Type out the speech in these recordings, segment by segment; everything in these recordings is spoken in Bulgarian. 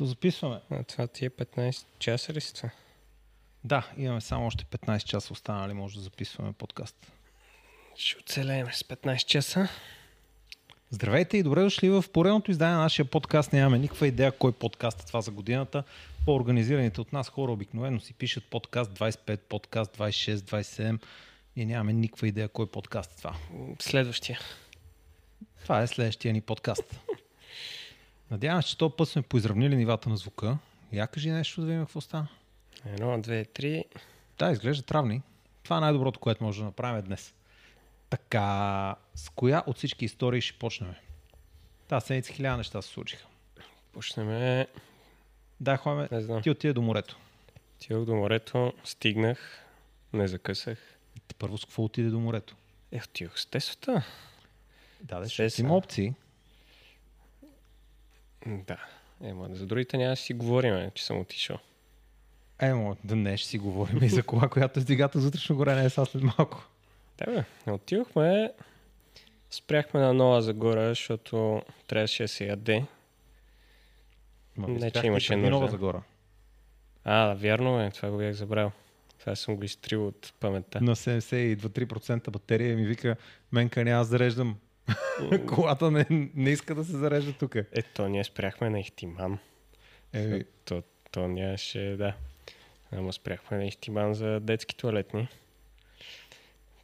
Записваме. А това ти е 15 часа ли си това? Да, имаме само още 15 часа останали, може да записваме подкаст. Ще оцелеем с 15 часа. Здравейте и добре дошли в поредното издание на нашия подкаст. Нямаме никаква идея кой подкаст е това за годината. По-организираните от нас хора обикновено си пишат подкаст 25, подкаст 26, 27. Ние нямаме никаква идея кой подкаст е това. Следващия. Това е следващия ни подкаст. Надявам се, че този път сме поизравнили нивата на звука. Я кажи нещо да видим какво става. Едно, две, три. Да, изглежда травни. Това е най-доброто, което може да направим днес. Така, с коя от всички истории ще почнем? Та седмица хиляда неща се случиха. Почнем. Да, ходим. Не знам. Ти отиде до морето. Тях до морето, стигнах, не закъсах. Ти първо с какво отиде до морето? Е, отидох с тесота. Да, да, ще има опции. Да. Ема, за другите няма си говорим, че съм отишъл. Емо, да не ще си говорим и за кола, която е с двигател за вътрешно горене е сега след малко. Да, бе. Отидохме, спряхме на Нова Загора, защото трябваше да се яде. Ма, Не, че имаше преди Нова нужда. Загора. А, да, вярно е, това го бях забрал. Това съм го изтрил от паметта. На 72-3% батерия ми вика, менка няма да зареждам. Колата не, не иска да се зарежда тук. Ето, ние спряхме на Ихтиман. Еми, То, то нямаше, да. Ама спряхме на Ихтиман за детски туалетни.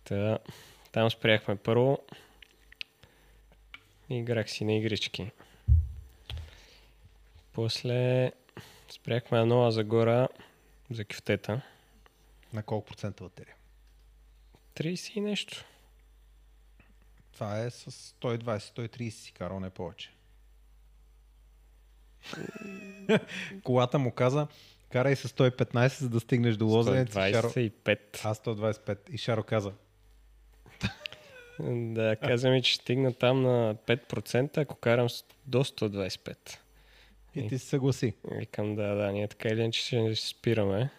Та, там спряхме първо. Играх си на игрички. После спряхме на Нова Загора за кюфтета. на колко процента батерия? 30 и нещо. Това е с 120-130 си карал, не повече. Колата му каза, карай с 115, за да стигнеш до Лозенец. и Шаро... 125. А, 125. И Шаро каза, Да, каза ми, че стигна там на 5%, ако карам до 125. и ти се съгласи. Викам, да, да, ние така или иначе ще спираме.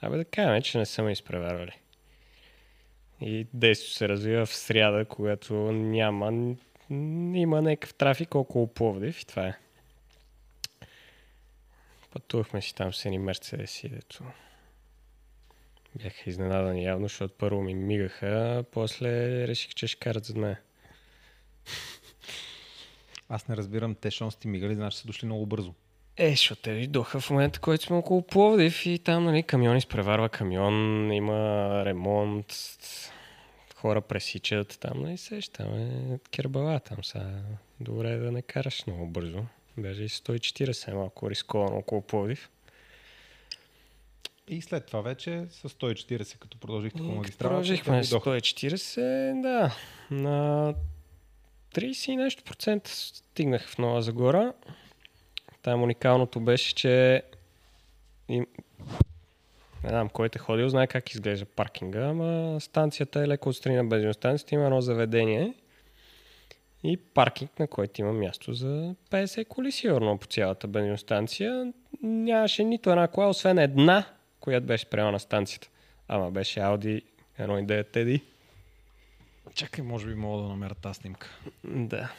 Абе да кажем, че не са ме изпреварвали. И действието се развива в сряда, когато няма, има някакъв трафик около Пловдив и това е. Пътувахме си там с едни мерцедеси, дето бяха изненадани явно, защото първо ми мигаха, после реших, че ще карат зад мен. Аз не разбирам, те щом сте мигали, значи са дошли много бързо. Е, защото те дойдоха в момента, който сме около Пловдив и там, нали, камион изпреварва камион, има ремонт, хора пресичат, там, нали, сещаме кербала там са. Добре да не караш много бързо. Даже и 140 е малко рисковано около Пловдив. И след това вече с 140, като продължихте по магистралата. Продължихме с дойдоха. 140, да. На 30 и нещо процента стигнах в Нова Загора. Там уникалното беше, че им... не знам, който е ходил, знае как изглежда паркинга, ама станцията е леко отстрани на бензиностанцията, има едно заведение и паркинг, на който има място за 50 коли сигурно по цялата бензиностанция. Нямаше нито една кола, освен една, която беше спрямо на станцията. Ама беше Audi 1.9 TDI. Чакай, може би мога да намеря тази снимка. Да.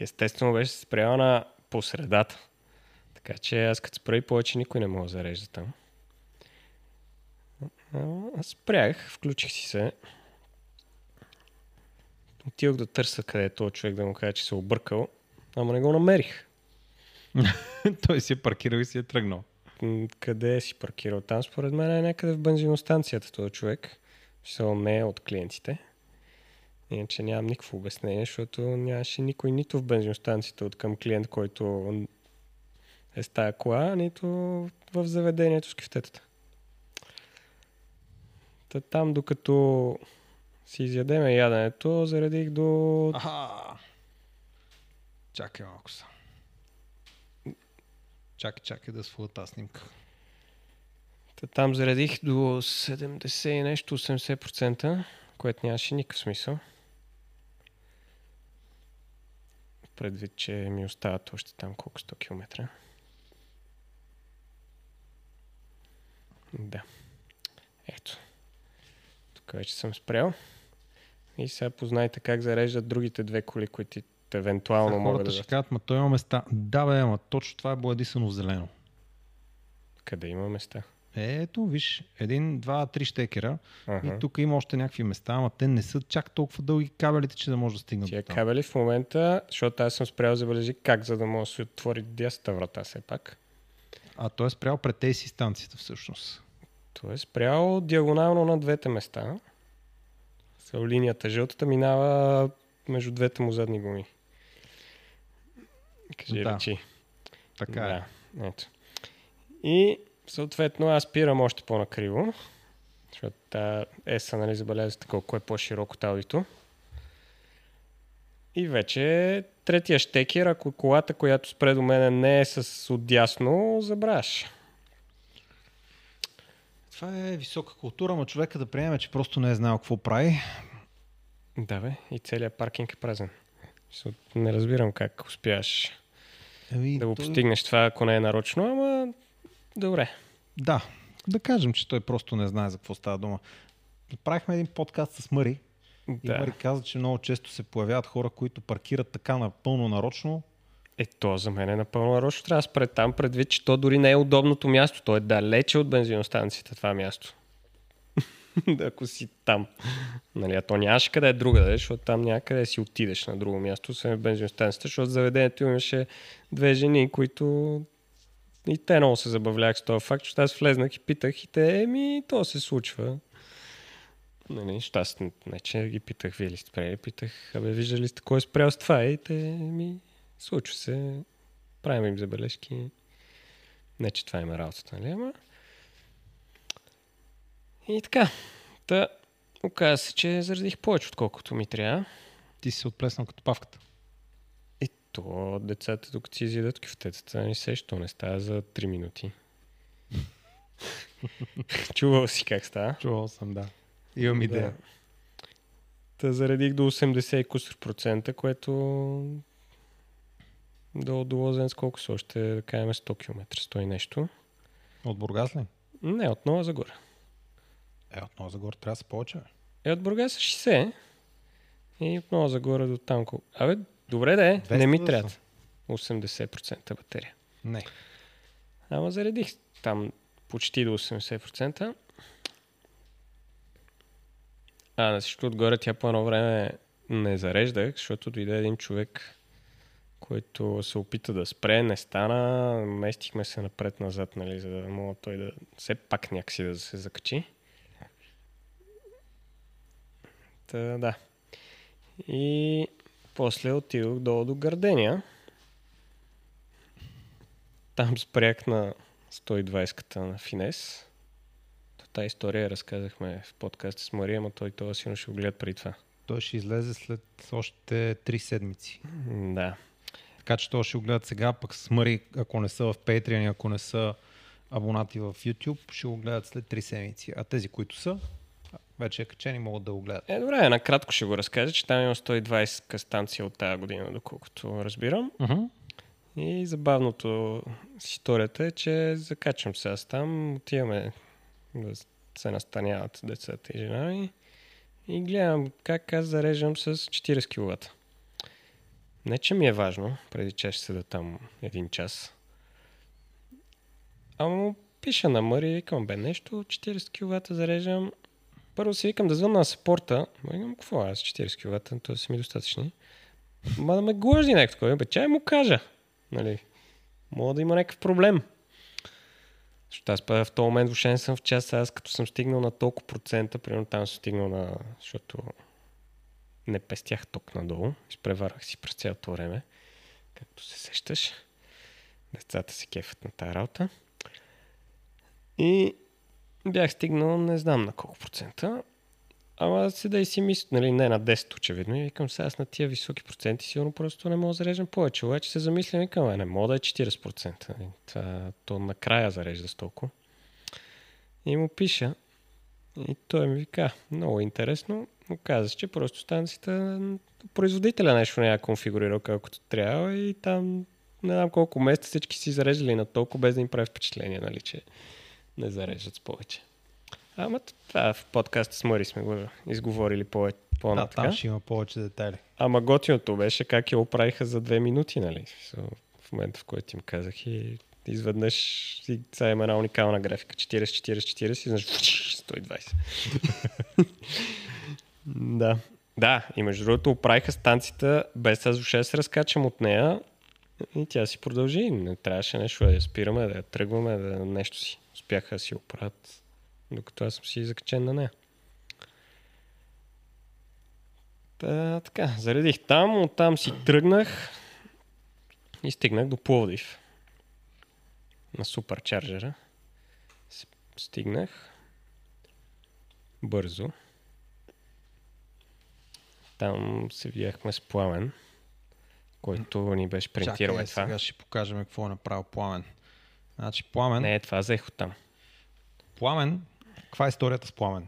Естествено беше спряла на посредата. Така че аз като спра и повече никой не мога да зарежда там. Аз спрях, включих си се. Отидох да търся къде е този човек да му кажа, че се е объркал, ама не го намерих. Той си е паркирал и си е тръгнал. Къде е си паркирал? Там според мен е някъде в бензиностанцията този човек. Ще не е от клиентите. Иначе нямам никакво обяснение, защото нямаше никой нито в бензиностанцията от към клиент, който е с тая кола, нито в заведението с кифтетата. Та там, докато си изядеме яденето, заредих до... Аха. Чакай малко са. Чакай, чакай да сваля тази снимка. Та там заредих до 70 и нещо, 80%, което нямаше никакъв смисъл. Предвид, че ми остават още там колко 100 км. Да. Ето. Тук вече съм спрял. И сега познайте как зареждат другите две коли, които евентуално Сега могат да... ще кажат, ма той има места. Да бе, ама точно това е боядисано в зелено. Къде има места? Ето, виж, един, два, три щекера Ага. и тук има още някакви места, ама те не са чак толкова дълги кабелите, че да може да стигнат Тия до там. кабели в момента, защото аз съм спрял забележи как, за да може да се отвори дясната врата все пак. А той е спрял пред тези станцията всъщност. Той е спрял диагонално на двете места. С линията жълтата минава между двете му задни гуми. Кажи Да. речи. Така е. Да, ето. И съответно аз спирам още по-накриво, защото та еса, нали, забелязате колко е по-широко талито. И вече третия щекер, ако колата, която спре до мене не е с отдясно, забравяш. Това е висока култура, но човека да приеме, че просто не е знал какво прави. Да бе, и целият паркинг е празен. Не разбирам как успяваш Еми, да го той- постигнеш това, ако не е нарочно, ама добре. Да, да кажем, че той просто не знае за какво става дума. Правихме един подкаст с Мари и Да. Мари каза, че много често се появяват хора, които паркират така напълно нарочно. Е, то за мен е напълно нарочно. Трябва да спре там, предвид, че то дори не е удобното място. То е далече от бензиностанцията, това място. Ако си там. Нали, а то нямаш къде е друга, защото там някъде си отидеш на друго място, освен в бензиностанцията, защото заведението имаше две жени, които и те много се забавлях с този факт, че аз влезнах и питах и те, еми, то се случва. Нали, аз не, че ги питах, вие ли сте спрели, питах, абе, виждали сте кой е спрял с това и те, ми, случва се, правим им забележки. Не, че това има работата, нали, ама... И така, та, оказа се, че заредих повече, отколкото ми трябва. Ти си отплеснал като павката. То децата, докато си изядат кюфтетата, не се, що не става за 3 минути. Чувал си как става. Чувал съм, да. Имам идея. Да. Та заредих до 80 и кусор процента, което до, до Лозенц колко са още, да кажем 100 км, 100 и нещо. От Бургас ли? Не, от Нова Загора. Е, от Нова Загор трябва да са повече. Е, от Бургас са 60 и от Нова Загора до там. Абе, добре да е, 200 не ми трябва. са. 80% батерия. Не. Ама заредих там почти до 80%. А на всичко отгоре тя по едно време не зареждах, защото дойде един човек, който се опита да спре, не стана, местихме се напред-назад, нали, за да мога той да все пак някакси да се закачи. Та, да. И после отидох долу до Гардения. Там спрях на 120-ката на Финес. Та история я разказахме в подкаста с Мария, но той това сигурно ще го гледат преди това. Той ще излезе след още 3 седмици. Да. Така че това ще го гледат сега, пък с Мари, ако не са в Patreon ако не са абонати в YouTube, ще го гледат след 3 седмици. А тези, които са, вече е качени, могат да го гледат. Е, добре, накратко ще го разкажа, че там има 120 станция от тази година, доколкото разбирам. Uh-huh. И забавното с историята е, че закачам се аз там, отиваме да се настаняват децата и жена ми и гледам как аз зареждам с 40 кВт. Не, че ми е важно, преди че ще седа там един час. Ама му пиша на Мъри и викам, бе, нещо, 40 кВт зареждам. Първо си викам да звънна на сапорта. Ма викам, какво аз 40 кВт, то са ми достатъчни. Ма да ме гложди някакво такова. Бе, чай му кажа. Нали? Мога да има някакъв проблем. Защото аз в този момент въобще не съм в час, аз като съм стигнал на толкова процента, примерно там съм стигнал на... Защото не пестях ток надолу, изпреварах си през цялото време, както се сещаш. Децата се кефят на тази работа. И бях стигнал не знам на колко процента, Ама седа и си мисля, нали, не на 10 очевидно. И викам сега аз на тия високи проценти сигурно просто не мога да зареждам повече. Обаче се замислям викам, «Е, не мога да е 40%. Нали. Това, то накрая зарежда с толкова. И му пиша. И той ми вика, много интересно. Оказа се, че просто станцията производителя нещо не е конфигурирал колкото трябва и там не знам колко месеца всички си зареждали на толкова, без да им прави впечатление, нали, че не зареждат с повече. Ама това в подкаста с Мари сме го изговорили повече, Да, там ще има повече детайли. Ама готиното беше как я оправиха за две минути, нали? В момента, в който им казах и изведнъж и сега има една уникална графика. 40, 40, 40 и знаеш 120. да. Да, и между другото оправиха станцията без аз въобще да се разкачам от нея и тя си продължи. Не трябваше нещо да я спираме, да я тръгваме, да нещо си. Успяха да си оправят, докато аз съм си закачен на нея. Та, така, заредих там, оттам си тръгнах и стигнах до Пловдив. На суперчарджера. Стигнах бързо. Там се видяхме с Пламен, който ни беше принтирал Чакай, е това. сега ще покажем какво е направил Пламен. Значи Пламен, Не, това взех от там. Пламен, каква е историята с Пламен?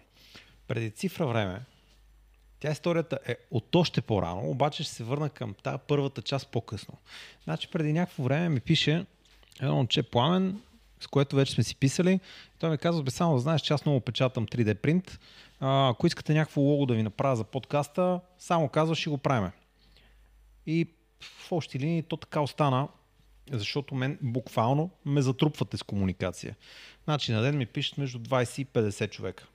Преди цифра време, тя историята е от още по-рано, обаче ще се върна към тази първата част по-късно. Значи преди някакво време ми пише едно момче Пламен, с което вече сме си писали. Той ми казва, бе само да знаеш, че аз много печатам 3D принт. А, ако искате някакво лого да ви направя за подкаста, само казва, ще го правиме. И в общи линии то така остана, защото мен буквално ме затрупвате с комуникация. Значи на ден ми пишат между 20 и 50 човека.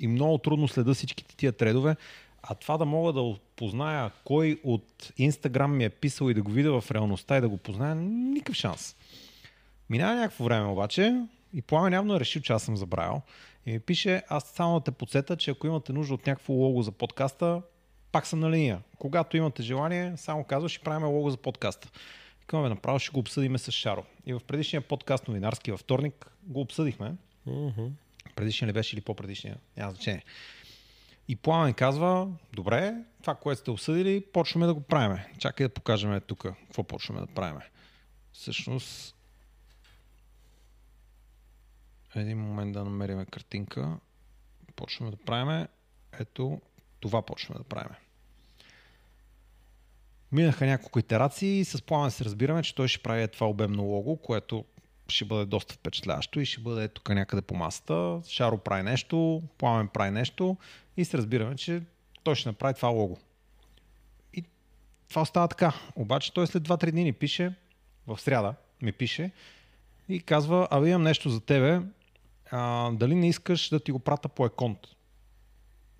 И много трудно следа всичките тия тредове, а това да мога да позная кой от Инстаграм ми е писал и да го видя в реалността и да го позная, никакъв шанс. Минава някакво време обаче и Пламен явно е решил, че аз съм забравил. И ми пише, аз само да те подсета, че ако имате нужда от някакво лого за подкаста, пак съм на линия. Когато имате желание, само казваш, ще правим лого за подкаста. Викаме, направо ще го обсъдиме с Шаро. И в предишния подкаст новинарски във вторник го обсъдихме. Мгм. Предишния ли беше или по-предишния? Няма значение. И Пламен казва, добре, това, което сте обсъдили, почваме да го правим. Чакай да покажем тук какво почваме да правим. Всъщност, един момент да намерим картинка. Почваме да правим. Ето, това почваме да правим. Минаха няколко итерации и с Пламен се разбираме, че той ще прави това обемно лого, което ще бъде доста впечатляващо и ще бъде тук някъде по масата. Шаро прави нещо, Пламен прави нещо и се разбираме, че той ще направи това лого. И това остава така. Обаче той след 2-3 дни ни пише, в сряда ми пише и казва, абе имам нещо за тебе, а, дали не искаш да ти го прата по еконт?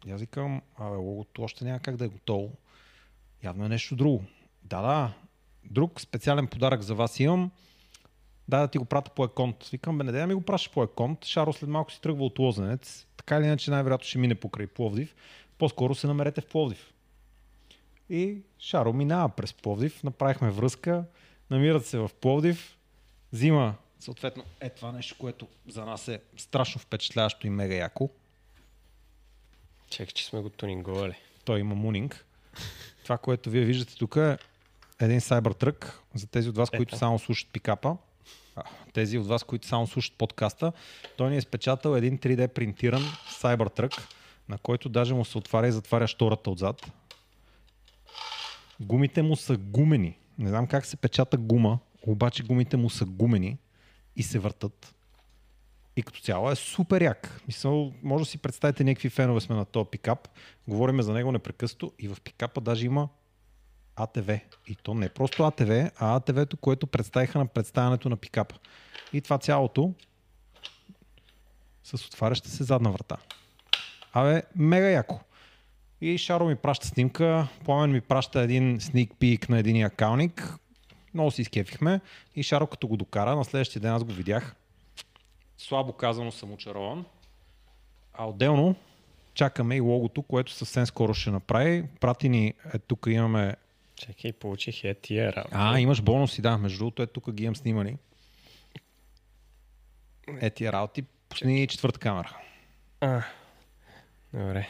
И аз викам, абе логото още няма как да е готово. Явно е нещо друго. Да, да, друг специален подарък за вас имам. Да, да ти го прата по еконт. Викам, бе, не да ми го пращаш по еконт. Шаро след малко си тръгва от Лозенец. Така или иначе най-вероятно ще мине покрай Пловдив. По-скоро се намерете в Пловдив. И Шаро минава през Пловдив. Направихме връзка. Намират се в Пловдив. Взима съответно е това нещо, което за нас е страшно впечатляващо и мега яко. Чакай, че сме го тунинговали. Той има мунинг. Това, което вие виждате тук е един Cybertruck. За тези от вас, които само слушат пикапа, тези от вас, които само слушат подкаста, той ни е спечатал един 3D принтиран Cybertruck, на който даже му се отваря и затваря штората отзад. Гумите му са гумени. Не знам как се печата гума, обаче гумите му са гумени и се въртат. И като цяло е супер як. Мисъл, може да си представите някакви фенове сме на този пикап. Говориме за него непрекъснато и в пикапа даже има АТВ. И то не просто АТВ, а АТВ-то, което представиха на представянето на пикапа. И това цялото с отваряща се задна врата. Абе, мега яко. И Шаро ми праща снимка, Пламен ми праща един sneak peek на един акауник. Много си изкефихме. И Шаро като го докара, на следващия ден аз го видях. Слабо казано съм очарован. А отделно чакаме и логото, което съвсем скоро ще направи. Прати ни, е, тук имаме... Чакай, получих е тия работа. А, имаш бонуси, да. Между другото, е тук ги имам снимани. Е тия работи. Пусни четвърта камера. А, добре.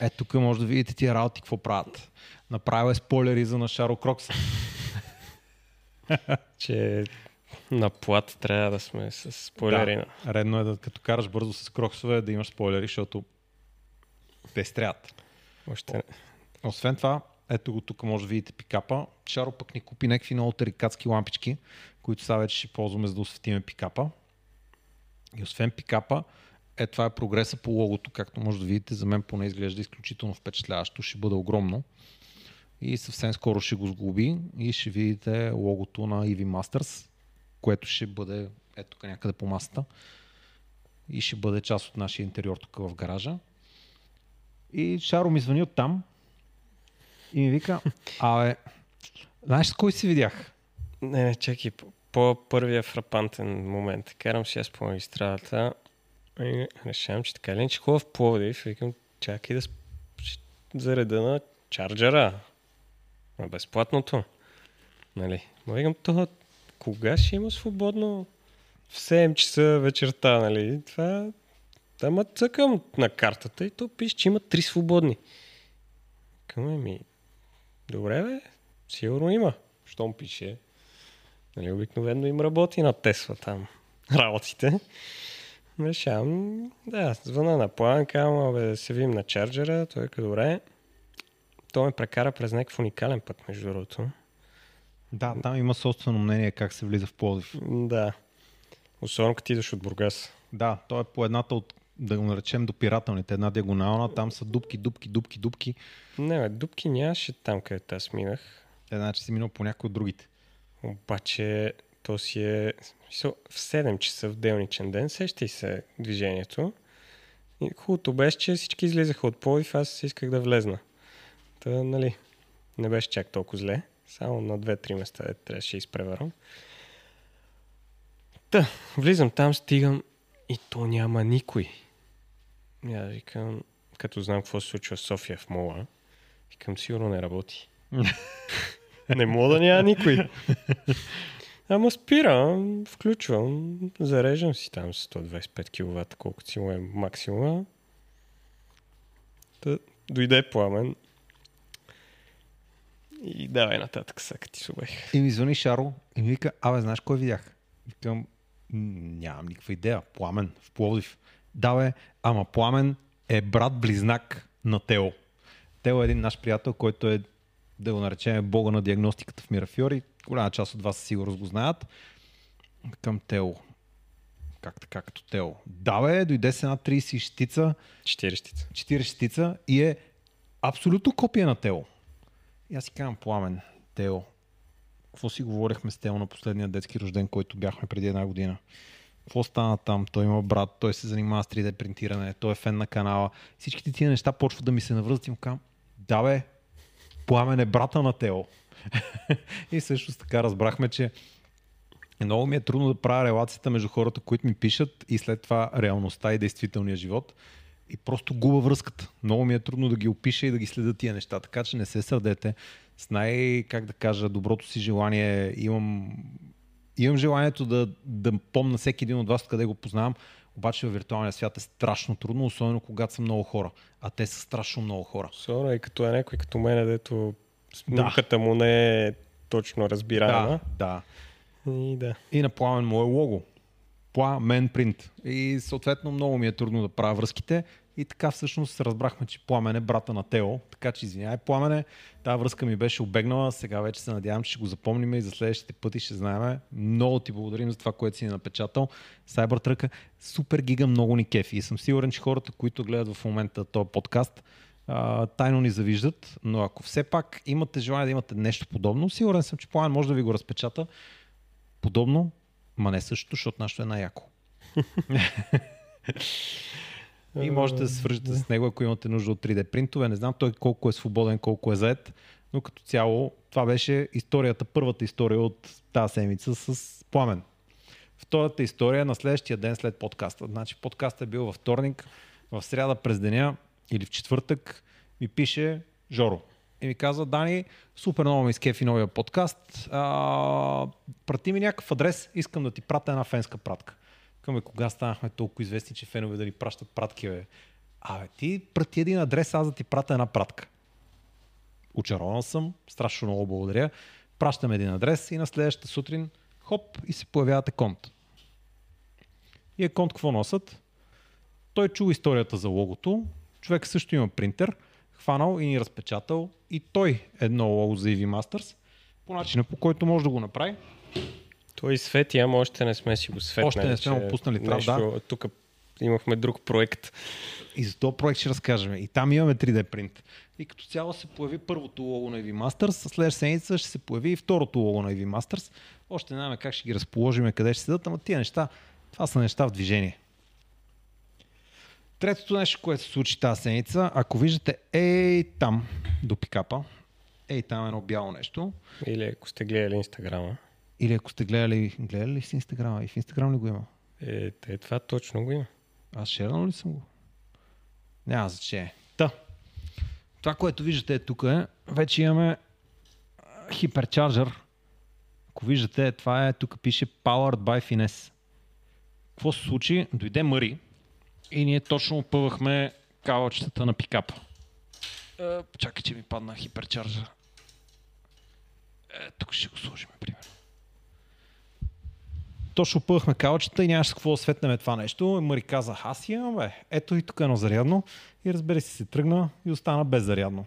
Е, тук може да видите тия работи какво правят. Направил е спойлери за на Шаро Крокса. Че на плат трябва да сме с спойлери. Да. Редно е да като караш бързо с кроксове да имаш спойлери, защото те стрят. Още не. Освен това, ето го тук може да видите пикапа. Шаро пък ни купи някакви много тарикатски лампички, които сега вече ще ползваме за да осветиме пикапа. И освен пикапа, Е, това е прогреса по логото, както може да видите. За мен поне изглежда изключително впечатляващо. Ще бъде огромно. И съвсем скоро ще го сглоби и ще видите логото на EV Masters, което ще бъде ето тук някъде по масата и ще бъде част от нашия интериор тук в гаража. И Шаро ми звъни от там и ми вика, абе, знаеш с кой си видях? Не, не, чакай. По първия фрапантен момент. Карам си аз по магистралата и решавам, че така ли, че хубав Пловдив. Викам, чакай да зареда на чарджера. На безплатното. Нали? Но викам, това кога ще има свободно в 7 часа вечерта, нали? Това Ама цъкам на картата и то пише, че има три свободни. Към ми, добре бе, сигурно има. Щом пише. Нали, обикновено им работи на Тесла там работите. Решавам, да, звъна на план, казвам, бе, да се видим на чарджера, той е добре. То ме прекара през някакъв уникален път, между другото. Да, там има собствено мнение как се влиза в Плодив. Да. Особено като идваш от Бургас. Да, то е по едната от да го наречем допирателните, една диагонална, там са дупки, дупки, дупки, дупки. Не, бе, дупки нямаше там, където аз минах. Е, значи си минал по някои от другите. Обаче то си е в 7 часа в делничен ден, сещай се движението. И хубавото беше, че всички излизаха от Пловдив, аз исках да влезна. Та, нали, не беше чак толкова зле. Само на 2-3 места трябваше да изпреварам. Та, влизам там, стигам и то няма никой. Я викам, като знам какво се случва в София в мола, викам, сигурно не работи. не мога да няма никой. Ама спирам, включвам, зареждам си там с 125 кВт, колкото си му е максимума. Та, дойде пламен. И давай нататък, сега ти субех. И ми звъни Шаро и ми вика, абе, знаеш кой видях? Викам, нямам никаква идея. Пламен в Пловдив. Да, бе, ама Пламен е брат-близнак на Тео. Тео е един наш приятел, който е, да го наречем, бога на диагностиката в Мирафиори. Голяма част от вас сигурно го знаят. Към Тео. Как така, като Тео? Да, бе, дойде с една 30 щица. 4 щица. 4 щица и е абсолютно копия на Тео. И аз си казвам, Пламен, Тео, какво си говорихме с Тео на последния детски рожден, който бяхме преди една година? какво стана там, той има брат, той се занимава с 3D принтиране, той е фен на канала. Всичките тия неща почват да ми се навръзват и му казвам, да бе, пламен е брата на Тео. и също така разбрахме, че много ми е трудно да правя релацията между хората, които ми пишат и след това реалността и действителния живот. И просто губа връзката. Много ми е трудно да ги опиша и да ги следа тия неща. Така че не се сърдете. С най, как да кажа, доброто си желание имам имам желанието да, да помна всеки един от вас, къде го познавам, обаче в виртуалния свят е страшно трудно, особено когато са много хора. А те са страшно много хора. Особено и като е някой като мен, дето снимката да. му не е точно разбираема. Да, да. И, да. и на пламен му е лого. Пламен принт. И съответно много ми е трудно да правя връзките. И така всъщност разбрахме, че Пламен е брата на Тео. Така че извинявай, Пламене, тази връзка ми беше обегнала. Сега вече се надявам, че ще го запомним и за следващите пъти ще знаем. Много ти благодарим за това, което си ни напечатал. Cybertruck супер гига много ни кефи. И съм сигурен, че хората, които гледат в момента този подкаст, тайно ни завиждат, но ако все пак имате желание да имате нещо подобно, сигурен съм, че Пламен може да ви го разпечата подобно, ма не също, защото нашето е най-яко. И можете да се свържете с него, ако имате нужда от 3D принтове. Не знам той колко е свободен, колко е заед, но като цяло това беше историята, първата история от тази седмица с Пламен. Втората история е на следващия ден след подкаста. Значи подкастът е бил във вторник, в сряда през деня или в четвъртък ми пише Жоро. И ми казва, Дани, супер много ми изкефи новия подкаст. А, прати ми някакъв адрес, искам да ти пратя една фенска пратка. Към кога станахме толкова известни, че фенове да ни пращат пратки, бе? Абе, ти прати един адрес, аз да ти пратя една пратка. Очарован съм, страшно много благодаря. Пращам един адрес и на следващата сутрин, хоп, и се появявате конт. И е конт какво носят? Той чул историята за логото, човек също има принтер, хванал и ни разпечатал и той едно лого за EV Masters по начина по който може да го направи той свети, ама още не сме си го светнали. Още не сме го пуснали, трябва да. Тук имахме друг проект. И за този проект ще разкажем. И там имаме 3D принт. И като цяло се появи първото лого на EV Masters, след седмица ще се появи и второто лого на EV Masters. Още не знаем как ще ги разположим, къде ще седат, ама тия неща, това са неща в движение. Третото нещо, което се случи тази седмица, ако виждате, ей там, до пикапа, ей там е едно бяло нещо. Или ако сте гледали Инстаграма. Или ако сте гледали, гледали ли си Инстаграма? И в Инстаграм ли го има? Е, те, това точно го има. Аз шернал ли съм го? Няма значение. Та. Това, което виждате е тук е, вече имаме хиперчарджер. Ако виждате, това е, тук пише Powered by Finesse. Какво се случи? Дойде Мари и ние точно опъвахме кавалчетата на пикапа. Е, чакай, че ми падна хиперчарджер. Е, тук ще го сложим, примерно точно пъхме калчета и нямаше с какво да светнем това нещо. И Мари каза, аз имам, бе. Ето и тук е едно зарядно. И разбери си се тръгна и остана беззарядно.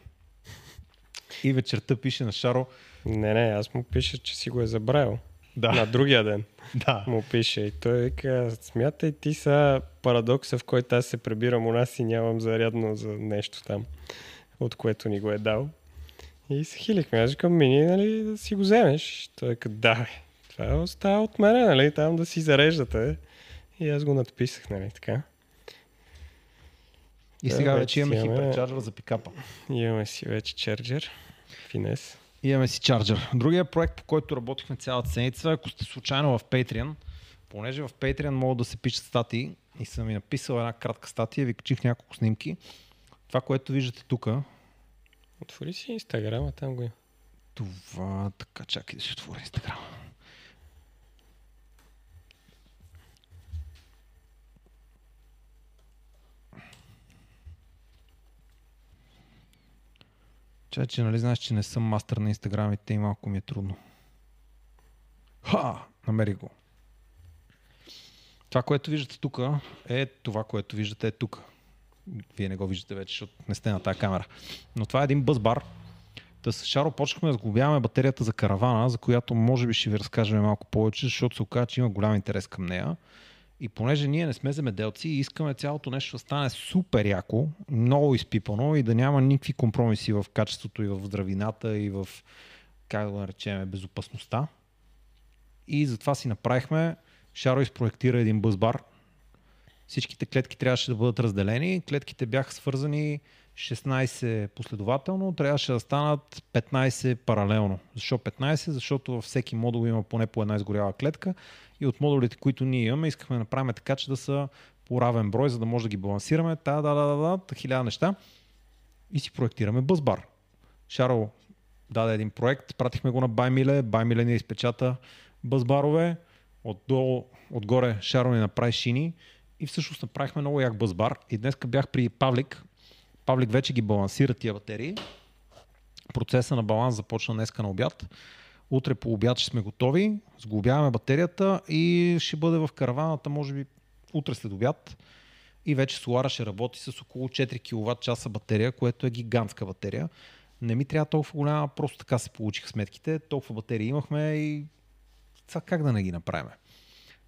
И вечерта пише на Шаро. Не, не, аз му пиша, че си го е забравил. Да. На другия ден. Да. Му пише. И той вика, смятай ти са парадокса, в който аз се прибирам у нас и нямам зарядно за нещо там, от което ни го е дал. И се хилихме. Аз викам, мини, нали, да си го вземеш. Той е да, бе. Това остава от мене, нали, там да си зареждате. И аз го надписах, нали, така. И сега вече, имаме хиперчарджер за пикапа. Имаме си вече чарджер. Финес. Имаме си чарджер. Другия проект, по който работихме цялата седмица, ако сте случайно в Patreon, понеже в Patreon могат да се пишат статии и съм ви написал една кратка статия, ви качих няколко снимки. Това, което виждате тук. Отвори си Инстаграма, там го има. Това, така, чакай да си отворя Инстаграма. Чай, че нали знаеш, че не съм мастър на инстаграмите и малко ми е трудно. Ха! Намери го. Това, което виждате тук, е това, което виждате тук. Вие не го виждате вече, защото не сте на тази камера. Но това е един бъзбар. Та с Шаро почнахме да сглобяваме батерията за каравана, за която може би ще ви разкажем малко повече, защото се оказа, че има голям интерес към нея. И понеже ние не сме земеделци и искаме цялото нещо да стане супер яко, много изпипано и да няма никакви компромиси в качеството и в здравината и в, как да наречем, безопасността. И затова си направихме, Шаро изпроектира един бъзбар. Всичките клетки трябваше да бъдат разделени. Клетките бяха свързани 16 последователно, трябваше да станат 15 паралелно. Защо 15? Защото във всеки модул има поне по една изгоряла клетка и от модулите, които ние имаме, искахме да направим така, че да са по равен брой, за да може да ги балансираме. Та, да, да, да, да, да хиляда неща. И си проектираме бъзбар. Шаро даде един проект, пратихме го на Баймиле, Баймиле ни изпечата бъзбарове, отдолу, отгоре Шаро ни направи шини и всъщност направихме много як бъзбар. И днес бях при Павлик, Павлик вече ги балансира тия батерии. Процеса на баланс започна днеска на обяд. Утре по обяд ще сме готови, сглобяваме батерията и ще бъде в караваната, може би утре след обяд. И вече Солара ще работи с около 4 кВт часа батерия, което е гигантска батерия. Не ми трябва толкова голяма, просто така се получиха сметките. Толкова батерии имахме и сега как да не ги направим.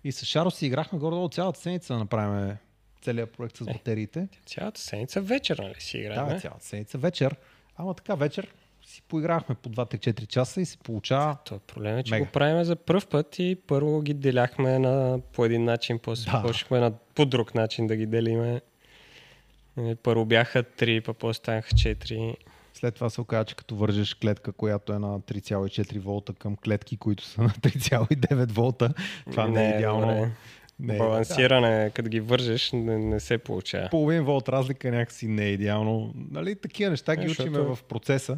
И с Шаро си играхме горе цялата седмица да направим целият проект с е, батериите. Е, цялата седмица вечер, нали си играхме? Да, цялата седмица вечер. Ама така вечер си поиграхме по 2-4 часа и се получава. То проблем е, че Мега. го правим за първ път и първо ги деляхме на, по един начин, после да. почнахме на по друг начин да ги делиме. Е, първо бяха 3, па после станаха 4. След това се оказа, че като вържеш клетка, която е на 3,4 волта към клетки, които са на 3,9 волта, това не, не е идеално. Добре. Не, Балансиране, да. като ги вържеш, не, не се получава. Половин волт разлика някакси не е идеално. Нали, такива неща ги Защото... учиме в процеса.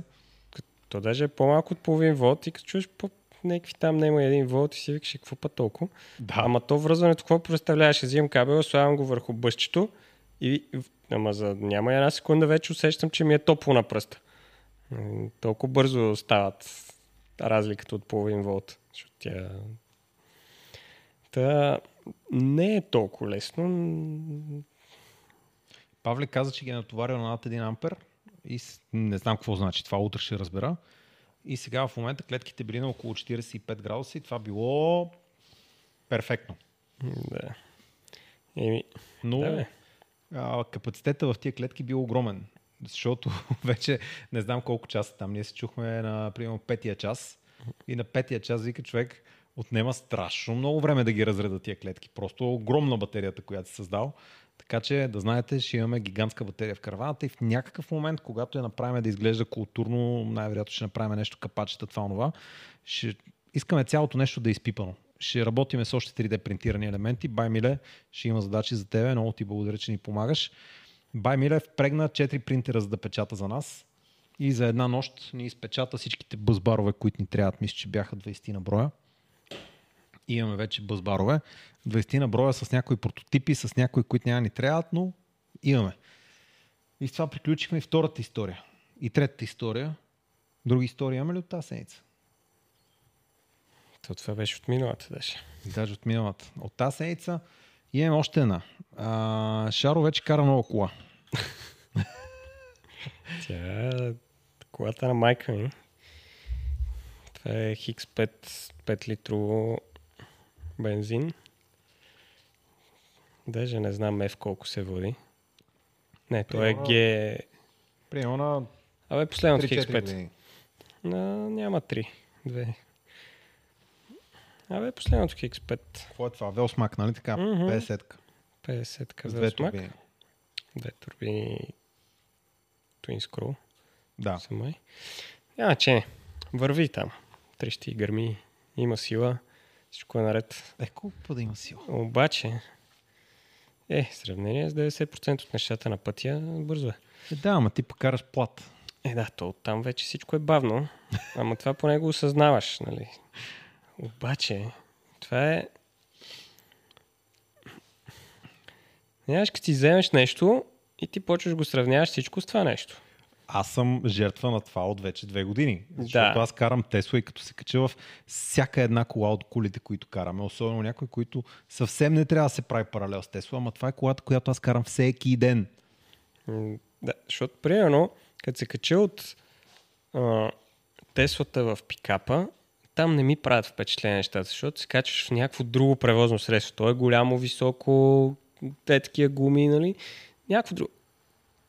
То даже е по-малко от половин волт и като чуеш по някакви там няма един волт и си викаш какво па толкова. Да. Ама то връзването какво представляваше? Взимам кабел, слагам го върху бъщето и ама за няма една секунда вече усещам, че ми е топло на пръста. Толкова бързо стават разликата от половин волт. Защото тя... Та не е толкова лесно. Павле каза, че ги е натоварил на над 1 ампер и не знам какво значи това, утре ще разбера. И сега в момента клетките били на около 45 градуса и това било перфектно. Да. Еми, Но да, бе. а, капацитета в тия клетки бил огромен. Защото вече не знам колко часа там. Ние се чухме на, примерно, петия час. И на петия час вика човек, отнема страшно много време да ги разреда тия клетки. Просто огромна батерията, която си създал. Така че да знаете, ще имаме гигантска батерия в караваната и в някакъв момент, когато я направим да изглежда културно, най-вероятно ще направим нещо капачета, това, това. Ще искаме цялото нещо да е изпипано. Ще работиме с още 3D принтирани елементи. Бай Миле, ще има задачи за тебе. Много ти благодаря, че ни помагаш. Бай Миле впрегна 4 принтера, за да печата за нас. И за една нощ ни изпечата всичките бъзбарове, които ни трябват. Мисля, че бяха 20 на броя. И имаме вече бъзбарове. 20 на броя с някои прототипи, с някои, които няма ни трябват, но имаме. И с това приключихме и втората история. И третата история. Други истории имаме ли от тази седмица? То това беше от миналата даже. Даже от миналата. От тази седмица имаме още една. А, Шаро вече кара нова кола. Тя е колата на майка ми. Това е Хикс 5, 5 литрово бензин. Даже не знам F колко се води. Не, то е Г... Примерно на Абе, последното Хикс 3-4 5. години. На, няма 3. Две. Абе, последното Хикс 5. Какво е това? Велсмак, нали така? Мгм. 50 50 с две турбини. Две турбини. Twin Scroll. Да. Са май. Няма че не. Върви там. Трещи гърми. Има сила. Всичко е наред. Е, колко да има сила? Обаче, е, в сравнение с 90% от нещата на пътя, бързо е. Е, да, ама ти покараш плат. Е, да, то там вече всичко е бавно, ама това поне го осъзнаваш, нали? Обаче, това е... Знаеш, като си вземеш нещо и ти почваш го сравняваш всичко с това нещо. Аз съм жертва на това от вече две години. Защото Да. аз карам Тесла и като се кача в всяка една кола от колите, които караме, особено някои, които съвсем не трябва да се прави паралел с Тесла, ама това е колата, която аз карам всеки ден. Да, защото, примерно, като се кача от а, Теслата в пикапа, там не ми правят впечатление нещата, защото се качваш в някакво друго превозно средство. То е голямо, високо, те такива гуми, нали? Някакво друго.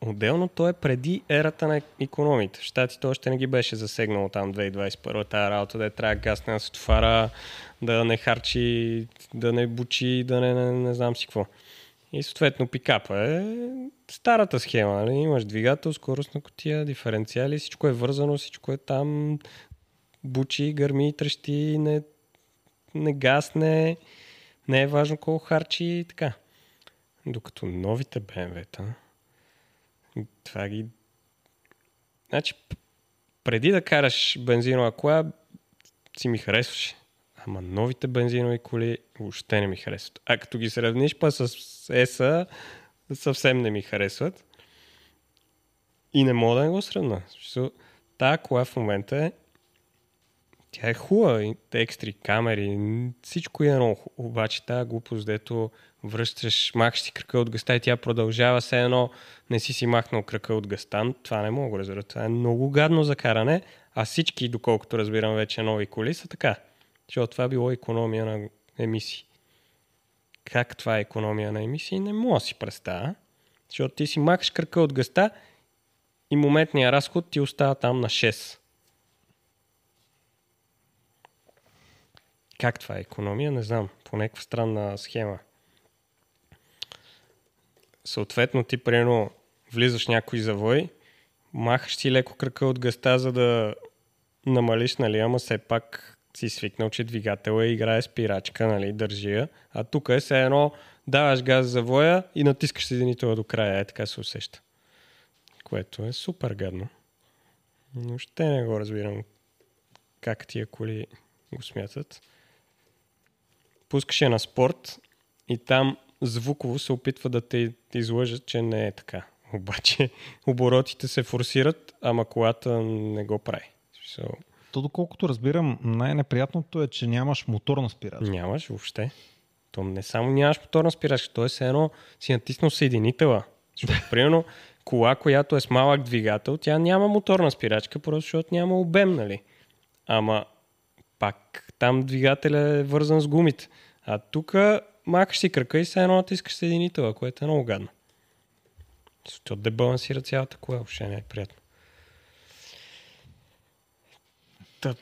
Отделно то е преди ерата на економите. Штатите още не ги беше засегнало там 2021 тази работа, да е трябва гасне на светофара, да не харчи, да не бучи, да не, не, не знам си какво. И съответно пикапа е старата схема. Нали? Имаш двигател, скоростна котия, диференциали, всичко е вързано, всичко е там, бучи, гърми, трещи, не, не гасне, не е важно колко харчи и така. Докато новите BMW-та, това ги... Значи, преди да караш бензинова кола, си ми харесваше. Ама новите бензинови коли въобще не ми харесват. А като ги сравниш па с ЕСА, съвсем не ми харесват. И не мога да не го сравна. Тая кола в момента е тя е хубава, и екстри, камери, всичко е много. Обаче тази глупост, дето връщаш, махаш си кръка от гъста и тя продължава все едно не си си махнал кръка от гъста, това не мога да разбера. Това е много гадно за каране, а всички, доколкото разбирам вече нови коли, са така. Защото това било економия на емисии. Как това е економия на емисии, не мога да си представя. Защото ти си махаш кръка от гъста и моментния разход ти остава там на 6. Как това е економия? Не знам. По някаква странна схема. Съответно, ти примерно влизаш някой завой, махаш си леко кръка от гъста, за да намалиш, нали, ама все пак си свикнал, че двигателът играе спирачка, нали, държи я. А тук е все едно даваш газ за завоя и натискаш съединителя до края. Е, така се усеща. Което е супер гадно. Но ще не го разбирам как тия коли го смятат. Пускаш я на спорт и там звуково се опитва да те излъжат, че не е така. Обаче оборотите се форсират, ама колата не го прави. Смисъл, То доколкото разбирам, най-неприятното е, че нямаш моторна спирачка. Нямаш въобще. То не само нямаш моторна спирачка, то е все едно си натиснал съединителя. Защото, примерно, кола, която е с малък двигател, тя няма моторна спирачка, просто защото няма обем, нали? Ама пак там двигателя е вързан с гумите. А тук махаш си кръка и все едно натискаш съединителя, което е много гадно. То дебалансира цялата кола, въобще не е приятно. Та,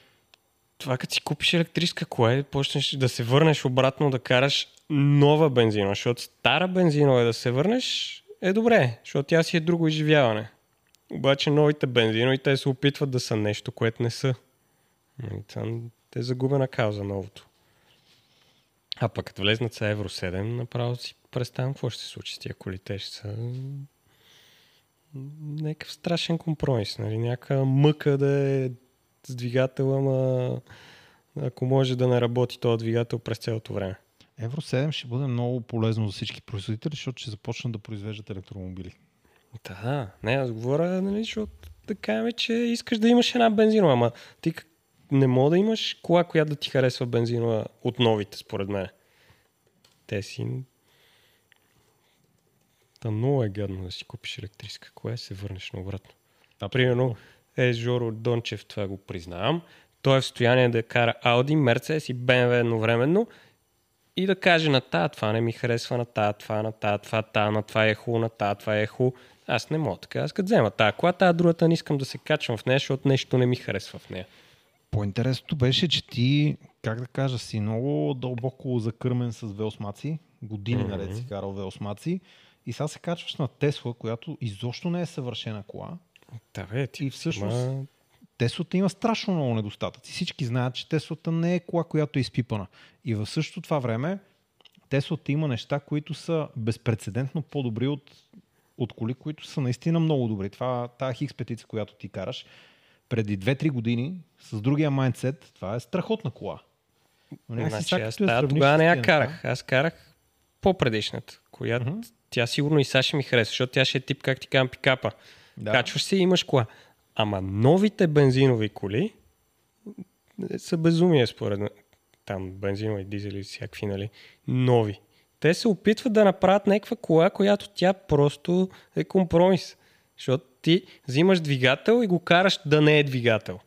това като си купиш електрическа кола почнеш да се върнеш обратно да караш нова бензинова, защото стара бензинова е да се върнеш е добре, защото тя си е друго изживяване. Обаче новите бензинови те се опитват да са нещо, което не са. И Това е загубена кауза новото. А пък като влезнат са Евро 7, направо си представям какво ще се случи с тия коли. Те ще са някакъв страшен компромис. Нали? Някаква мъка да е с двигател, ама ако може да не работи този двигател през цялото време. Евро 7 ще бъде много полезно за всички производители, защото ще започнат да произвеждат електромобили. Да, не, аз говоря, нали, защото да кажем, че искаш да имаш една бензинова, ама ти не мога да имаш кола, която да ти харесва бензинова от новите, според мен. Те си... Та много е гадно да си купиш електрическа кола и се върнеш наобратно. А примерно, е Жоро Дончев, това го признавам. Той е в състояние да кара Audi, Mercedes и BMW едновременно и да каже на тая това не ми харесва, на тая това, на тая това, тая на това е хубаво, на тая това е хубаво. Аз не мога така. Аз като взема тая кола, тая другата не искам да се качвам в нея, защото нещо не ми харесва в нея. По-интересното беше, че ти, как да кажа, си много дълбоко закърмен с велосмаци. Години Мгм. наред си карал велосмаци. И сега се качваш на Тесла, която изобщо не е съвършена кола. Да, бе, ти. И всъщност Ма, Теслата има страшно много недостатъци. Всички знаят, че Теслата не е кола, която е изпипана. И в същото това време Теслата има неща, които са безпредседентно по-добри от, от коли, които са наистина много добри. Това, тази хикс петица, която ти караш, преди 2-3 години, с другия майндсет, това е страхотна кола. Но някакси Значи, аз като я тази сравниш тогава не я карах. Аз карах по-предишната, която Мгм. тя сигурно и сега ще ми хареса, защото тя ще е тип, как ти казвам, пикапа. Да. Качваш се и имаш кола. Ама новите бензинови коли са безумие, според мен. Там бензинови, дизели, всякакви, нали? Нови. Те се опитват да направят някаква кола, която тя просто е компромис. Защото ти взимаш двигател и го караш да не е двигател.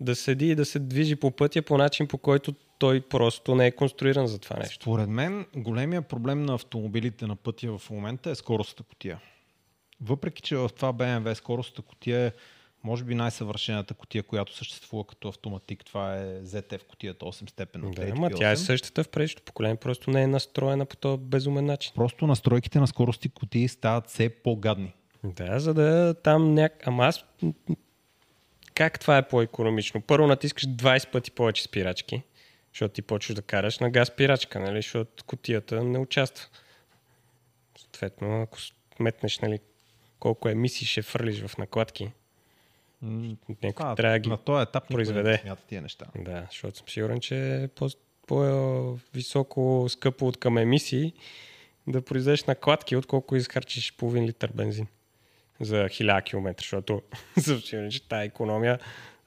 Да седи и да се движи по пътя по начин, по който той просто не е конструиран за това нещо. Според мен, големия проблем на автомобилите на пътя в момента е скоростната котия. Въпреки, че в това BMW скоростната котия е може би най-съвършената котия, която съществува като автоматик. Това е ZF котията 8 степен. Да, ама тя е 8. същата в предишното поколение, просто не е настроена по този безумен начин. Просто настройките на скорости котии стават все по-гадни. Да, за да там няк... Ама аз... Как това е по-економично? Първо натискаш 20 пъти повече спирачки, защото ти почваш да караш на газ спирачка, нали? защото котията не участва. Съответно, ако сметнеш нали, колко емисии ще фърлиш в накладки, някой Това, трябва да ги на този етап произведе. не смята тия неща. Да, защото съм сигурен, че е по- по-високо скъпо от към емисии да произведеш накладки, отколко изхарчиш половин литър бензин за 1000 км, защото сигурен, че тази економия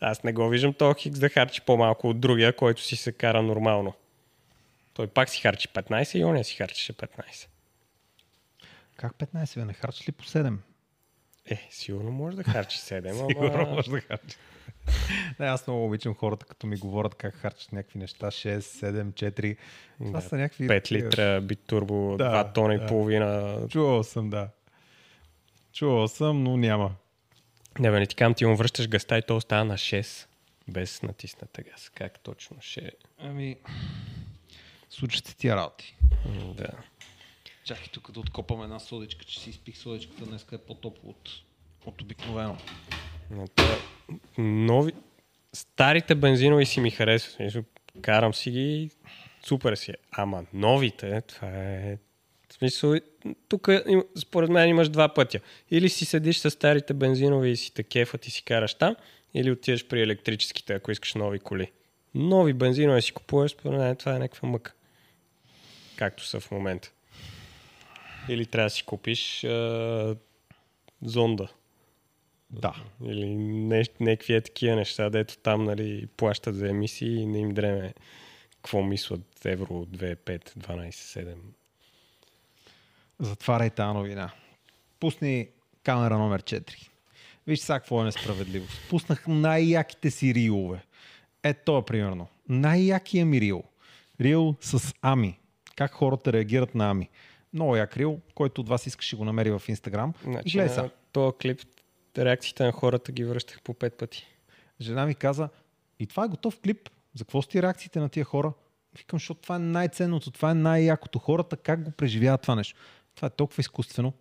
аз не го виждам този хикс да харчи по-малко от другия, който си се кара нормално. Той пак си харчи 15 и оня си харчеше 15. Как 15? Бе? Не харчиш ли по 7? Е, сигурно може да харчи 7, Сигурно ама... може да харчиш. Не, аз много обичам хората, като ми говорят как харчат някакви неща. 6, 7, 4. Това Да, са някакви... 5 литра битурбо, Да, 2 тона да. и половина. Чувал съм, да. Чувал съм, но няма. Не, бе, не ти казвам, ти му връщаш гъста и то остава на 6, без натисната газ. Как точно ще... Ами, случат тия работи. М, Да. Чакай тук да откопам една содичка, че си изпих содичката, днес е по-топло от, от обикновено. Но това- Нови... Старите бензинови си ми харесват. Карам си ги, супер си е. Ама новите, това е... Смисъл, тук според мен имаш два пътя. Или си седиш с старите бензинови и си те кефат и си караш там, или отиваш при електрическите, ако искаш нови коли. Нови бензинови си купуваш, според мен това е някаква мъка. Както са в момента. Или трябва да си купиш а, зонда. Да. Или някакви е такива неща, дето там нали, плащат за емисии и не им дреме какво мислят Евро 2, 5, 12, 7. Затваряй тази новина. Пусни камера номер 4. Виж сега какво е несправедливо. Пуснах най-яките си рилове. Е, то е примерно. Най-якия ми рил. Рил с Ами. как хората реагират на Ами. Много як рил, който от вас искаше го намери в Инстаграм. Значи, на този клип реакциите на хората ги връщах по пет пъти. Жена ми каза, и това е готов клип. За какво сте реакциите на тия хора? Викам, защото това е най-ценното, това е най-якото. Хората как го преживяват това нещо? Това е толкова изкуствено.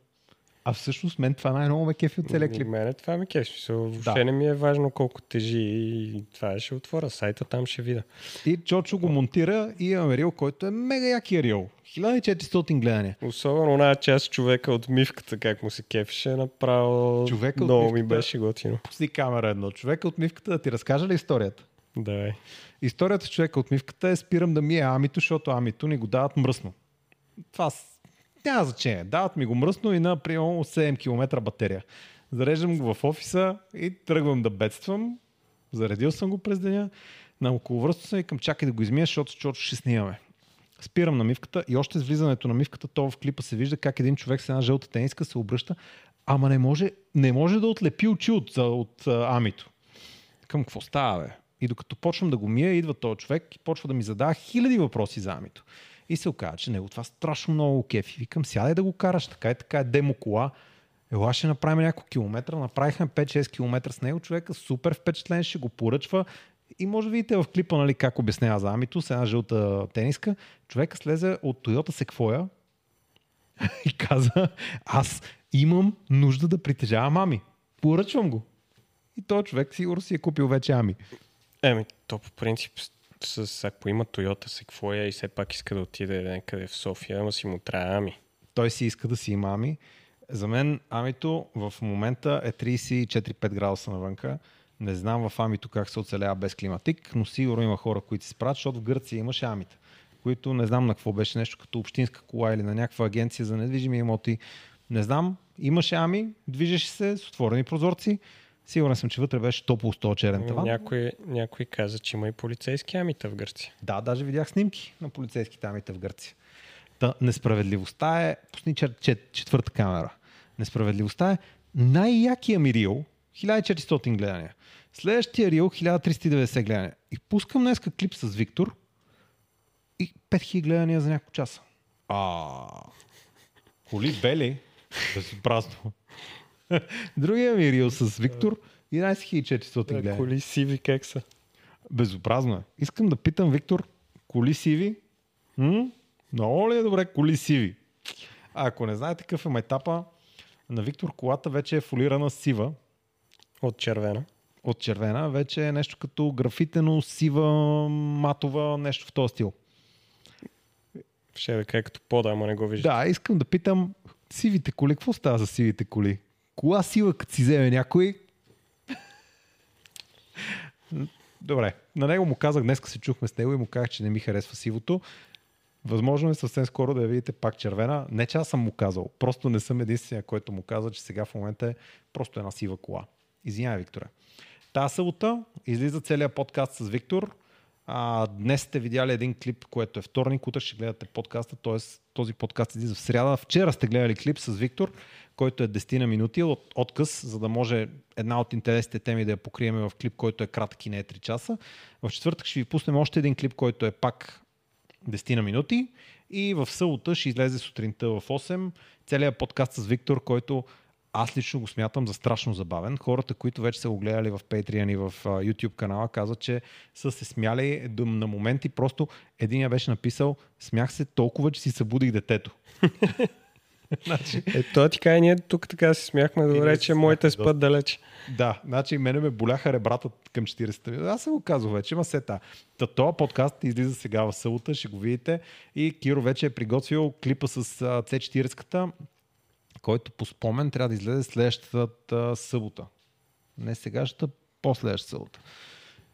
А всъщност мен това най-много ме кефи от целия клип. Мене това ми кефи. Смисъл, Въобще Да. не ми е важно колко тежи и това ще отворя сайта, там ще видя. И Чочо го монтира и имаме рил, който е мега якия рил. 1400 гледания. Особено една част човека от мивката, как му се кефише, направо Човека много ми мивката- беше готино. Пусти камера едно. Човека от мивката да ти разкажа ли историята? Давай. Историята с човека от мивката е спирам да мия амито, защото амито ни го дават мръсно. Това. Няма значение. Дават ми го мръсно и на примерно 7 км батерия. Зареждам го в офиса и тръгвам да бедствам. Заредил съм го през деня. На околовръстно съм и към чакай да го измия, защото, защото ще снимаме. Спирам на мивката и още с влизането на мивката, то в клипа се вижда как един човек с една жълта тениска се обръща, ама не може, не може да отлепи очи от, от а, амито. Към какво става, бе? И докато почвам да го мия, идва този човек и почва да ми задава хиляди въпроси за амито. И се оказа, че него това страшно много кефи. Викам, сядай да го караш, така и така е демо кола. Ела ще направим няколко километра. Направихме 5-6 км с него. Човека супер впечатлен, ще го поръчва. И може да видите в клипа нали, как обяснява за амито с една жълта тениска. Човека слезе от Toyota Sequoia и каза, аз имам нужда да притежавам ами. Поръчвам го. И този човек сигурно си е купил вече ами. Еми, то по принцип с, ако има Toyota Sequoia и все пак иска да отиде някъде в София, ама си му трябва ами. Той си иска да си има ами. За мен амито в момента е 34-5 градуса навънка. Не знам в амито как се оцелява без климатик, но сигурно има хора, които се справят, защото в Гърция имаше амита, които не знам на какво беше нещо като общинска кола или на някаква агенция за недвижими имоти. Не знам, имаше ами, движеше се с отворени прозорци. Сигурен съм, че вътре беше топло с този черен таван. Някой, някой каза, че има и полицейски амита в Гърция. Да, даже видях снимки на полицейските амите в Гърция. Та, несправедливостта е, пусни чет, чет, четвърта камера. Несправедливостта е най-якия ми рил, 1400 гледания. Следващия рил, 1390 гледания. И пускам днеска клип с Виктор и 5000 гледания за няколко часа. А, коли бели, безобразно. Другия ми рил с Виктор, 11400 гледания. Коли сиви как са? Безобразно е. Искам да питам Виктор, коли сиви? М? Много ли е добре коли сиви? А ако не знаете какъв е майтапа, на Виктор колата вече е фолирана сива От червена. от червена. Вече е нещо като графитено, сива, матова, нещо в този стил. Ще кажа като пода, ама не го вижда. Да, искам да питам сивите коли. Какво става за сивите коли? Кола сива, като си вземе някой? Добре, на него му казах, днес се чухме с него и му казах, че не ми харесва сивото. Възможно е съвсем скоро да я видите пак червена. Не, че аз съм му казал. Просто не съм единствения, който му каза, че сега в момента е просто една сива кола. Извинявай, Викторе. Та събота излиза целият подкаст с Виктор. А, днес сте видяли един клип, което е вторник, утре ще гледате подкаста, т.е. този подкаст излиза в сряда. Вчера сте гледали клип с Виктор, който е 10 на минути от отказ, за да може една от интересните теми да я покриеме в клип, който е кратък и не е 3 часа. В четвъртък ще ви пуснем още един клип, който е пак 10 на минути и в събота ще излезе сутринта в 8 целият подкаст с Виктор, който аз лично го смятам за страшно забавен. Хората, които вече са го гледали в Patreon и в YouTube канала, казват, че са се смяли на моменти. Просто един я беше написал, смях се толкова, че си събудих детето. значи, Е, то ти кай, ние тук така си смяхме, добре, че моите спът далеч. да, значи мене ме боляха ребрата към 40-та минути. Аз съм го казал вече, има сета. Та този подкаст излиза сега в събота, ще го видите. И Киро вече е приготвил клипа с а, C40-ката, който по спомен трябва да излезе следващата събота. Не сегашната, последващата събота.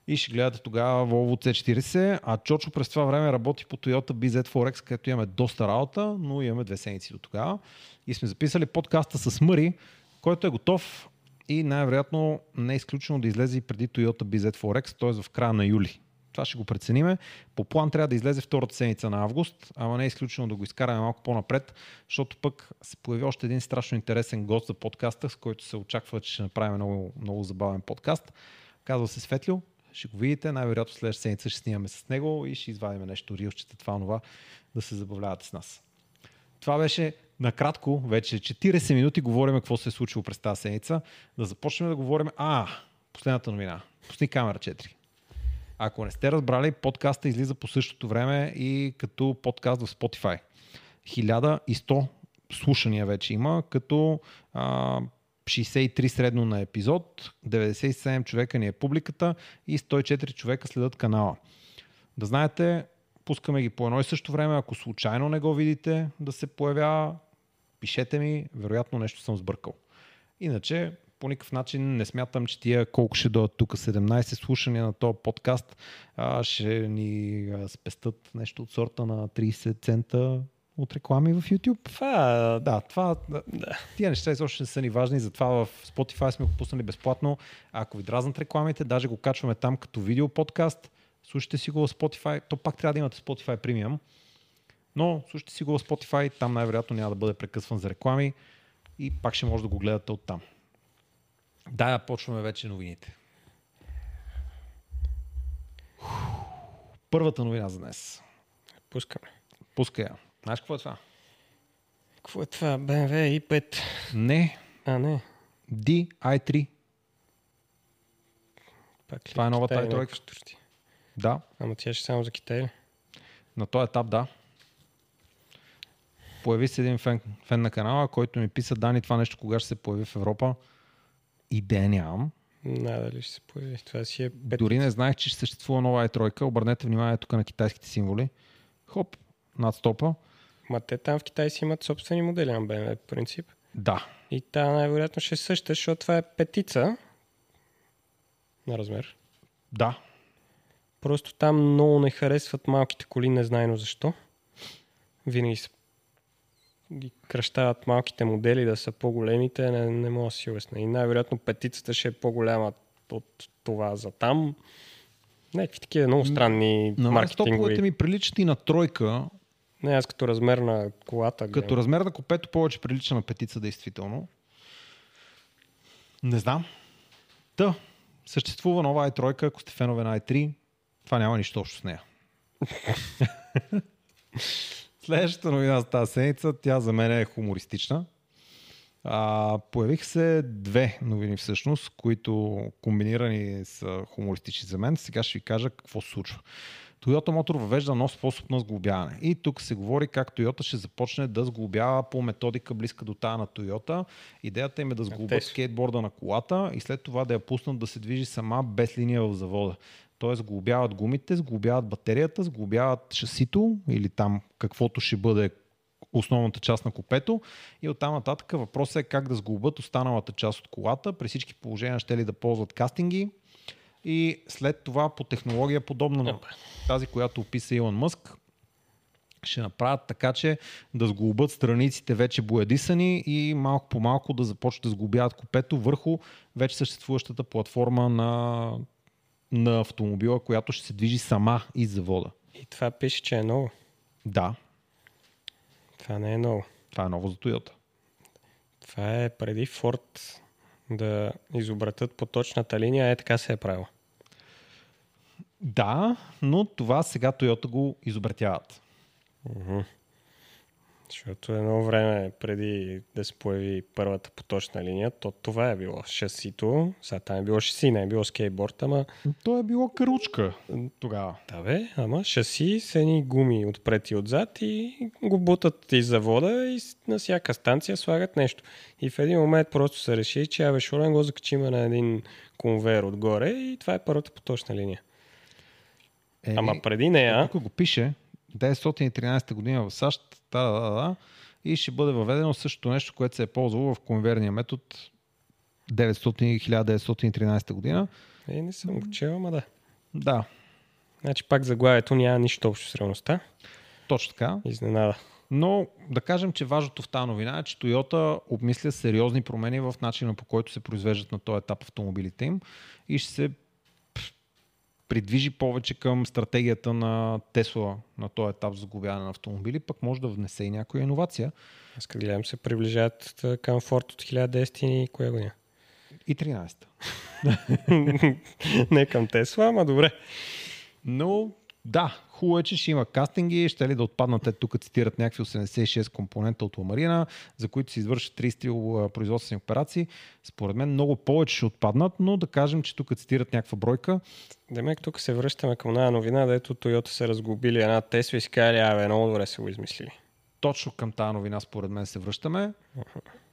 И ще гледате тогава Volvo C40, а Чочо през това време работи по Toyota BZ4X, където имаме доста работа, но имаме две седмици до тогава. И сме записали подкаста с Мъри, който е готов и най-вероятно не е изключено да излезе и преди Toyota BZ4X, т.е. в края на юли. Това ще го прецениме. По план трябва да излезе втората седмица на август, ама не е изключено да го изкараме малко по-напред, защото пък се появи още един страшно интересен гост за подкаста, с който се очаква, че ще направим много, много забавен подкаст. Казва се Светлио. Ще го видите. Най-вероятно следващата седмица ще снимаме с него и ще извадим нещо рилчета, това, това, да се забавлявате с нас. Това беше накратко, вече 40 минути говорим какво се е случило през тази седмица. Да започнем да говорим. А, последната новина. Пусни камера 4. Ако не сте разбрали, подкаста излиза по същото време и като подкаст в Spotify. 1100 слушания вече има, като а, 63 средно на епизод, 97 човека ни е публиката и 104 човека следят канала. Да знаете, пускаме ги по едно и също време, ако случайно не го видите да се появява, пишете ми, вероятно нещо съм сбъркал. Иначе, по никакъв начин не смятам, че тия колко ще дойдат тук 17 слушания на този подкаст, а, ще ни спестат нещо от сорта на 30 цента от реклами в YouTube. Това, Да, това, да. тия неща изобщо не са ни важни, затова в Spotify сме го пуснали безплатно. Ако ви дразнат рекламите, даже го качваме там като видео подкаст, слушайте си го в Spotify, то пак трябва да имате Spotify Premium, но слушайте си го в Spotify, там най-вероятно няма да бъде прекъсван за реклами и пак ще може да го гледате оттам. Да, почваме вече новините. Първата новина за днес. пускаме. Пускай я. Знаеш какво е това? Какво е това? BMW i5. Не, А, не. DI3. Пак ли Това е новата Китай, i3. някакво штурти? Да, Ама тя ще само за Китай ли? на този етап да. Появи се един фен, фен на канала, който ми писа, Дани, това нещо кога ще се появи в Европа. Идея нямам. Надали ще се появи. Това си е пет. Дори не знаех, че ще съществува нова i3. Обърнете внимание тук на китайските символи. Хоп, над стопа. Ма те там в Китай си имат собствени модели на BMW, по принцип. Да, И та най-вероятно ще е съща, защото това е петица на размер. да. Просто там много не харесват малките коли, незнайно защо. Винаги са ги кръщават малките модели да са по-големите, не, не мога да си обясня. И най-вероятно петицата ще е по-голяма от това за там. Някакви такива много странни На маркетингови. ми приличат и на тройка, Не, аз като размер на колата. Като гледам. размер на копето повече прилича на петица, действително. Не знам. Та, съществува нова i3, ако сте фенове на i3, това няма нищо общо с нея. Следващата новина за тази седмица, тя за мен е хумористична. А, появих се две новини всъщност, които комбинирани са хумористични за мен. Сега ще ви кажа какво се случва. Toyota Motor въвежда нов способ на сглобяване. И тук се говори как Toyota ще започне да сглобява по методика близка до тая на Toyota. Идеята им е да сглобят скейтборда на колата и след това да я пуснат да се движи сама без линия в завода. Тоест сглобяват гумите, сглобяват батерията, сглобяват шасито или там каквото ще бъде основната част на купето. И оттам нататък въпросът е как да сглобят останалата част от колата. При всички положения ще ли да ползват кастинги. И след това по технология подобна на тази, която описа Илон Мъск, ще направят така, че да сглобят страниците вече боядисани и малко по малко да започнат да сглобяват купето върху вече съществуващата платформа на, на автомобила, която ще се движи сама из завода. И това пише, че е ново. Да, Това не е ново. това е ново за Toyota. Това е преди Форд да изобретат по точната линия, е така се е правило. Да, но това сега Toyota го изобретяват. Защото едно време преди да се появи първата поточна линия, то това е било шасито. Сега там е било шаси, не е било скейтборд, ама То е било каручка тогава. да бе, ама шаси с едни гуми отпред и отзад и го бутат из завода и на всяка станция слагат нещо. И в един момент просто се реши, че абе шорен го закачим на един конвейер отгоре и това е първата поточна линия. Еми, Ама преди нея, Тук го пише 913 година в САЩ, да, да, да, да, и ще бъде въведено същото нещо, което се е ползвало в конверния метод 900 1913 година. е, не съм го чел, ама да. Да, Значи пак заглавието няма нищо общо с реалността. точно така. Изненада. Но да кажем, че важното в тази новина е, че Toyota обмисля сериозни промени в начина по който се произвеждат на този етап автомобилите им и ще се придвижи повече към стратегията на Тесла на този етап за сглобяване на автомобили, пък може да внесе и някоя иновация. Аз като гледам се приближават към Форд от 1010 и коя година? И 13-та. Не към Тесла, ама добре. Но да, хубаво е, че ще има кастинги, ще ли да отпаднат, те тук цитират някакви 86 компонента от ламарина, за които се извършат 33 производствени операции. Според мен много повече ще отпаднат, но да кажем, че тук цитират някаква бройка. Демек, тук се връщаме към една новина, дето Toyota се разгубили една Тесла и си казали, абе, много добре са го измислили. Точно към тази новина, според мен, се връщаме.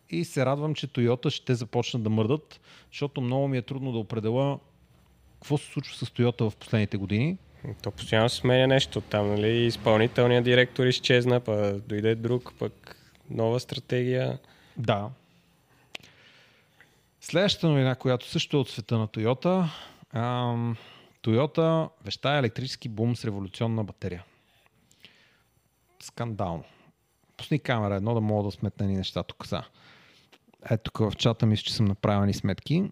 И се радвам, че Toyota ще започнат да мърдат, защото много ми е трудно да определя какво се случва с Toyota в последните години. То постоянно се сменя нещо там, нали? Изпълнителният директор изчезна, па дойде друг, пък нова стратегия. Да. Следващата новина, която също е от света на Toyota. Ам, Toyota веща електрически бум с революционна батерия. Скандално. Пусни камера едно да мога да сметна ни неща тук. Ето тук в чата мисля, че съм направил ни сметки.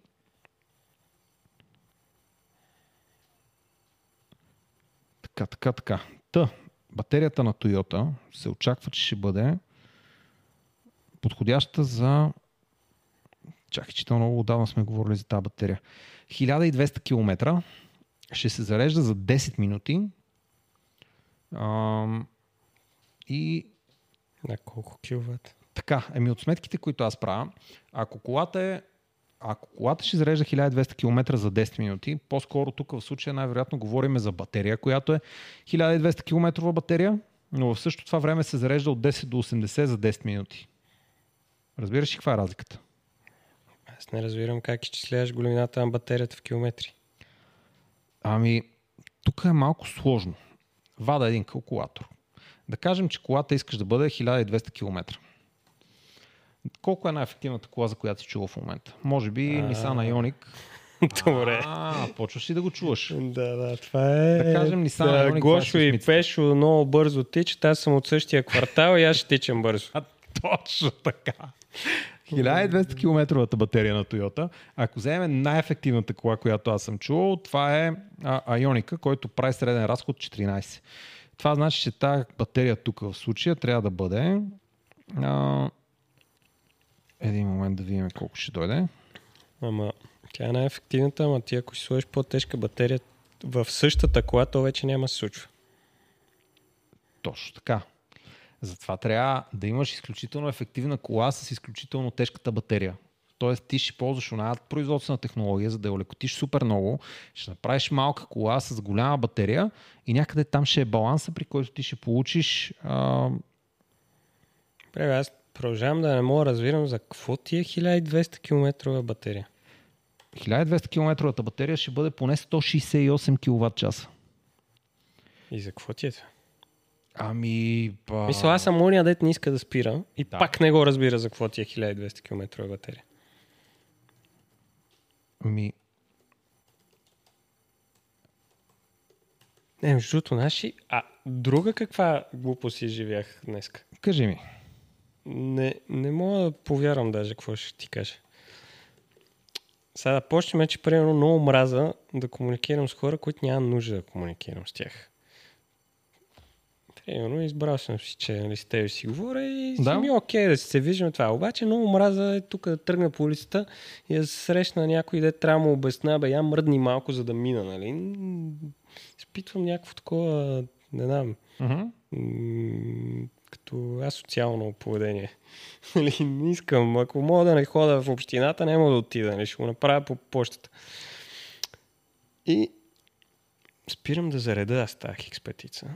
Така, така, така. Та, батерията на Toyota се очаква, че ще бъде подходяща за... Чакай, че много отдавна сме говорили за тази батерия. 1200 км ще се зарежда за 10 минути Ам, и На колко киловатт? така, еми от сметките, които аз правя, ако колата е ако колата ще зарежда 1200 км за 10 минути, по-скоро тук в случая най-вероятно говорим за батерия, която е 1200 км батерия, но в същото това време се зарежда от 10 до 80 за 10 минути. Разбираш ли каква е разликата? Аз не разбирам как изчисляваш големината на батерията в километри. Ами, тук е малко сложно. Вада един калкулатор. Да кажем, че колата искаш да бъде 1200 км. Колко е най-ефективната кола, за която си чува в момента? Може би Nissan Ioniq. Добре. А, почваш и да го чуваш. Да, да, това е... Да кажем, Nissan да, Ioniq Гошо 28 и. Пешо много бързо тичат, аз съм от същия квартал и аз ще тичам бързо. А, точно така. 1200 км батерия на Toyota. Ако вземем най-ефективната кола, която аз съм чувал, това е а, Ionика, който прави среден разход 14. Това значи, че тази батерия тук в случая трябва да бъде... А, един момент да видим колко ще дойде. Ама тя е най-ефективната, ама ти ако си сложиш по-тежка батерия в същата кола, то вече няма се случва. Точно така. Затова трябва да имаш изключително ефективна кола с изключително тежката батерия. Тоест ти ще ползваш онаят производствена технология, за да я олекотиш супер много, ще направиш малка кола с голяма батерия и някъде там ще е баланса, при който ти ще получиш а, Бре, бе, аз продължавам да не мога да разбирам за какво ти е 1200 км батерия. 1200 км батерия ще бъде поне 168 кВт часа. И за какво ти е това? Ами... Па... Мисля, аз съм ония дет не иска да спира и Да. пак не го разбира за какво ти е 1200 км батерия. Ами... Не, между другото, наши... А, друга каква глупост си живях днес? Кажи ми. Не, не мога да повярвам даже какво ще ти кажа. Сега да почнем, че примерно много мраза да комуникирам с хора, които няма нужда да комуникирам с тях. Примерно избрал съм си, че нали, с теб си говоря и Да. ми е окей да се виждаме това. Обаче много мраза е тук да тръгна по улицата и да се срещна някой, де трябва му обясня, бе, я мръдни малко, за да мина, нали? Изпитвам някакво такова, не знам, Uh-huh. Като асоциално поведение. Нали, не искам. Ако мога да не хода в общината, няма да отида. Нали, ще го направя по почтата. И спирам да зареда аз тази хикс петица.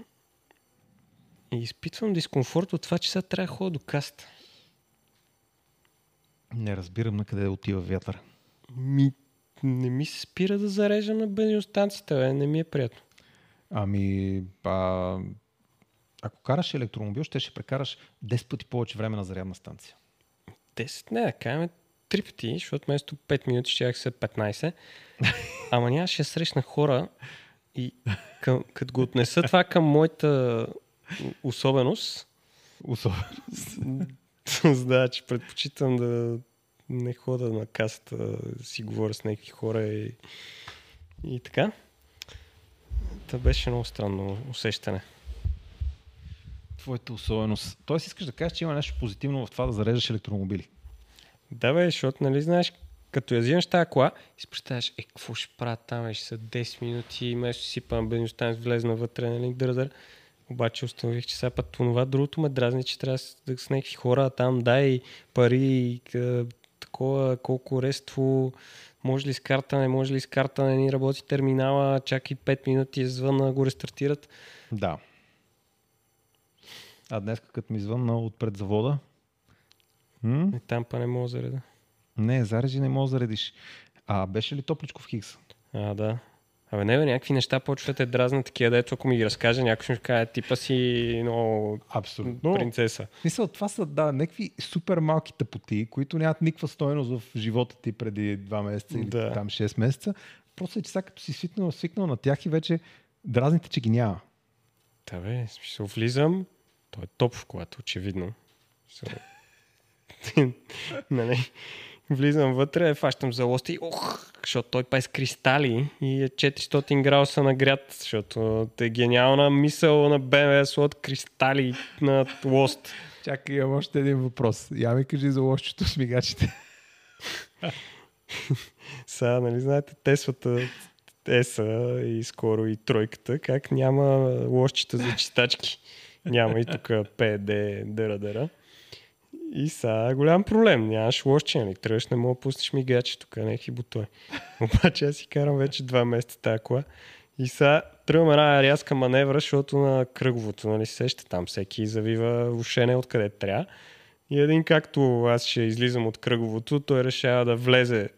И изпитвам дискомфорт от това, че сега трябва да ходя до каста. Не разбирам на къде отива вятъра. Ми, не ми се спира да зареждам на бензиностанцията, бе. не ми е приятно. Ами, а, ако караш електромобил, ще ще прекараш 10 пъти повече време на зарядна станция. 10, не, да кажем 3 пъти, защото вместо 5 минути ще са 15. Ама нямаше срещна хора и към, като го отнеса това към моята особеност, Особено. да, че предпочитам да не хода на касата, да си говоря с някакви хора и, и така. Та беше много странно усещане. Твоята особеност. Тоест искаш да кажеш, че има нещо позитивно в това да зареждаш електромобили. Да бе, защото нали знаеш като я вземеш тази кола си представяш, е, какво ще правя там, ще са 10 минути, и место си пам бензин, ще влезна вътре, нали, дърдър. Обаче установих, че сега път това другото ме дразни, че трябва да с някакви хора там, дай пари, такова, колко рество, може ли с карта, не може ли с карта, не ни работи терминала, чакай 5 минути, звънна, го рестартират. Да. А днес, като ми звънна отпред завода, М? И там па не мога да зареда. Не, зарежи не мога да заредиш. А беше ли топличко в Хигс? А, да. Абе, не, бе, някакви неща почват да дразнат такива, дето ако ми ги разкаже, някой ще ми каже, типа си много Абсолютно. принцеса. Мисля, това са да, някакви супер малки тъпоти, които нямат никаква стоеност в живота ти преди 2 месеца или да. там 6 месеца. Просто е, че сега като си свикнал, свикнал на тях и вече дразните, че ги няма. Да бе, смисъл влизам, той е топ в колата, очевидно. нали? Влизам вътре, фащам за лоста и ох, защото той па е с кристали и е 400 градуса нагрят, защото е гениална мисъл на BMW слот кристали на лост. Чакай, имам още един въпрос. Я ми кажи за лошчето с мигачите. Сега, нали знаете, Теслата Еса и скоро и тройката, как няма лошчета за чистачки. Няма и тук PD, дъра, дъра. И са голям проблем. Нямаш лош нали? Трябваш не мога да пуснеш мигачи тук, не е бутони. Обаче аз си карам вече два месеца тази. И сега тръгвам една рязка маневра, защото на кръговото, нали, сеща там всеки завива ушене откъде трябва. И един както аз ще излизам от кръговото, той решава да влезе.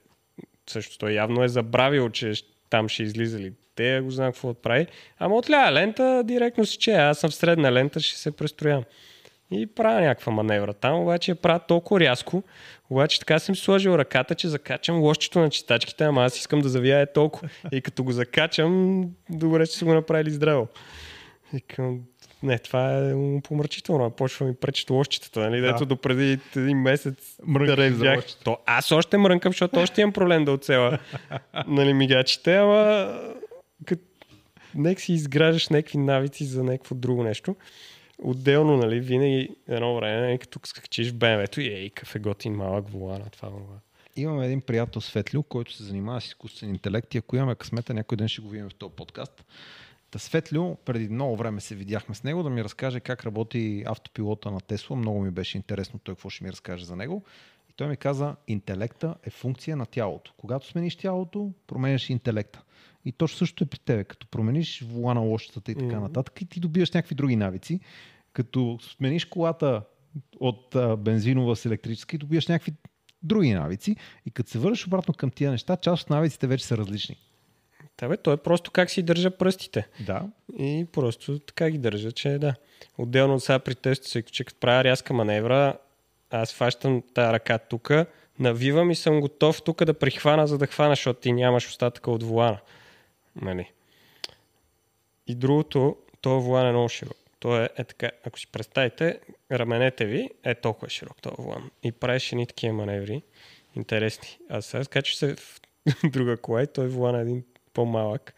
Също той явно е забравил, че там ще излизали. Те го знам какво да прави. Ама от лява лента директно си че аз съм в средна лента, ще се престроявам и правя някаква маневра там, обаче я правя толкова рязко, обаче така съм сложил ръката, че закачам лошчето на чистачките, ама аз искам да завия толкова. И като го закачам, добре, че са го направили здраво. И към... Не, това е помрачително. Почва ми пречат лошчетата, нали? Да. Дето до преди един месец да ревях. То, аз още мрънкам, защото още имам проблем да оцела нали, мигачите, ама. Нека си изграждаш някакви навици за някакво друго нещо. Отделно, нали, винаги едно време, нали, като скачиш в BMW-то и ей, кафе готин малък волан, това това. Имаме един приятел Светлю, който се занимава с изкуствен интелект и ако имаме късмета, някой ден ще го видим в този подкаст. Та Светлю, преди много време се видяхме с него да ми разкаже как работи автопилота на Тесла. Много ми беше интересно той какво ще ми разкаже за него. И той ми каза, интелекта е функция на тялото. Когато смениш тялото, променяш интелекта. И точно също е при тебе. Като промениш вола на лошата и така mm-hmm. нататък, и ти добиваш някакви други навици. Като смениш колата от а, бензинова с електрическа и добиваш някакви други навици. И като се върнеш обратно към тия неща, част от навиците вече са различни. Да, бе, то е просто как си държа пръстите. Да. И просто така ги държа, че да. Отделно от сега при теста, че като правя рязка маневра, аз фащам тази ръка тук, навивам и съм готов тук да прихвана, за да хвана, защото ти нямаш остатъка от волана. Нали. И другото, то волан е много широк. То е, е така, ако си представите, раменете ви е толкова широк този волан. И правиш едни такива маневри, интересни. А сега скачаш се в друга кола и той волан е един по-малък.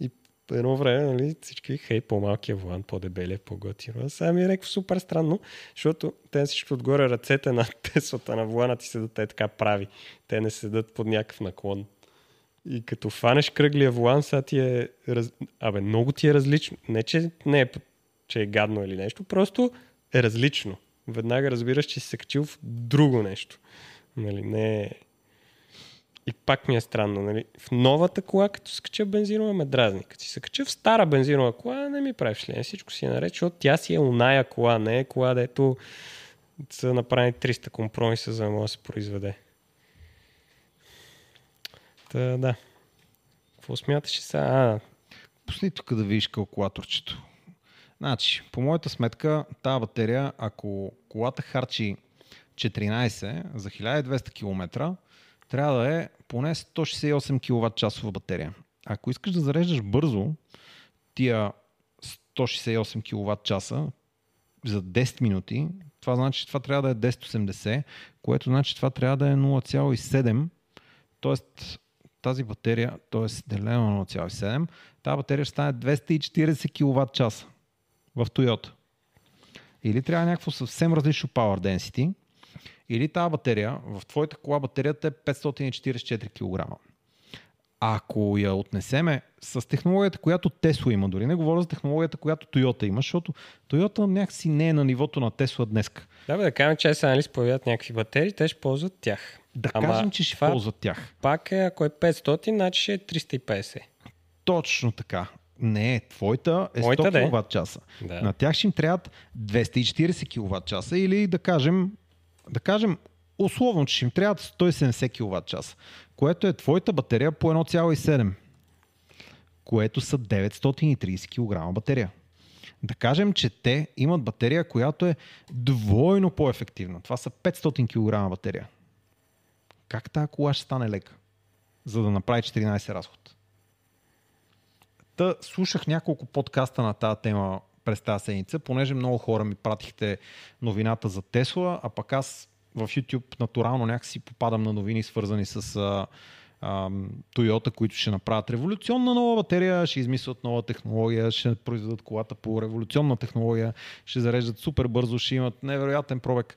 И едно време, нали, всички, хей, по-малкият волан, по-дебелия, по-готино. А сега ми е някакво супер странно, защото те всички отгоре ръцете на теслата на волана ти седат е така прави. Те не седат под някакъв наклон. И като фанеш кръглия волан, сега ти е... Раз... Абе, много ти е различно. Не, че не е, че е гадно или нещо, просто е различно. Веднага разбираш, че си се качил в друго нещо. Нали, не е... И пак ми е странно. Нали? В новата кола, като се кача бензинова, ме дразни. Като си се кача в стара бензинова кола, не ми прави впечатление. Всичко си е наред, защото тя си е уная кола, не е кола, дето са направени 300 компромиса, за да може да се произведе. Та, да. Какво смяташ сега? А, Пусни тук да видиш калкулаторчето. Значи, по моята сметка, тази батерия, ако колата харчи 14 за 1200 км, трябва да е поне 168 кВт часова батерия. Ако искаш да зареждаш бързо тия 168 кВт часа за 10 минути, това значи, че това трябва да е 1080, което значи, че това трябва да е 0,7, т.е тази батерия, т.е. делено на 0,7, тази батерия ще стане 240 кВт часа в Toyota. Или трябва някакво съвсем различно power density, Или тази батерия, в твоята кола батерията е 544 кг. Ако я отнесеме с технологията, която Тесла има, дори не говоря за технологията, която Toyota има, защото Toyota някакси не е на нивото на Тесла днес. Да, бе, да кажем, че сега нали появят някакви батерии, те ще ползват тях. Да Ама кажем, че ще ползват тях. Пак е, ако е 500, значи ще е 350. Точно така. Не, твоята е 100 Моята кВт часа. Да. На тях ще им трябват 240 кВт часа или да кажем, да кажем условно, че ще им трябват 170 кВт часа, което е твоята батерия по 1,7, което са 930 кг батерия. Да кажем, че те имат батерия, която е двойно по-ефективна. Това са 500 кг батерия. Как тази кола ще стане лека, за да направи 14 разход? Та слушах няколко подкаста на тази тема през тази седмица, понеже много хора ми пратихте новината за Тесла, а пък аз в YouTube натурално някакси попадам на новини, свързани с Toyota, които ще направят революционна нова батерия, ще измислят нова технология, ще произведат колата по революционна технология, ще зареждат супер бързо, ще имат невероятен пробег.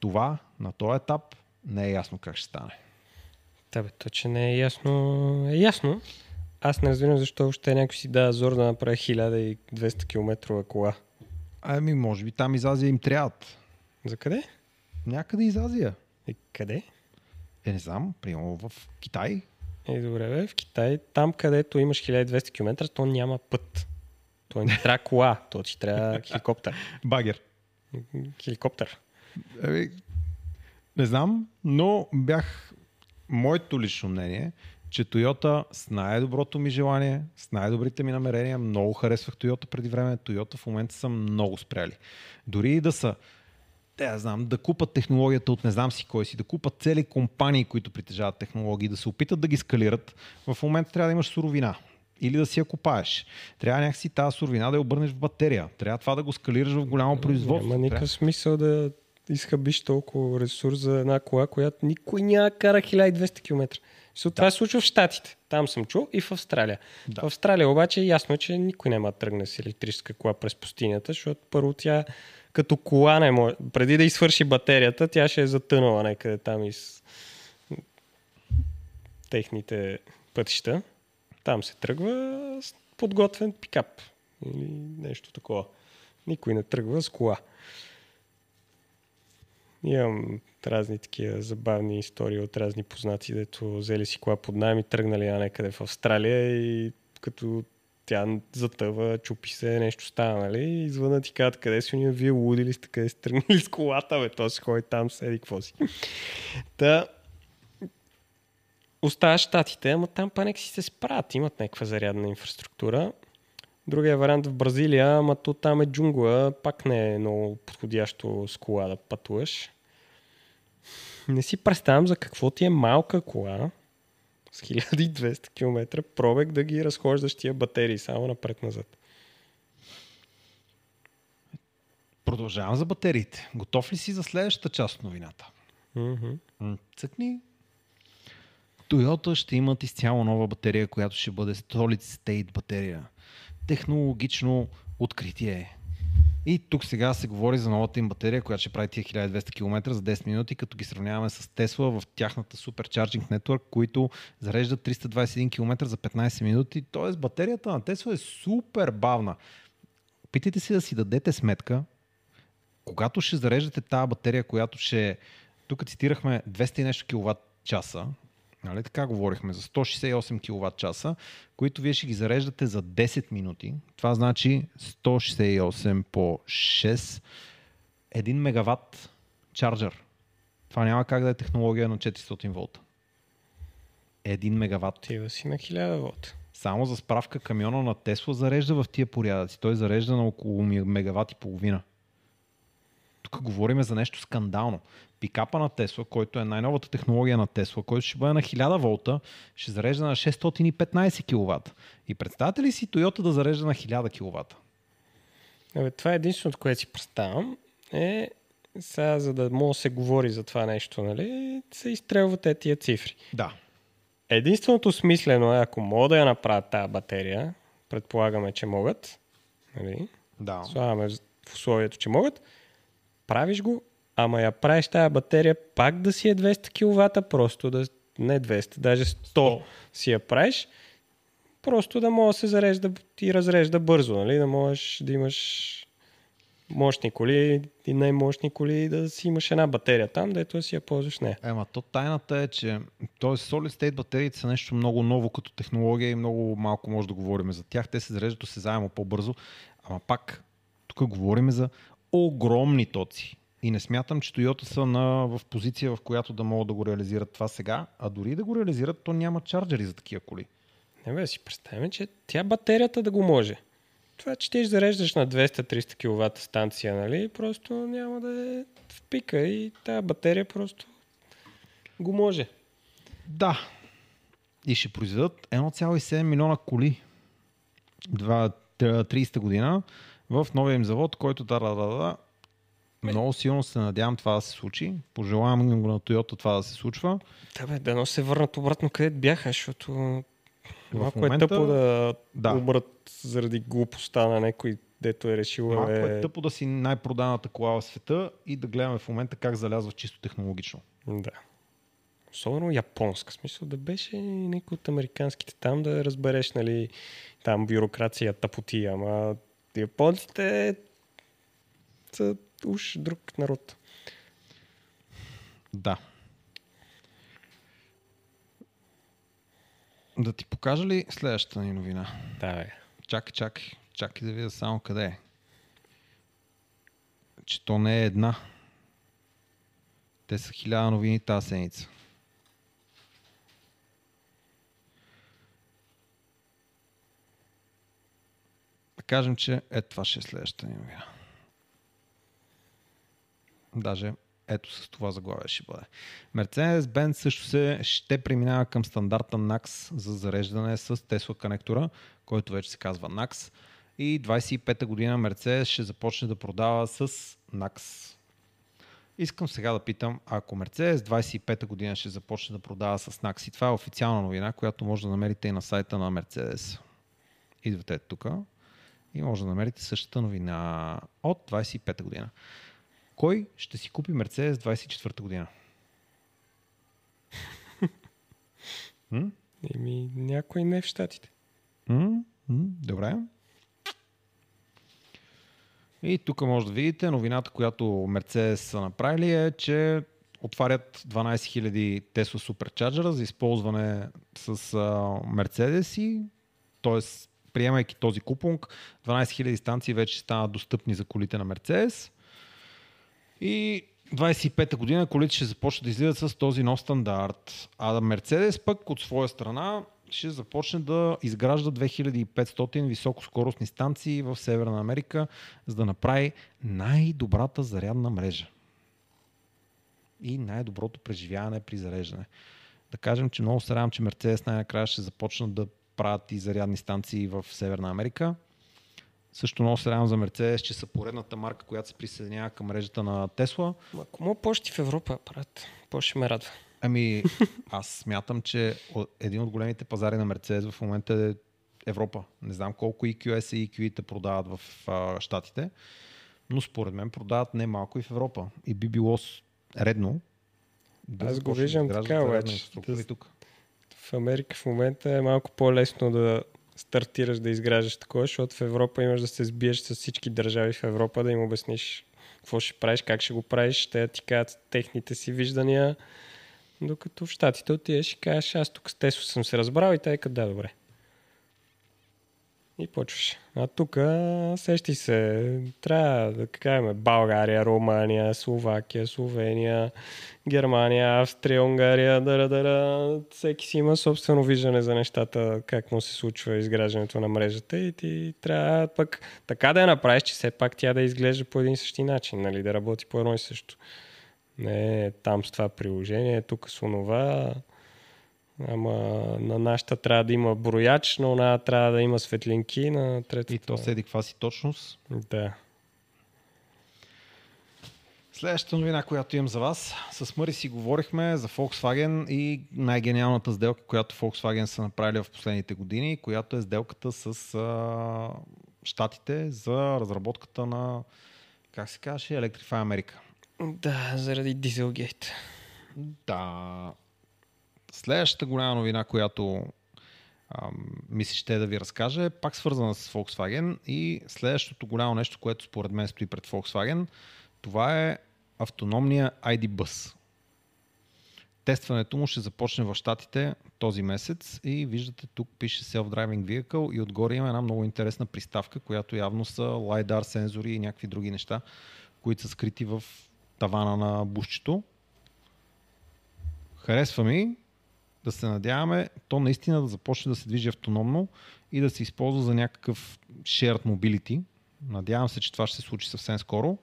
Това на този етап не е ясно как ще стане. Да, бе, то, че не е ясно, е ясно. Аз не разбирам защо още някой си дава зор да направи 1200 км кола. Ами, може би там из Азия им трябват. За къде? Някъде из Азия. И къде? Е, не знам, примерно в Китай. Е, добре, бе, в Китай, там където имаш 1200 км, то няма път. То не трябва кола, то ти трябва хеликоптер. Багер. Хеликоптер. Еми, не знам, но бях моето лично мнение, че Toyota с най-доброто ми желание, с най-добрите ми намерения, много харесвах Toyota преди време. Toyota в момента са много спряли. Дори и да са те, я знам, да купат технологията от не знам си кой си, да купат цели компании, които притежават технологии, да се опитат да ги скалират, в момента трябва да имаш суровина. Или да си я купаеш. Трябва някакси тази суровина да я обърнеш в батерия. Трябва това да го скалираш в голямо производство. Няма никакъв смисъл да изхъбиш толкова ресурс за една кола, която никой няма кара 1200 км. So, да. Това се случва в Штатите. Там съм чул и в Австралия. Да. В Австралия обаче е ясно, че никой няма да тръгне с електрическа кола през пустинята, защото първо тя като кола не може. Преди да изсвърши батерията, тя ще е затънала някъде там из техните пътища. Там се тръгва с подготвен пикап или нещо такова. Никой не тръгва с кола. Имам разни такива забавни истории от разни познати, дето взели си кола под найем и тръгнали на някъде в Австралия и като тя затъва, чупи се, нещо става, нали? И извън ти казват, къде си уния, вие луди ли сте, къде сте тръгнали с колата, бе, то си ходи там, седи, какво си. Та, оставаш щатите, ама там панек си се справят, имат някаква зарядна инфраструктура. Другия вариант в Бразилия, ама то там е джунгла, пак не е много подходящо с кола да пътуваш. Не си представям за какво ти е малка кола, с 1200 км пробег да ги разхождаш тия батерии само напред-назад. Продължавам за батериите. Готов ли си за следващата част от новината? Mm-hmm. Цъкни. Toyota ще имат изцяло нова батерия, която ще бъде Solid State батерия. Технологично откритие. И тук сега се говори за новата им батерия, която ще прави тия 1200 км за 10 минути, като ги сравняваме с Tesla в тяхната Supercharging Network, които зареждат 321 км за 15 минути. Тоест батерията на Tesla е супер бавна. Питайте си да си дадете сметка, когато ще зареждате тази батерия, която ще... Тук цитирахме 200 и нещо киловатт часа, Нали? Така говорихме за 168 кВт часа, които вие ще ги зареждате за 10 минути. Това значи 168 по 6, 1 мегаватт чарджер. Това няма как да е технология на 400 волта. 1 мегаватт. Тива си на 1000 волта. Само за справка камиона на Тесла зарежда в тия порядъци. Той зарежда на около мегаватт и половина. Тук говорим за нещо скандално. Пикапа на Тесла, който е най-новата технология на Тесла, който ще бъде на 1000 волта, ще зарежда на 615 кВт. И представете ли си Toyota да зарежда на 1000 кВт? Абе, това е единственото, което си представям. Е, сега, за да мога да се говори за това нещо, нали, се изстрелват тия цифри. Да. Единственото смислено е, ако мога да я направят тази батерия, предполагаме, че могат, нали, Да. слагаме в условието, че могат, правиш го ама я правиш тази батерия пак да си е 200 кВт, просто да не 200, даже 100 си я правиш, просто да може да се зарежда и разрежда бързо, нали? да можеш да имаш мощни коли и най-мощни коли да си имаш една батерия там, дето си я ползваш не. Ема то тайната е, че т.е. Solid State батериите са нещо много ново като технология и много малко може да говорим за тях. Те се зареждат осезаемо по-бързо, ама пак тук говорим за огромни тоци. И не смятам, че Toyota са на, в позиция, в която да могат да го реализират това сега, а дори да го реализират, то няма чарджери за такива коли. Не бе, си представяме, че тя батерията да го може. Това, че ти зареждаш на 200-300 кВт станция, нали, просто няма да е в пика и тази батерия просто го може. Да. И ще произведат 1,7 милиона коли 30 година в новия им завод, който да, да, да. Много силно се надявам това да се случи. Пожелавам го на Toyota това да се случва. Да, бе, дано се върнат обратно където бяха, защото малко момента- е тъпо да, Да. умрат заради глупостта на някой, дето е решил Малко е... е тъпо да си най-проданата кола в света и да гледаме в момента как залязва чисто технологично. Да. Особено японска. В Смисъл да беше някой от американските там да разбереш, нали, там бюрокрация, тъпоти, ама японците са уж друг народ. Да. Да ти покажа ли следващата ни новина? Да, бе. Чакай, чакай, чакай да видя само къде е. Че то не е една. Те са хиляда новини тази седмица. Кажем, че е това ще е следващата ни новина. Даже ето с това заглавие ще бъде. Mercedes-Benz също се ще преминава към стандарта NAX за зареждане с Tesla конектора, който вече се казва NAX. И 25-та година Mercedes ще започне да продава с NAX. Искам сега да питам, ако Mercedes 25-та година ще започне да продава с NAX и това е официална новина, която може да намерите и на сайта на Mercedes. Идвате тук и може да намерите същата новина от 25-та година. Кой ще си купи Mercedes 24-та година? М? Еми, някой не в щатите. М? М? Добре. И тук може да видите новината, която Mercedes са направили е, че отварят 12 000 Tesla Supercharger за използване с Mercedes и т.е. приемайки този купонг, 12 000 станции вече станат достъпни за колите на Mercedes. И 25-та година колите ще започнат да излизат с този нов стандарт. А Мерцедес пък от своя страна ще започне да изгражда 2500 високоскоростни станции в Северна Америка, за да направи най-добрата зарядна мрежа. И най-доброто преживяване при зареждане. Да кажем, че много се радвам, че Мерцедес най-накрая ще започнат да правят и зарядни станции в Северна Америка. Също много се радвам за Мерцедес, че са поредната марка, която се присъединява към мрежата на Тесла. Ако мога почти в Европа правят, по-ще ме радва. Ами, аз смятам, че един от големите пазари на Мерцедес в момента е Европа. Не знам колко EQS и EQE продават в а, Штатите, но според мен продават не малко и в Европа. И би било редно да Аз го виждам така, обаче. Да- тук. В Америка в момента е малко по-лесно да стартираш да изграждаш такова, защото в Европа имаш да се сбиеш с всички държави в Европа, да им обясниш какво ще правиш, как ще го правиш, те ти кажат техните си виждания, докато в Штатите отидеш и кажеш, аз тук с Тесло съм се разбрал и тъй да, добре. И почваш. А тук сещи се, трябва да кажем България, Румъния, Словакия, Словения, Германия, Австрия, Унгария, дара, дара. Всеки си има собствено виждане за нещата, как му се случва изграждането на мрежата и ти трябва пък така да я направиш, че все пак тя да изглежда по един и същи начин, нали, да работи по едно и също. Не там с това приложение, тук с онова. Ама на нашата трябва да има брояч, на она трябва да има светлинки, на третата... И то седи каква си точност. Да. Следващата новина, която имам за вас. С Мъри си говорихме за Volkswagen и най-гениалната сделка, която Volkswagen са направили в последните години, която е сделката с а, щатите за разработката на, как се казваше, Electrify America. Да, заради Дизелгейт. Да. Следващата голяма новина, която ми се ще да ви разкажа, е пак свързана с Volkswagen и следващото голямо нещо, което според мен стои пред Volkswagen, това е автономния ID Bus. Тестването му ще започне в Штатите този месец и виждате тук пише Self-Driving Vehicle и отгоре има една много интересна приставка, която явно са LiDAR сензори и някакви други неща, които са скрити в тавана на бушчето. Харесва ми, да се надяваме то наистина да започне да се движи автономно и да се използва за някакъв shared mobility. Надявам се, че това ще се случи съвсем скоро.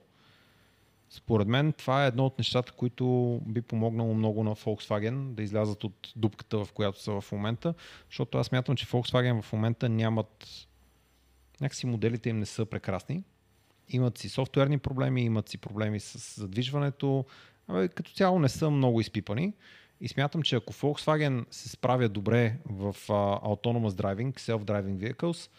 Според мен това е едно от нещата, които би помогнало много на Volkswagen да излязат от дупката, в която са в момента, защото аз мятам, че Volkswagen в момента нямат някакси моделите им не са прекрасни. Имат си софтуерни проблеми, имат си проблеми с задвижването, Абе, като цяло не са много изпипани. И смятам, че ако Volkswagen се справя добре в uh, Autonomous Driving, Self-Driving Vehicles,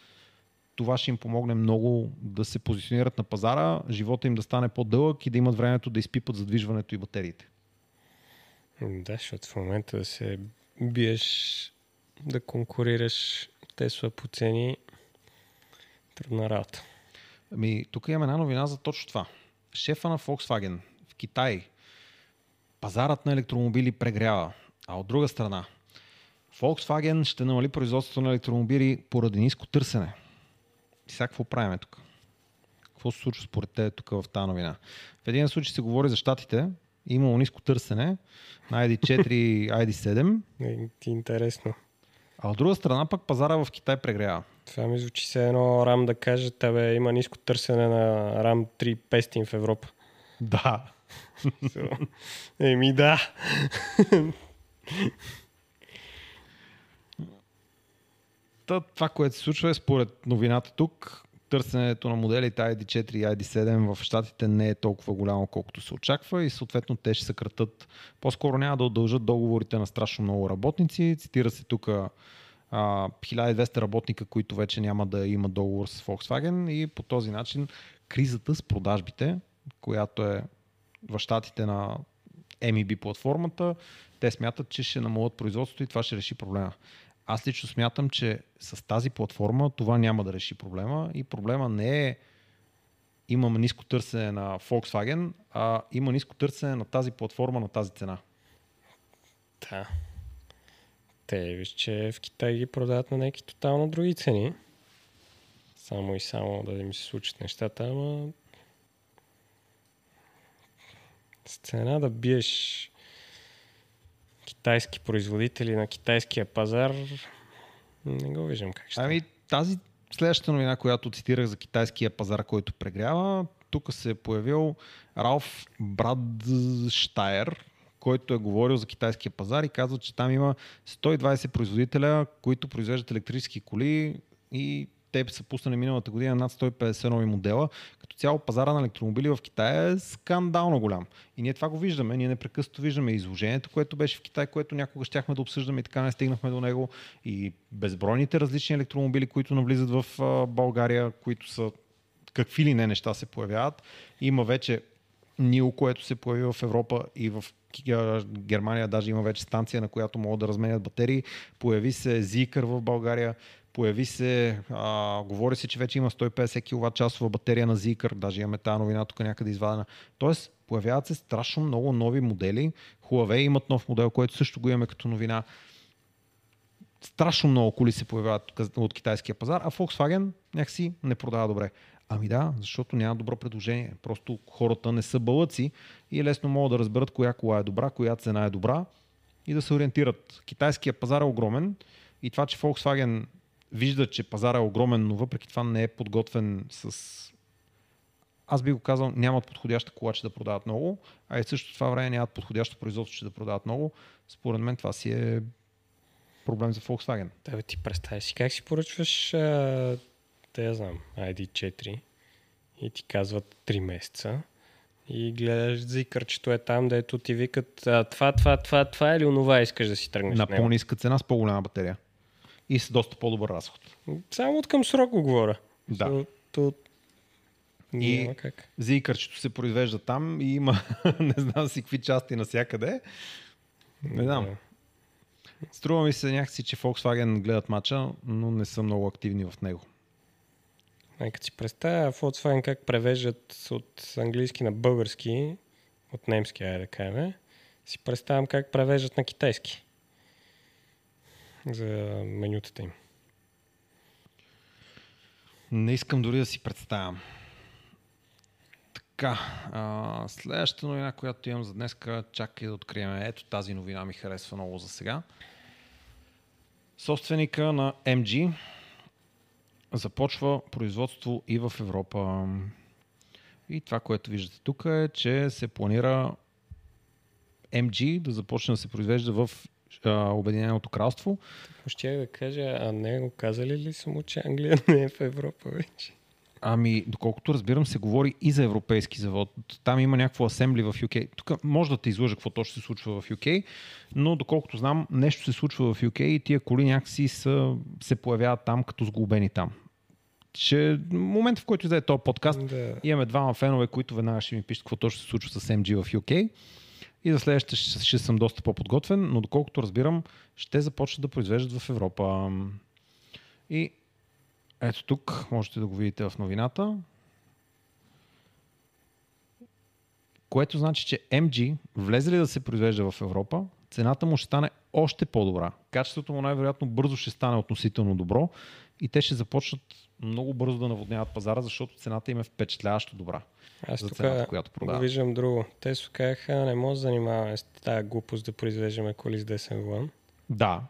това ще им помогне много да се позиционират на пазара, живота им да стане по-дълъг и да имат времето да изпипат задвижването и батериите. Да, защото в момента да се биеш да конкурираш Тесла по цени, трудна работа. Ами, тук имаме една новина за точно това. Шефа на Volkswagen в Китай пазарът на електромобили прегрява. А от друга страна, Volkswagen ще намали производството на електромобили поради ниско търсене. И сега какво правим тук? Какво се случва според те тук в тази новина? В един случай се говори за щатите, имало ниско търсене на ID4 и ID7. Е, интересно. А от друга страна пък пазара в Китай прегрява. Това ми звучи се едно рам да каже, тебе има ниско търсене на рам 3500 в Европа. Да. Еми да. това, което се случва е според новината тук, търсенето на моделите ID4 и ID7 в щатите не е толкова голямо, колкото се очаква и съответно те ще съкратат. По-скоро няма да удължат договорите на страшно много работници. Цитира се тук 1200 работника, които вече няма да имат договор с Volkswagen и по този начин кризата с продажбите, която е в щатите на MEB платформата, те смятат, че ще намалят производството и това ще реши проблема. Аз лично смятам, че с тази платформа това няма да реши проблема и проблема не е имаме ниско търсене на Volkswagen, а има ниско търсене на тази платформа на тази цена. Да. Те виж, че в Китай ги продават на някакви тотално други цени. Само и само да им се случат нещата, ама с цена да биеш китайски производители на китайския пазар, не го виждам как ще. Ами тази следващата новина, която цитирах за китайския пазар, който прегрява, тук се е появил Ралф Брадштайер, който е говорил за китайския пазар и казва, че там има 120 производителя, които произвеждат електрически коли и те са пуснали миналата година над 150 нови модела. Като цяло пазара на електромобили в Китай е скандално голям. И ние това го виждаме. Ние непрекъснато виждаме изложението, което беше в Китай, което някога щяхме да обсъждаме и така не стигнахме до него. И безбройните различни електромобили, които навлизат в България, които са какви ли не неща се появяват. Има вече Нил, което се появи в Европа и в Германия даже има вече станция, на която могат да разменят батерии. Появи се Zikr в България. Появи се, а, говори се, че вече има 150 кВт батерия на Zikr, даже имаме тази новина тук някъде извадена. Тоест, появяват се страшно много нови модели. Huawei имат нов модел, който също го имаме като новина. Страшно много коли се появяват от китайския пазар, а Volkswagen някакси не продава добре. Ами да, защото няма добро предложение. Просто хората не са бълъци и лесно могат да разберат коя кола е добра, коя цена е добра и да се ориентират. Китайския пазар е огромен и това, че Volkswagen вижда, че пазара е огромен, но въпреки това не е подготвен с аз би го казал, нямат подходяща кола, че да продават много, а и също това време нямат подходящо производство, че да продават много. Според мен това си е проблем за Volkswagen. Да, бе, ти представи си как си поръчваш, да я знам, ID4 и ти казват 3 месеца и гледаш зикърчето е там, дето ти викат а, това, това, това, това или онова искаш да си тръгнеш. На по-ниска цена с по-голяма батерия и с доста по-добър разход. Само от към срок го говоря. Да. То, И Няма как. зикърчето се произвежда там и има не знам си какви части навсякъде. Не знам. Струва ми се някакси, че Volkswagen гледат матча, но не са много активни в него. Нека си представя Volkswagen как превеждат от английски на български, от немски, айде да кажем, си представям как превеждат на китайски. За менютата им. Не искам дори да си представям. Така, а, следващата новина, която имам за днес, чакай да открием. Ето тази новина ми харесва много за сега. Собственика на MG започва производство и в Европа. И това, което виждате тук е, че се планира MG да започне да се произвежда в а, Обединеното кралство. Щях да кажа, а не го казали ли са му, че Англия не е в Европа вече? Ами, доколкото разбирам, се говори и за европейски завод. Там има някакво асембли в UK. Тук може да те излъжа какво точно се случва в UK, но доколкото знам, нещо се случва в UK и тия коли някакси са, се появяват там като сглобени там. Ще, момент в който издаде този подкаст, Да. имаме двама фенове, които веднага ще ми пишат какво точно се случва с MG в UK. И за следващите ще, ще съм доста по-подготвен, но доколкото разбирам, ще започнат да произвеждат в Европа. И ето тук, можете да го видите в новината. Което значи, че MG, влезе ли да се произвежда в Европа, цената му ще стане още по-добра. Качеството му най-вероятно бързо ще стане относително добро и те ще започнат много бързо да наводняват пазара, защото цената им е впечатляващо добра. Аз за тук цената, която го продават. виждам друго. Те се казаха, не може да занимаваме с тази глупост да произвеждаме коли с десен вълн. Да.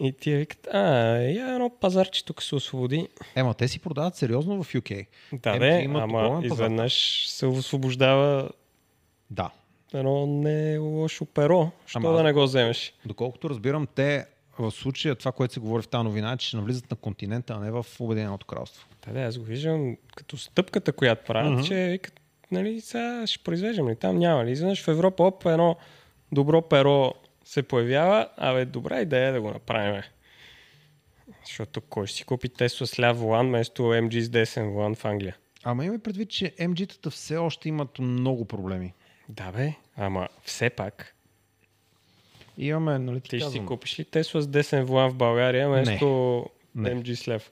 И тия викат, а, я едно пазарче тук се освободи. Ема, те си продават сериозно в UK. Да, бе, имат ама изведнъж се освобождава Да. едно не лошо перо. Що Ама да не го вземеш? Доколкото разбирам, те в случая това, което се говори в тази новина, е, че ще навлизат на континента, а не в Обединеното кралство. Да, да, аз го виждам като стъпката, която правят, Мгм. че викат, нали, сега ще произвеждаме ли? Там няма ли? Изведнъж в Европа, оп, едно добро перо се появява, абе, добра идея е да го направим. Защото кой ще си купи Тесла с ляв волан, вместо MG с десен волан в Англия? Ама има предвид, че MG-тата все още имат много проблеми. Да, бе, ама все пак. Имаме, нали ти, Ти ще си казвам, купиш ли Тесла с десен волан в България, вместо. MG с ляв?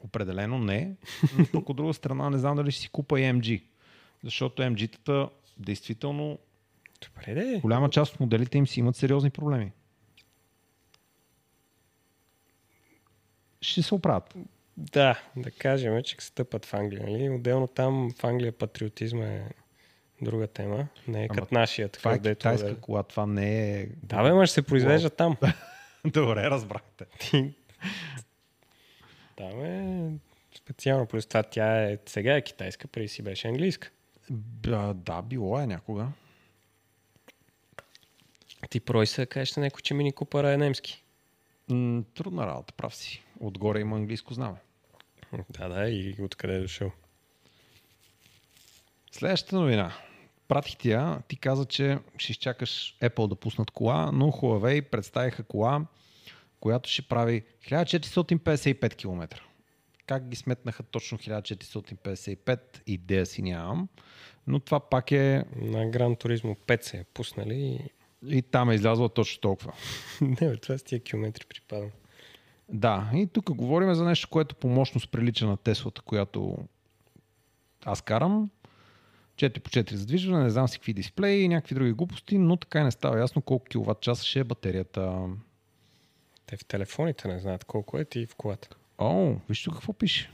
Определено не, но пък от друга страна не знам дали ще си купа и MG. Защото MG-тата действително Добре, де. голяма част от моделите им си имат сериозни проблеми. Ще се оправят. Да, да кажем, че стъпат в Англия. Нали? Отделно там в Англия патриотизма е друга тема. Не е като нашия. Това е дето китайска да... кола, това не е... Да, бе, ма ще се произвежда там. Добре, разбрахте. Там е специално. Плюс това тя е, сега е китайска, преди си беше английска. Б- Да, било е някога. Ти прой се, кажеш на някой, че мини купъра е немски. М, трудна работа, прав си. Отгоре има английско знаме. Да, да, и откъде е дошъл. Следващата новина. Пратих ти я. Ти каза, че ще изчакаш Apple да пуснат кола, но Huawei представиха кола, която ще прави 1455 км. Как ги сметнаха точно 1455, идея си нямам. Но това пак е... На Гран Туризмо 5 се е пуснали и... И там е излязла точно толкова. Не, бе, това с тия километри припадам. Да, и тук говорим за нещо, което по мощност прилича на Теслата, която аз карам. 4 по 4 задвижване, не знам си какви дисплеи и някакви други глупости, но така и не става ясно колко киловатт часа ще е батерията. Те в телефоните не знаят колко е ти в колата. О, виж тук какво пише.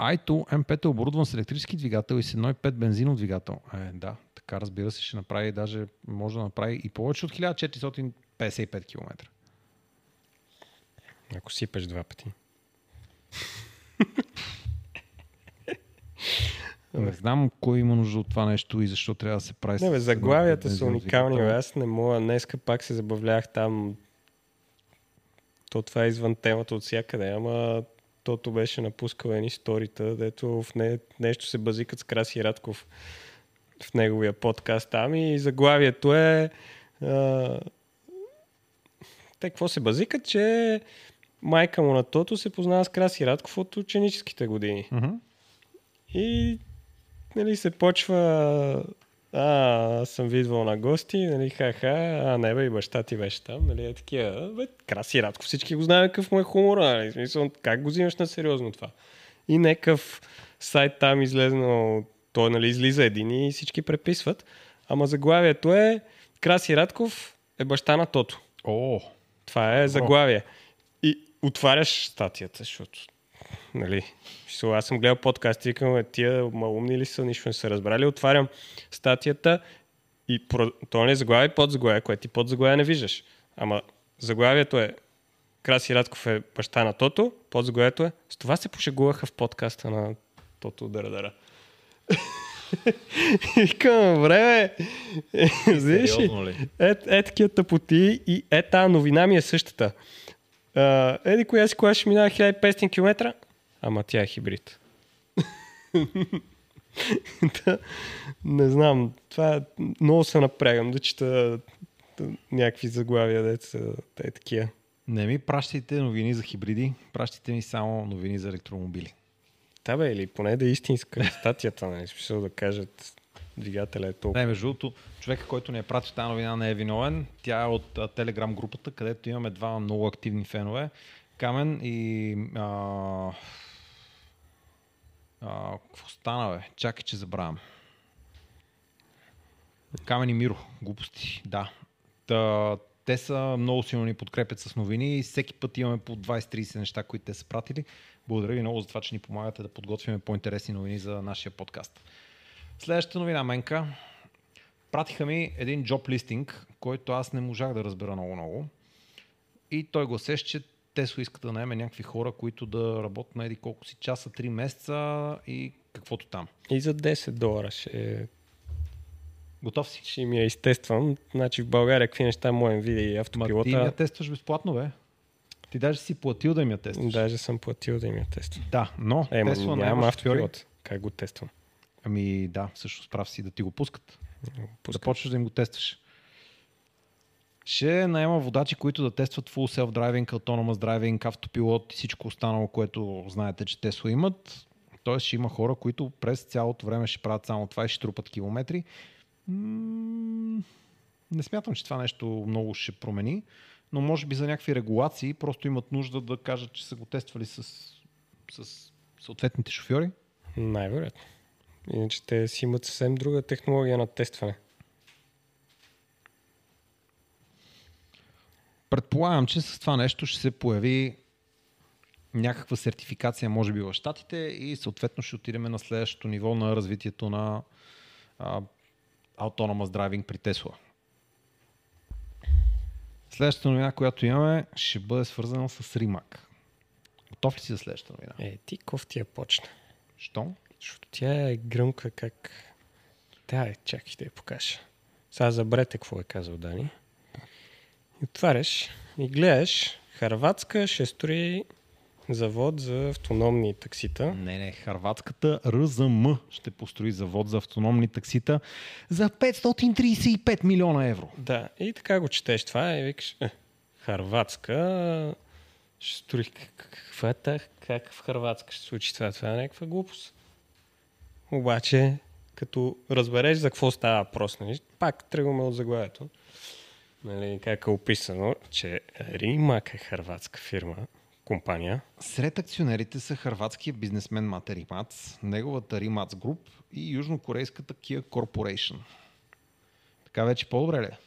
i2 M5 е оборудван с електрически двигател и с 1.5 бензинов двигател. Е, да, така разбира се, ще направи даже, може да направи и повече от 1455 км. Ако сипеш два пъти. Не знам кой има нужда от това нещо и защо трябва да се прави. Не, бе, заглавията са уникални. Аз не мога. Днеска пак се забавлях там. То това е извън темата от всякъде, ама тото беше напускал едни сторита, дето в не, нещо се базикат с Краси Радков в неговия подкаст там и заглавието е а, те какво се базикат, че майка му на Тото се познава с Краси Радков от ученическите години. Мгм. И нали, се почва а, аз съм ви идвал на гости, нали, ха-ха, а не бе, и баща ти беше там, нали, е такива, бе, Краси Радков, всички го знаем какъв му е хумора, нали, смисъл, как го взимаш на сериозно това? И някакъв сайт там излезнал, той, нали, излиза един и всички преписват, ама заглавието е Краси Радков е баща на Тото. О, Това е заглавие. И отваряш статията, защото нали, аз съм гледал подкаст и викам, «Е, тия малумни ли са, нищо не са разбрали. Отварям статията и то не е заглавие, под заглавие, което ти под заглавие не виждаш. Ама заглавието е Краси Радков е баща на Тото, под заглавието е с това се пошегуваха в подкаста на Тото Дърадара. Викам, време, ли? сериозно ли? Е, е такива тъпоти и е тази новина ми е същата. А, еди коя си кола ще минава 1500 км, ама тя е хибрид. Та, не знам, това е- много се напрягам да чета да, някакви заглавия, деца, те такива. Не ми пращайте новини за хибриди, пращайте ми само новини за електромобили. Та бе, или поне да е истинска статията, не смисъл да кажат двигателя е толкова. Не, между другото, човека, който ни е пратил тази новина не е виновен. Тя е от Телеграм групата, където имаме два много активни фенове. Камен и... А, а, какво стана, бе? Чакай, че забравям. Камен и Миро. Глупости, да. Та, те са много силно ни подкрепят с новини и всеки път имаме по 20-30 неща, които те са пратили. Благодаря ви много за това, че ни помагате да подготвяме по-интересни новини за нашия подкаст. Следващата новина, Менка. Пратиха ми един job листинг, който аз не можах да разбера много-много. И той гласеше, че Тесло иска да наеме някакви хора, които да работят на еди колко си часа, 3 месеца и каквото там. И за 10 долара ще, Готов си? ще ми я изтествам. Значи в България какви неща му види и Ма ти автопилота. я тестваш безплатно, бе. Ти даже си платил да ми я тестваш. Даже съм платил да им я тествам. Да, но Е, Тесла шофьори. автопилот. Как го тествам? Ами да, всъщност прав си да ти го пускат. Да Пускам. почваш да им го тестваш. Ще наема водачи, които да тестват full self-driving, autonomous driving, автопилот и всичко останало, което знаете, че Тесла имат. Тоест ще има хора, които през цялото време ще правят само това и ще трупат километри. М, Не смятам, че това нещо много ще промени, но може би за някакви регулации просто имат нужда да кажат, че са го тествали с, с съответните шофьори. Най-вероятно. Иначе те си имат съвсем друга технология на тестване. Предполагам, че с това нещо ще се появи някаква сертификация, може би в Штатите и съответно ще отидем на следващото ниво на развитието на а, Autonomous Driving при Тесла. Следващата новина, която имаме, ще бъде свързана с Rimac. Готов ли си за следващата новина? Е, ти кофти я почна. Що? Защото тя е гръмка как... Да, е, чакай да я покажа. Сега забрете какво е казал Дани. И отваряш и гледаш Харватска ще строи завод за автономни таксита. Не, не, харватската РЗМ ще построи завод за автономни таксита за 535 милиона евро. Да, и така го четеш това и викаш, е, Харватска ще строи. Как- Каква е как в Харватска ще случи това? Това е някаква глупост. Обаче, като разбереш за какво става въпрос, нали, пак тръгваме от заглавието. Нали, как е описано, че Римак е харватска фирма, компания. Сред акционерите са хърватския бизнесмен Мате Римац, неговата Римац Груп и южнокорейската Kia Corporation. Така вече по-добре ли? е?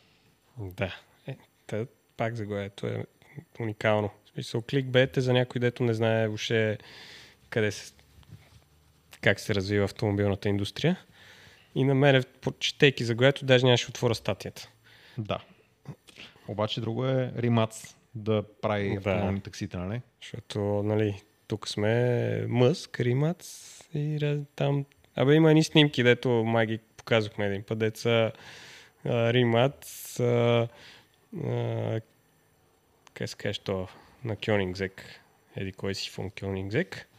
Да. Е, та, пак заглавието е уникално. В смисъл, кликбет е за някой, дето не знае въобще къде се, как се развива автомобилната индустрия. И на мен, четейки заглавието, даже нямаше отворя статията. Да. Обаче друго е Римац да прави Да. автономни таксита, нали? Защото, нали, тук сме Мъск, Римац и там... Абе, има едни снимки, дето май ги показахме един път, деца Римац, а, а, как се каже то, на Кьонингзек, еди кой си фон Кьонингзек,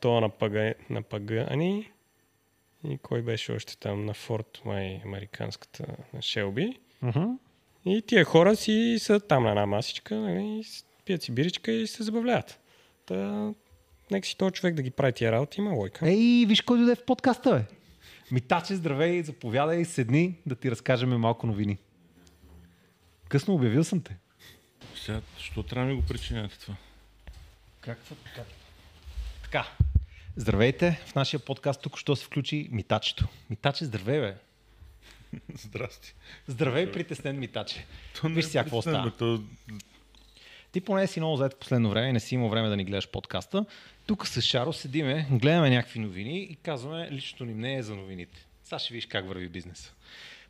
то на, Пага, на Пагани и кой беше още там на Форт, май американската, на Шелби. Uh-huh. И тия хора си са там на една масичка, нали, пият си биричка и се забавляват. Та, нека си този човек да ги прави тия работи, има лойка. Ей, виж кой дойде в подкаста, бе. Митаче, здравей, заповядай, седни да ти разкажем малко новини. Късно обявил съм те. Сега, що трябва да ми го причиняте това? Как така? Така. Здравейте, в нашия подкаст тук що се включи Митачето. Митаче, здравей, бе. Здрасти. Здравей, притеснен Митаче. То не Виж е сега какво става. То... Ти поне си много заед в последно време и не си имал време да ни гледаш подкаста. Тук с Шаро седиме, гледаме някакви новини и казваме личното ни мнение за новините. Сега ще видиш как върви бизнеса.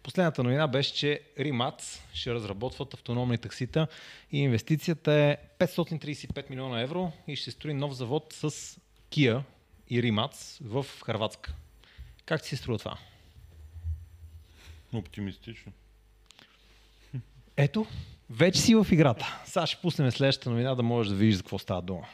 Последната новина беше, че Римац ще разработват автономни таксита и инвестицията е 535 милиона евро и ще строи нов завод с Kia и Римац в Харватска. Как ти се струва това? Оптимистично. Ето, вече си в играта. Сега ще пуснем следващата новина да можеш да видиш за какво става дума.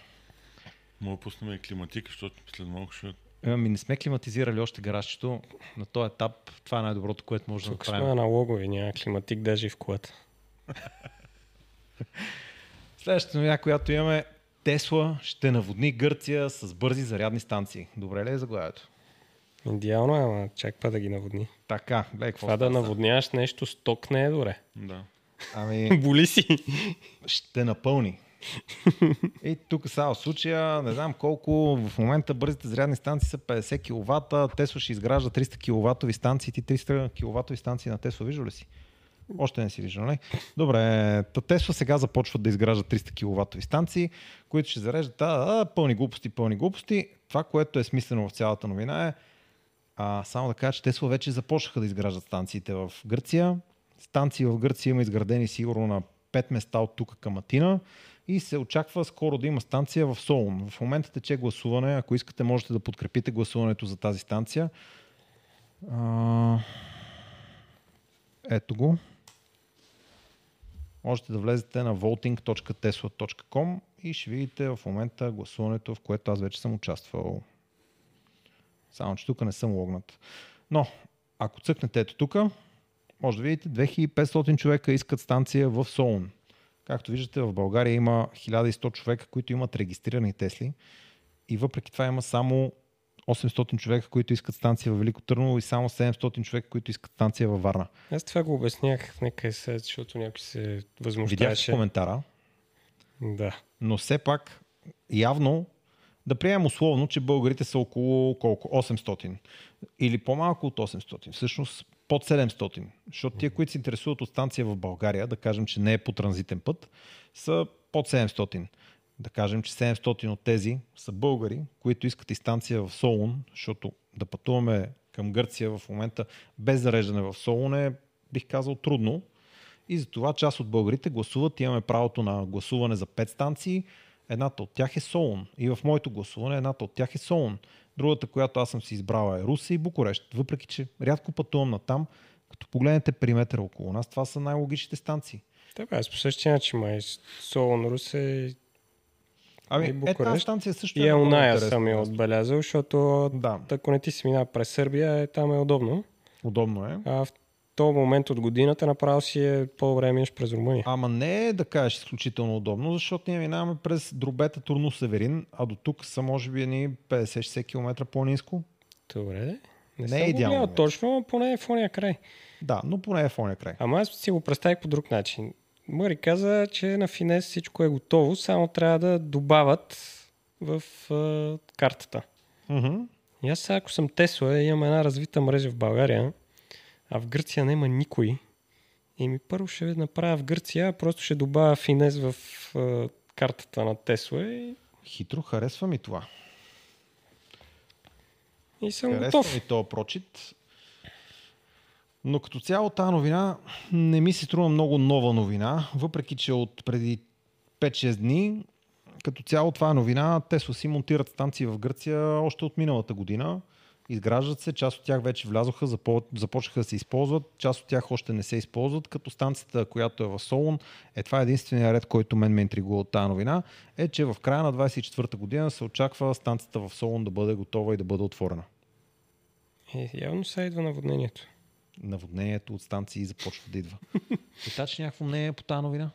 Мога да пуснем и климатика, защото след малко ще... Ами не сме климатизирали още гаражчето. На този етап това е най-доброто, което може да Тук направим. сме аналогови, няма климатик даже и в колата. Следващата новина, която имаме, Тесла ще наводни Гърция с бързи зарядни станции. Добре ли е заглавието? Идеално е, ама чак па да ги наводни. Така, гледай какво Това да наводняваш нещо с ток не е добре. Да. Ами, Боли си. ще напълни. И тук сега в случая, не знам колко, в момента бързите зарядни станции са 50 кВт, Тесла ще изгражда 300 кВт станции, ти 300 кВт станции на Тесла виждал ли си? Още не си виждал, не? Добре, та Тесла сега започват да изграждат 300 кВт станции, които ще зареждат а, а, пълни глупости, пълни глупости. Това, което е смислено в цялата новина е, а, само да кажа, че Тесла вече започнаха да изграждат станциите в Гърция. Станции в Гърция има изградени сигурно на 5 места от тук към Атина и се очаква скоро да има станция в Солун. В момента тече гласуване. Ако искате, можете да подкрепите гласуването за тази станция. А... Ето го. Можете да влезете на voting.tesla.com и ще видите в момента гласуването, в което аз вече съм участвал. Само, че тук не съм логнат. Но, ако цъкнете ето тук, може да видите 2500 човека искат станция в Солун. Както виждате, в България има 1100 човека, които имат регистрирани Тесли и въпреки това има само 800 човека, които искат станция в Велико Търново и само 700 човека, които искат станция във Варна. Аз това го обяснях нека се, защото някой се Видях възмущаваше. коментара, Да. но все пак явно да приемем условно, че българите са около колко? 800 или по-малко от 800, всъщност под 700, защото тия, които се интересуват от станция в България, да кажем, че не е по транзитен път, са под 700. Да кажем, че 700 от тези са българи, които искат и станция в Солун, защото да пътуваме към Гърция в момента без зареждане в Солун е, бих казал, трудно. И затова част от българите гласуват. Имаме правото на гласуване за 5 станции. Едната от тях е Солун. И в моето гласуване едната от тях е Солун. Другата, която аз съм си избрала е Русе и Букурещ. Въпреки, че рядко пътувам на там, като погледнете периметъра около нас, това са най-логичните станции. Така, аз по същия начин май Солон Русе Ами, И е, Букурещ. тази станция също и е много Елная съм я отбелязал, защото Да, ако не ти си мина през Сърбия, е, там е удобно. удобно е. А в този момент от годината направо си е по-добре минеш през Румъния. Ама не е да кажеш изключително удобно, защото ние минаваме през дробета Турно Северин, а до тук са може би ни 50-60 км по-низко. Добре. Не, Не е идеално точно, но поне е в ония край. Да, но поне е в оня край. Ама аз си го представих по друг начин. Мъри каза, че на Финес всичко е готово, само трябва да добавят в а, картата. Мгм. И аз сега, ако съм Тесла, имам една развита мрежа в България, а в Гърция няма никой. И ми първо ще направя в Гърция, просто ще добавя Финес в а, картата на Тесла и, Хитро, харесва ми това. и съм Харесва готов. ми този прочит. Но като цяло тази новина не ми се струва много нова новина, въпреки че от преди 5-6 дни като цяло това е новина. Тесла си монтират станции в Гърция още от миналата година. Изграждат се, част от тях вече влязоха, запо- започнаха да се използват, част от тях още не се използват, като станцията, която е в Солун, е това е единствения ред, който мен ме интригува от тази новина, е, че в края на 24-та година се очаква станцията в Солун да бъде готова и да бъде отворена. Е, явно сега идва наводнението. Наводнението от станции започва да идва. Питаш някакво мнение по тази новина?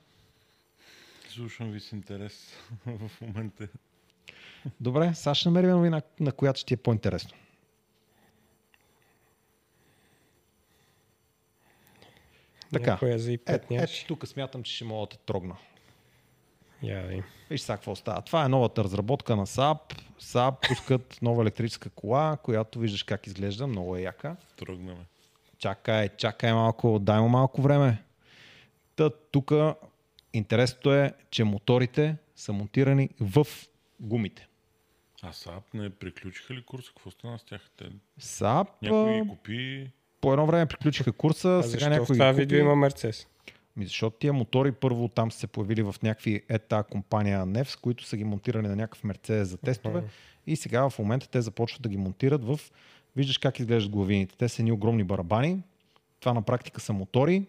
слушам ви с интерес в момента. Добре, сега ще намерим новина, на която ще ти е по-интересно. Така. Е, пет ето тук смятам, че ще мога да те трогна. Видим. Виж сега какво става. Това е новата разработка на SAP. SAP пускат нова електрическа кола, която виждаш как изглежда. Много е яка. Трогнаме. Чакай, чакай малко, дай му малко време. Та тук интересното е, че моторите са монтирани в гумите. А САП не приключиха ли курса? Какво стана с тях? Те... SAP Някой ги купи. по едно време приключиха курса, А сега защо в някой това ги видео купи. има Мерцес? Ми, защото тия мотори първо там са се появили в някакви ета компания NEFS, които са ги монтирали на някакъв Мерцедес за тестове Аха. и сега в момента те започват да ги монтират в... Виждаш как изглеждат главините. Те са едни огромни барабани. Това на практика са мотори,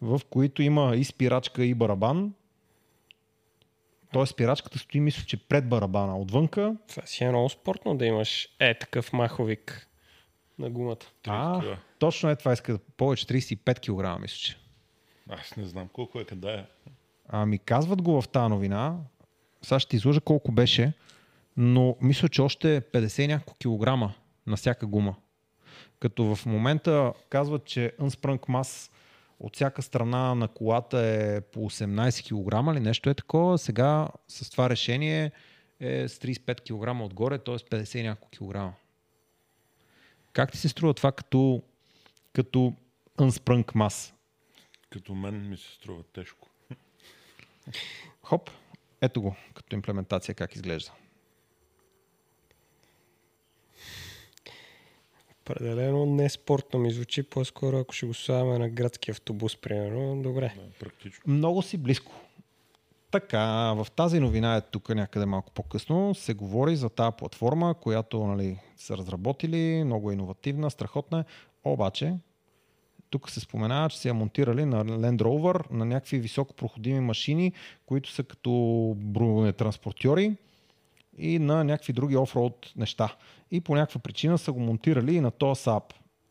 в които има и спирачка и барабан. Тоест спирачката стои, мисля, че пред барабана. Отвънка Това си е много спортно да имаш е такъв маховик на гумата. А, точно е това иска повече 35 кг, мисля, че. Аз не знам колко е къде е. Ами казват го в тази новина. Сега ще ти изложа колко беше, но мисля, че още 50 и няколко килограма на всяка гума. Като в момента казват, че Unsprung Mass от всяка страна на колата е по 18 кг или нещо е такова. Сега с това решение е с 35 кг отгоре, т.е. 50 и няколко килограма. Как ти се струва това като, като Unsprung Mass? Като мен ми се струва тежко. Хоп, ето го като имплементация как изглежда. Определено не спортно ми звучи, по-скоро ако ще го слагаме на градски автобус, примерно, добре. Да, практично. Много си близко. Така, в тази новина е тук някъде малко по-късно, се говори за тази платформа, която нали, са разработили, много иновативна, страхотна. Обаче, тук се споменава, че се я монтирали на Land Rover, на някакви високопроходими машини, които са като бронетранспортьори и на някакви други офроуд неща. И по някаква причина са го монтирали и на този SAP.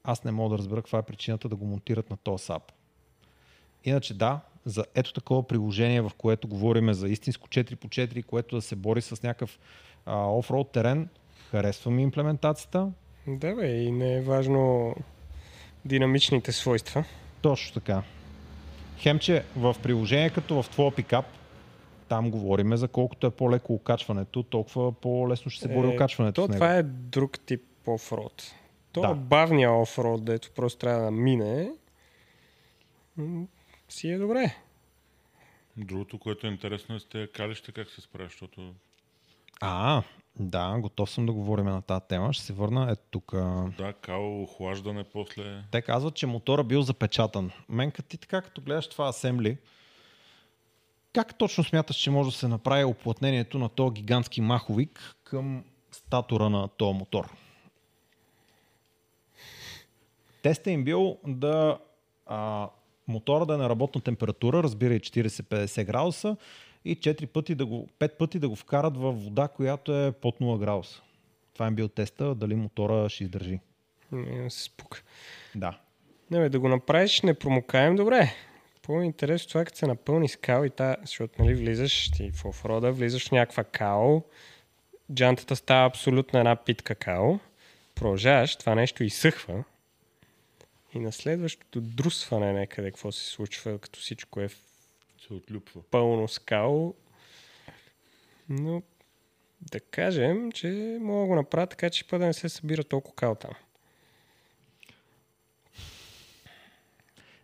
Аз не мога да разбера каква е причината да го монтират на този SAP. Иначе да, за ето такова приложение, в което говорим за истинско 4x4, което да се бори с някакъв офроуд терен, харесва ми имплементацията. Да, бе, и не е важно динамичните свойства. Точно така. Хемче, в приложение като в твоя пикап, там говориме за колкото е по-леко окачването, толкова по-лесно ще се бори Е, окачването То с него. това е друг тип офроуд. То Да. да. бавния офроуд, дето просто трябва да мине, си е добре. Другото, което е интересно е с тези калища как се справя, защото А, да, готов съм да говорим на тази тема. Ще се върна ето тук. да, као, охлаждане после. Те казват, че мотора бил запечатан. Мен като ти така, като гледаш това асембли, как точно смяташ, че може да се направи оплътнението на този гигантски маховик към статора на този мотор? Тестът им бил да а, мотора да е на работна температура, разбирай 40-50 градуса и 4 пъти да го, 5 пъти да го вкарат във вода, която е под 0 градуса. Това им бил теста, дали мотора ще издържи. Не да се спука. Да. Не, бе, да го направиш не промокаем, добре. По-интересно това е като се напълни с кал и та, защото нали, влизаш ти в офрода, влизаш в някаква кал, джантата става абсолютно една питка кал, продължаваш, това нещо изсъхва и на следващото друсване някъде какво се случва, като всичко е в се отлюпва. пълно скал. Но да кажем, че мога да го направя така, че път да не се събира толкова кал там.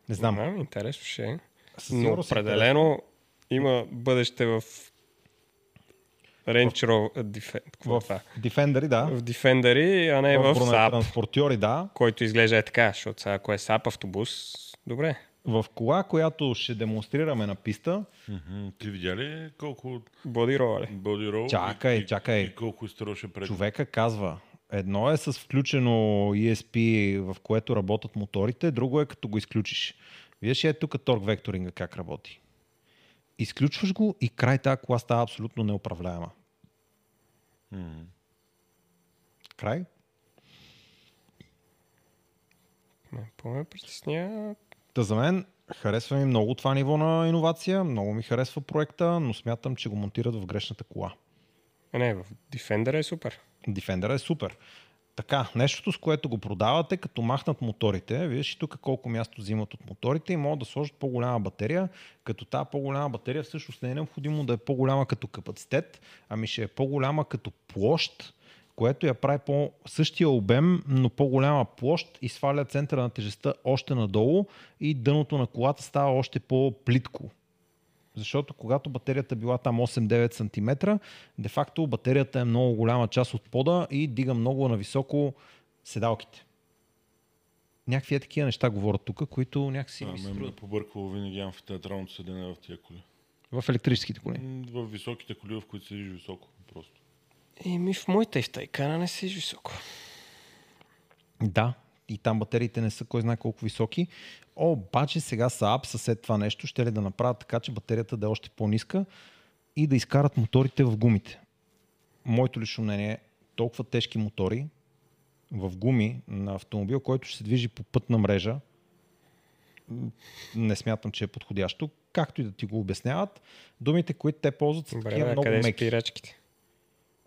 Не знам. Да, интересно ще е. Но е определено има бъдеще в Range Rover Defender, е В това? Defender, да. в Defender, а не в, в SAP, транспортьори, да. който изглежда е така, защото сега ако е SAP автобус, добре. В кола, която ще демонстрираме на писта, Мгм. Ти видя ли колко Боди роли. боди рол Чакай, и, чакай. И, колко изтруваше пред човека казва, едно е с включено ESP, в което работят моторите, друго е като го изключиш. Виждаш е тук торк векторинга как работи. Изключваш го и край тази кола става абсолютно неуправляема. Мгм. Край. Ме, по-ме притесня Та за мен Харесва ми много това ниво на иновация, много ми харесва проекта, но смятам, че го монтират в грешната кола. Не, в Defender е супер. Defender е супер. Така, нещото с което го продавате, като махнат моторите, виждаш и тук колко място взимат от моторите и могат да сложат по-голяма батерия, като тази по-голяма батерия всъщност не е необходимо да е по-голяма като капацитет, ами ще е по-голяма като площ, което я прави по същия обем, но по-голяма площ и сваля центъра на тежестта още надолу и дъното на колата става още по-плитко. Защото когато батерията била там 8-9 см, де-факто батерията е много голяма част от пода и дига много нависоко седалките. Някакви е такива неща говорят тук, които някакси А, ми се ме е струват. побъркало винаги амфитеатралното седене в тия коли. В електрическите коли. В високите коли, в които седиш високо. Просто. Еми в моята и в Тайкана не си високо. Да, и там батериите не са кой знае колко високи. Обаче сега са апса след това нещо, ще ли да направят така, че батерията да е още по-ниска и да изкарат моторите в гумите. Моето лично мнение е толкова тежки мотори в гуми на автомобил, който ще се движи по пътна мрежа, не смятам, че е подходящо. Както и да ти го обясняват, думите, които те ползват са такива много къде меки. спирачките?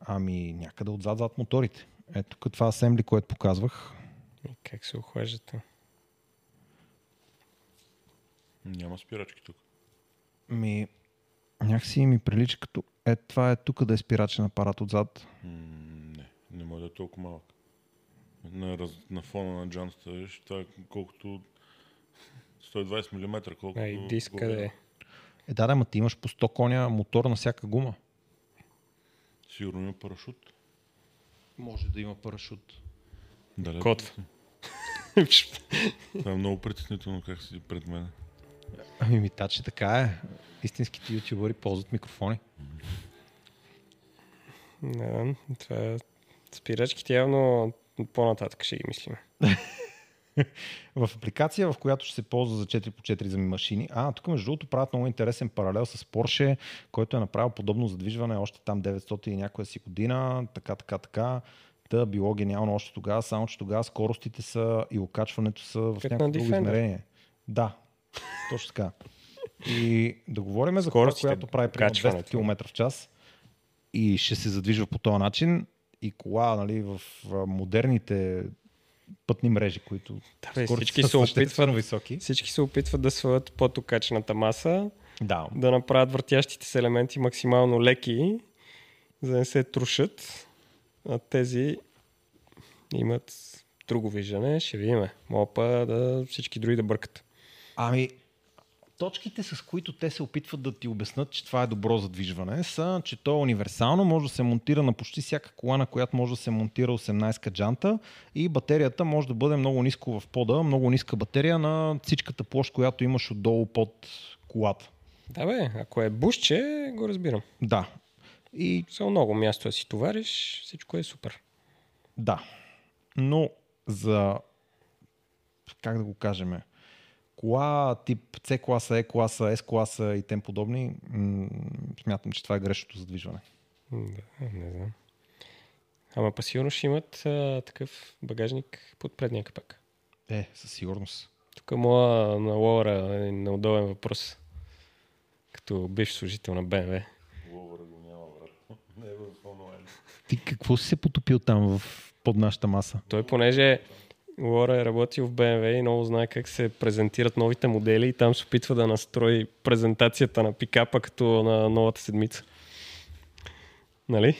Ами някъде отзад зад моторите. Ето тук това асембли, което показвах. Как се охлаждате? Няма спирачки тук. Ми, някакси ми прилича като е, това е тук да е спирачен апарат отзад. М, не, не може да е толкова малък. На, раз, на фона на джантата, виж, това е колкото 120 мм, колкото... А и диск къде е? Е, да, да, ма ти имаш по 100 коня мотор на всяка гума. Сигурно има парашут. Може да има парашут. Далеко. Котва. Това е много притеснително как си пред мен. Ами ми тачи така е. Истинските ютубъри ползват микрофони. Не знам. Това е... Спирачките явно по-нататък ще ги мислим. В апликация, в която ще се ползва за 4x4 за машини. А, тук между другото правят много интересен паралел с Porsche, който е направил подобно задвижване още там 900 и някоя си година, така, така, така. Та било гениално още тогава, само че тогава скоростите са и окачването са в Като някакво друго измерение. Да, точно така. И да говорим за кола, Скоростите, която прави примерно 200 окачването. км в час и ще се задвижва по този начин и кола нали, в модерните пътни мрежи, които Да, всички са се опитват, високи. всички се опитват да свалят под окачената маса, Да. да направят въртящите се елементи максимално леки, за да не се трушат. А тези имат друго виждане. Ще видим. Мога да всички други да бъркат. Ами, точките, с които те се опитват да ти обяснат, че това е добро задвижване, са, че то е универсално, може да се монтира на почти всяка кола, на която може да се монтира 18 джанта и батерията може да бъде много ниско в пода, много ниска батерия на всичката площ, която имаш отдолу под колата. Да бе, ако е бушче, го разбирам. Да. И Само много място да си товариш, всичко е супер. Да. Но за, как да го кажем, кола тип C класа, E класа, S класа и тем подобни, м- смятам, че това е грешното задвижване. Да, не знам. Ама па сигурно ще имат а, такъв багажник под предния капак. Е, със сигурност. Тук моя на Лора е неудобен въпрос. Като бивш служител на БМВ. Ловъра го. Не е в онлайн. Ти какво си се потопил там в, под нашата маса? Той понеже Лора е работил в БМВ и много знае как се презентират новите модели и там се опитва да настрои презентацията на пикапа като на новата седмица. Нали?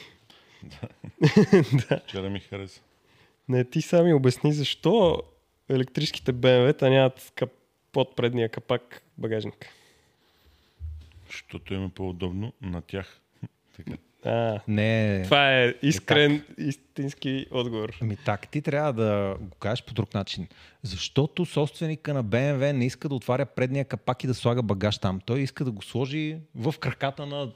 Вчера ми хареса. Не, ти сами обясни защо електрическите БМВ-та нямат кап... под предния капак багажник. Защото им е по-удобно на тях. така. А, Не, това е искрен, истински отговор. Ами так, ти трябва да го кажеш по друг начин. Защото собственика на BMW не иска да отваря предния капак и да слага багаж там. Той иска да го сложи в краката на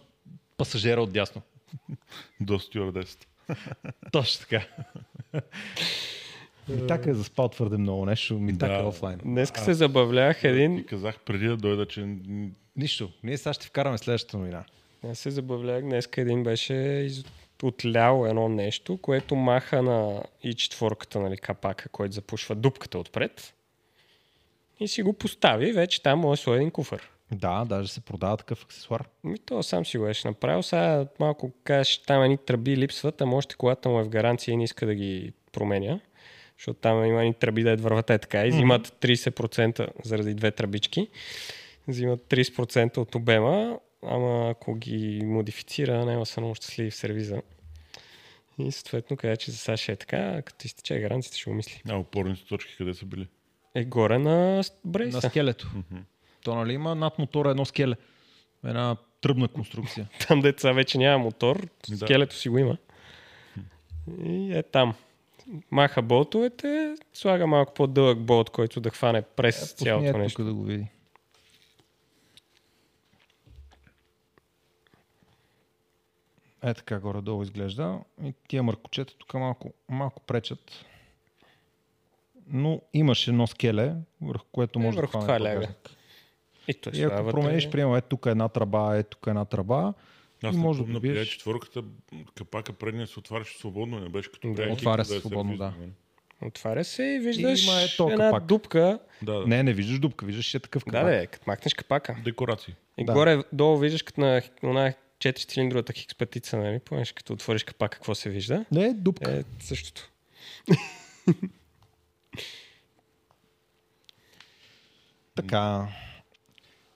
пасажера от дясно. До стюардесата. Точно така. Ми така е заспал твърде много нещо. Ми така е Да. офлайн. Днеска се забавлявах един... Ти казах преди да дойда, че Нищо. Ние сега ще вкараме следващата новина. Аз се забавлявах. Днеска един беше из... отлял едно нещо, което маха на и четворката, нали, капака, който запушва дупката отпред. и си го постави, вече там може да един куфър. Да, даже се продава такъв аксесуар. Ми то сам си го беше направил. Сега малко кажеш, там едни тръби липсват, а още колата му е в гаранция и не иска да ги променя. Защото там има едни тръби да е вървате така и взимат 30% заради две тръбички. Взимат 30% от обема, ама ако ги модифицира, няма са много щастливи в сервиза. И съответно каза, че за сега ще е така, като изтече гаранцията ще го мисли. А опорните точки къде са били? Е горе на с- На брейса. скелето. То нали има над мотора едно скеле. Една тръбна конструкция. Там деца вече няма мотор, Да. скелето си го има. И е там. Маха болтовете, слага малко по-дълъг болт, който да хване през цялото е нещо. тук да го види. Е така горе-долу изглежда. И тия мъркочета тук малко, малко пречат. Но имаш едно скеле, върху което Е, може да върху хване това ляга. И, той И ако промениш, приема, е тук една тръба, е тук една тръба, Аз и не може да добиеш- четвърката капака предния се отваряше свободно, не беше като Да. Отваря се да е свободно, да. нали? Отваря се и виждаш има е то една капак. дупка. Да, да. Не, не виждаш дупка, виждаш е такъв Да, капак. да, като махнеш капака. Декорации. И Да. горе долу виждаш като на една 4 цилиндровата хикс петица, нали? Помниш, като отвориш капак, какво се вижда? Не, дупка. Е, същото. Така.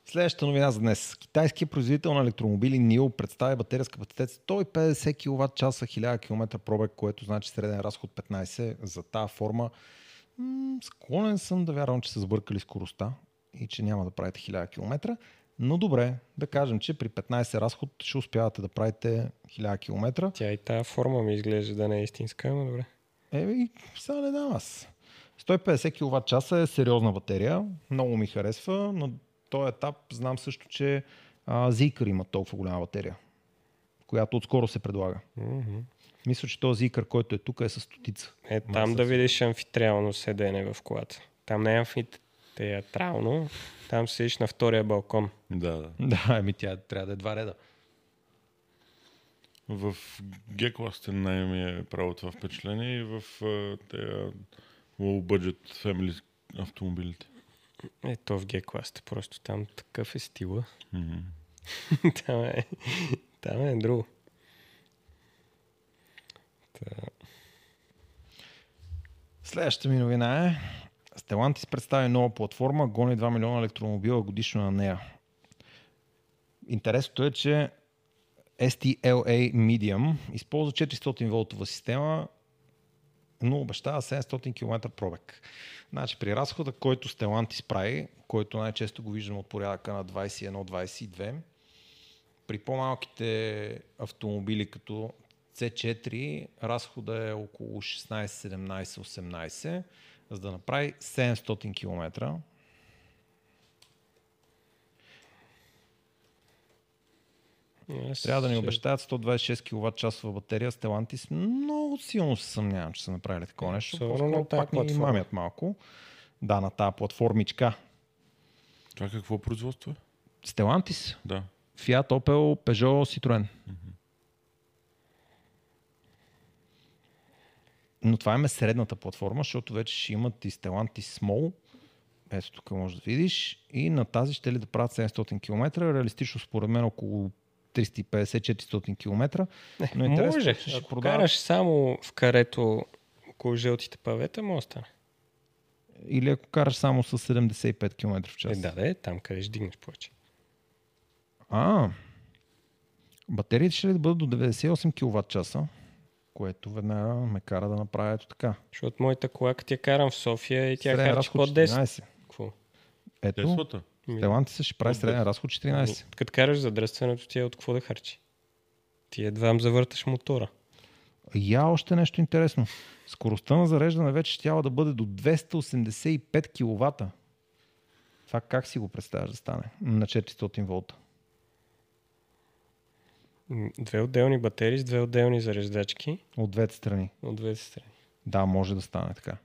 Следващата новина за днес. Китайският производител на електромобили NIO представи батерия с капацитет 150 кВт часа 1000 км пробег, което значи среден разход 15 за тази форма. М- склонен съм да вярвам, че са сбъркали скоростта и че няма да правите 1000 км. Но добре, да кажем, че при 15 разход ще успявате да правите 1000 км. Тя и тази форма ми изглежда да не е истинска, но добре. Еми, сега не дам аз. 150 кВт часа е сериозна батерия. Много ми харесва. На този етап знам също, че а, Zikr има толкова голяма батерия, която отскоро се предлага. Мгм. Мисля, че този Zikr, който е тук, е с стотица. Е, там да видиш амфитриално седене в колата. Там не е амфитеатрално, там седиш на втория балкон. Да, да. Да, еми тя трябва да е два реда. В G-класите най ми е правило това впечатление и в тези low budget family автомобилите. Ето в G-класите, просто там такъв е стила. Мгм. там, е, там е друго. Та, Следващата ми новина е Stellantis представи нова платформа, гони 2 милиона електромобила годишно на нея. Интересното е, че STLA Medium използва 400 волтова система, но обещава 700 км пробег. Значи при разхода, който Stellantis прави, който най-често го виждам от порядъка на 21-22, при по-малките автомобили като C4 разхода е около 16, 17, 18, за да направи 700 км. аз Трябва да ни обещаят 126 кВт часова батерия с Stellantis. Много силно се съмнявам, че са направили такова нещо. По-скоро на пак ни мамят малко. Да, на тази платформичка. Това какво производство е? Stellantis, Да. Fiat, Opel, Peugeot, Citroen. Но това е средната платформа, защото вече ще имат и Stellantis Small. Ето тук може да видиш. И на тази ще ли да правят 700 км. Реалистично според мен около 350-400 км. Но интересно, Може, ще ако продават- караш само в карето около жълтите павета, може да стане. Или ако караш само с 75 км в Е, час. да, да, е, там къде ще дигнеш повече. А, батериите ще ли да бъдат до 98 кВт часа, което веднага ме кара да направя ето така. Защото моята кола, като я карам в София и тя Среден харчи разход под 10. 14. Какво? Ето, Теслата? Stellantis ще прави среден 10. разход 14. Като караш задръстването ти е от какво да харчи? Ти едва завърташ мотора. Я още нещо интересно. Скоростта на зареждане вече ще да бъде до 285 кВт. Това как си го представяш да стане? На 400 волта. Две отделни батерии с две отделни зареждачки От двете страни. от двете страни. Да, може да стане така.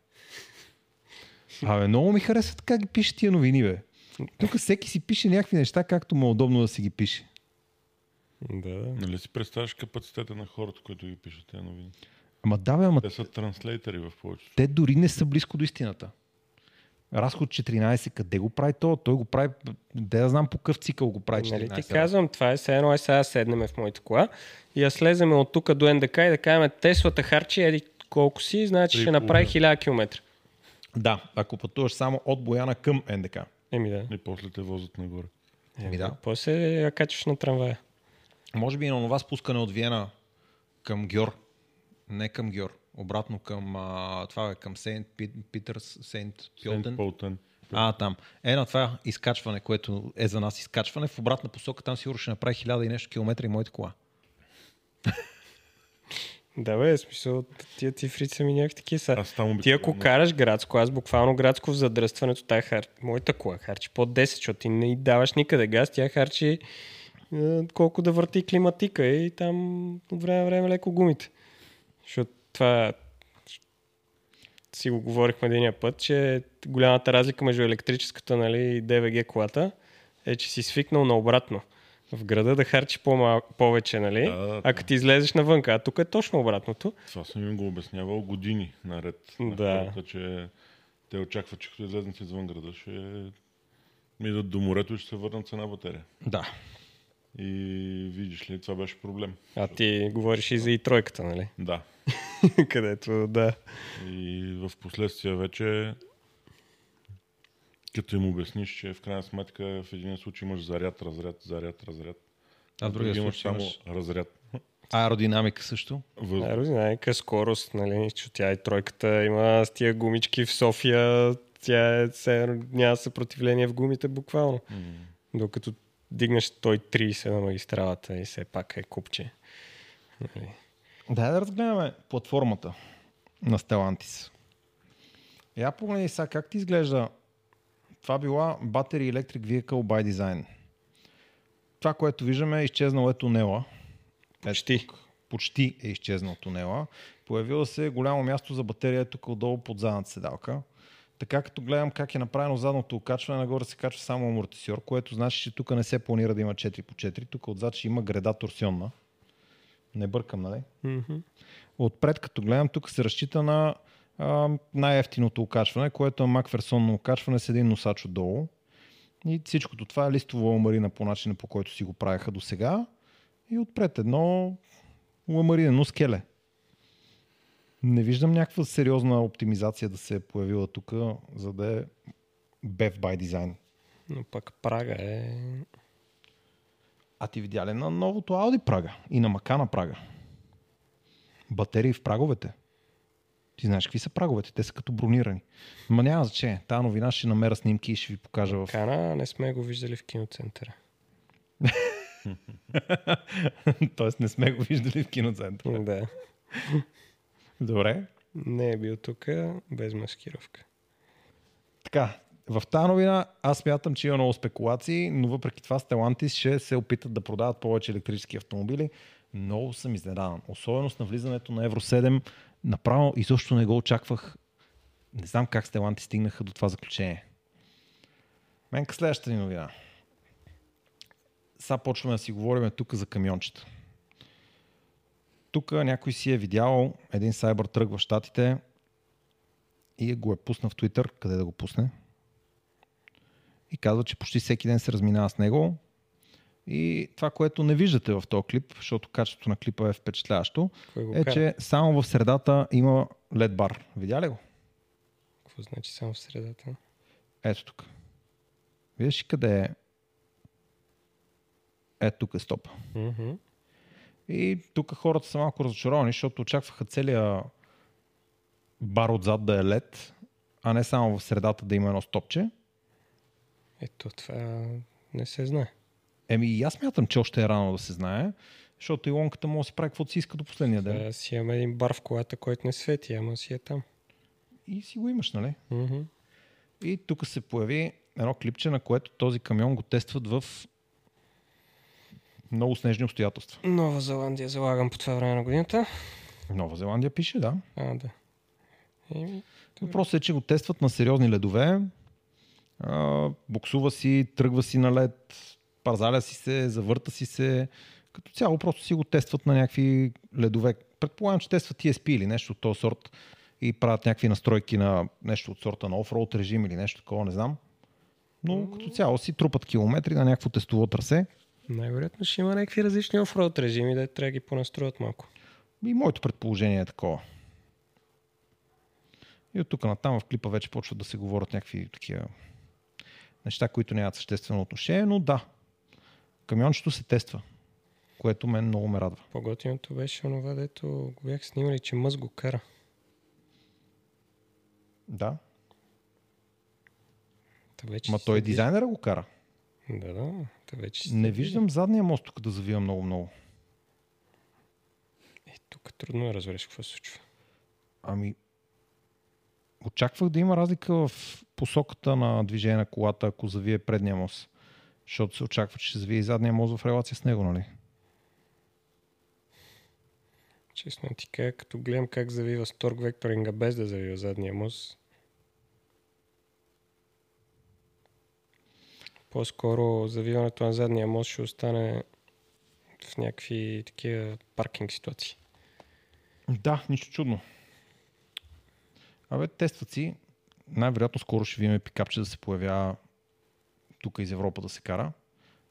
Абе, много ми харесва така ги пише тия новини, бе. Тук всеки си пише някакви неща, както му е удобно да си ги пише. Да. Нали си представяш капацитета на хората, които ги пишат тези новини? Ама да, бе, ама Те са транслейтери в повечето. те дори не са близко до истината. Разход 14, къде го прави то? Той го прави, да знам по какъв цикъл го прави 14. Нали ти казвам, това е все едно, е сега седнем в моята кола и я слеземе от тук до НДК и да кажем Теслата харчи, еди колко си, значи ще направи половина. 1000 км. Да, ако пътуваш само от Бояна към НДК. Еми да. И после те возят нагоре. Еми да. После я качваш на трамвая. Може би и на това спускане от Виена към Гьор. Не към Гьор. Обратно към а, това е към Сейнт Пит- Питърс, Сейнт Пьолтен. А, там. Е на това изкачване, което е за нас изкачване. В обратна посока там сигурно ще направи хиляда и нещо километра и моята кола. Да, бе, смисъл, тия цифри са ми някакви такива са. Аз там Ти ако караш градско, аз буквално градско в задръстването, тая хар... моята кола харчи под 10, защото ти не даваш никъде газ, тя харчи е, колко да върти климатика и там от време на време леко гумите. Защото това си го говорихме единия път, че голямата разлика между електрическата нали, и DVG колата е, че си свикнал наобратно. В града да харчи по повече, нали? Да, да, а като ти излезеш навънка, а тук е точно обратното. Това съм им го обяснявал години наред. на Да. Хората, че те очакват, че като излезнат извън града, ще идат до морето и ще се върнат с една батерия. Да. И видиш ли, това беше проблем. А ти говориш и за и тройката, нали? Да. Където, да. И в последствие вече, като им обясниш, че в крайна сметка в един случай имаш заряд, разряд, заряд, разряд. А в другия имаш само имаш разряд. аеродинамика също. Въздух. Аеродинамика, скорост, нали? Че тя и тройката има с тия гумички в София. Тя е, едно няма съпротивление в гумите буквално. М. Докато дигнеш той 30 на магистралата и все пак е купче. Нали? Дай да разгледаме платформата на Stellantis. Я погледни сега как ти изглежда. Това била Battery Electric Vehicle by Design. Това, което виждаме е изчезнало е тунела. Почти. Почти е изчезнал тунела. Появило се голямо място за батерия тук отдолу под задната седалка. Така като гледам как е направено задното окачване, нагоре се качва само амортисьор, което значи, че тук не се планира да има 4 по 4. Тук отзад ще има греда торсионна. Не бъркам, нали? Мгм. Отпред, като гледам, тук се разчита на а, най-ефтиното окачване, което е макферсонно окачване с един носач отдолу. И всичкото това е листово ламарина по начина, по който си го правеха до сега. И отпред едно ламаринено скеле. Не виждам някаква сериозна оптимизация да се е появила тук, за да е BEV by design. Но пък прага е... А ти видя ли на новото Audi прага и на Макана прага? Батерии в праговете. Ти знаеш какви са праговете? Те са като бронирани. Ма няма значение. Тая новина ще намеря снимки и ще ви покажа в... Кана не сме го виждали в киноцентъра. Тоест не сме го виждали в киноцентъра. Да. Добре. Не е бил тук без маскировка. Така, в тази новина аз смятам, че има много спекулации, но въпреки това Stellantis ще се опитат да продават повече електрически автомобили. Много съм изненадан. Особено с навлизането на Евро 7. Направо изобщо не го очаквах. Не знам как Stellantis стигнаха до това заключение. Менка следващата ни новина. Сега почваме да си говорим тук за камиончета. Тук някой си е видял един сайбър тръг в Штатите и го е пуснал в Twitter, къде да го пусне. И казва, че почти всеки ден се разминава с него. И това, което не виждате в този клип, защото качеството на клипа е впечатляващо, е, кара? че само в средата има LED бар. Видя ли го? Какво значи само в средата? Ето тук. Виждаш къде е? Ето тук е стопа. Мгм. И тук хората са малко разочаровани, защото очакваха целият бар отзад да е LED, а не само в средата да има едно стопче. Ето това не се знае. Еми и аз мятам, че още е рано да се знае, защото Илонката може да си прави каквото си иска до последния ден. Да, си имаме един бар в колата, който не свети, ама си е там. И си го имаш, нали? Мгм. И тук се появи едно клипче, на което този камион го тестват в много снежни обстоятелства. Нова Зеландия залагам по това време на годината. Нова Зеландия пише, да. А, да. Еми, Въпросът е, че го тестват на сериозни ледове. А, буксува си, тръгва си на лед, парзаля си се, завърта си се. Като цяло просто си го тестват на някакви ледове. Предполагам, че тестват TSP или нещо от този сорт. и правят някакви настройки на нещо от сорта на офроуд режим или нещо такова, не знам. Но като цяло си трупат километри на някакво тестово трасе. Най-вероятно ще има някакви различни офроуд режими, да трябва да ги понастроят малко. И моето предположение е такова. И от тук натам в клипа вече почват да се говорят някакви такива неща, които нямат съществено отношение, но да, камиончето се тества, което мен много ме радва. По-готиното беше онова, дето го бях снимали, че мъз го кара. Да, Та вече ма той седиш. дизайнера го кара. Да, да. Та вече Не виждам задния мост тук да завива много-много. Е, тук трудно да разбереш какво се случва. Ами, очаквах да има разлика в посоката на движение на колата, ако завие предния мост. Защото се очаква, че ще завие и задния мост в релация с него, нали? Честно ти кажа, като гледам как завива с торг векторинга без да завива задния мост, по-скоро завиването на задния мост ще остане в някакви такива паркинг ситуации. Да, нищо чудно. Абе, тестват си. Най-вероятно скоро ще видим пикапче да се появява тук из Европа да се кара.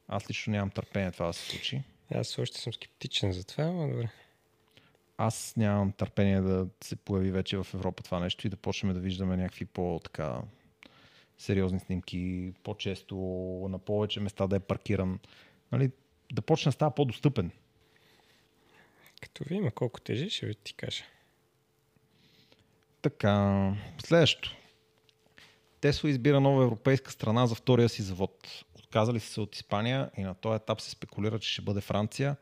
Аз лично нямам търпение това да се случи. Аз още съм скептичен за това, но добре. Аз нямам търпение да се появи вече в Европа това нещо и да почнем да виждаме някакви по-така сериозни снимки, по-често, на повече места да е паркиран. Нали, да почне да става по-достъпен. Като ви има колко тежи, ще ви ти кажа. Така, следващо. Тесла избира нова европейска страна за втория си завод. Отказали са се от Испания и на този етап се спекулира, че ще бъде Франция.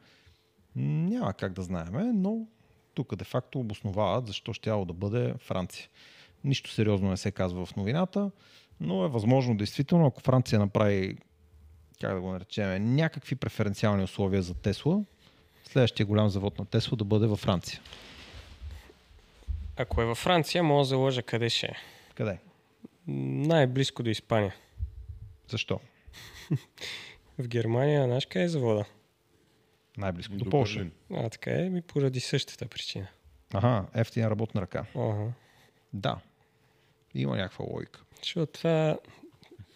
Няма как да знаеме, но тук де-факто обосновават защо ще да бъде Франция. Нищо сериозно не се казва в новината, но е възможно действително, ако Франция направи, как да го наречем, някакви преференциални условия за Тесла, следващия голям завод на Тесла да бъде във Франция. Ако е във Франция, мога да залъжа къде ще е. Къде? Най-близко до Испания. Защо? В Германия, знаеш къде е завода? Най-близко до, До Польша. А, така е, ми поради същата причина. Ага, ефтина работна ръка. Ага. Да. Има някаква логика. Защото това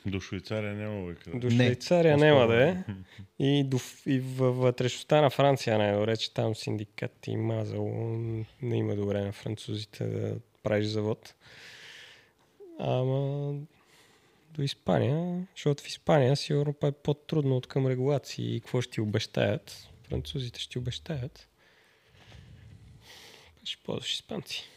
До Швейцария няма лойка. до Не, Швейцария по-скоро. няма да е. И, до, и във вътрешността на Франция най-добре, че там синдикат и мазало не има добре на французите да правиш завод. Ама до Испания, защото в Испания сигурно па е по-трудно от към регулации и какво ще ти обещаят. Французите ще ти обещаят. Па Ще ползваш испанци.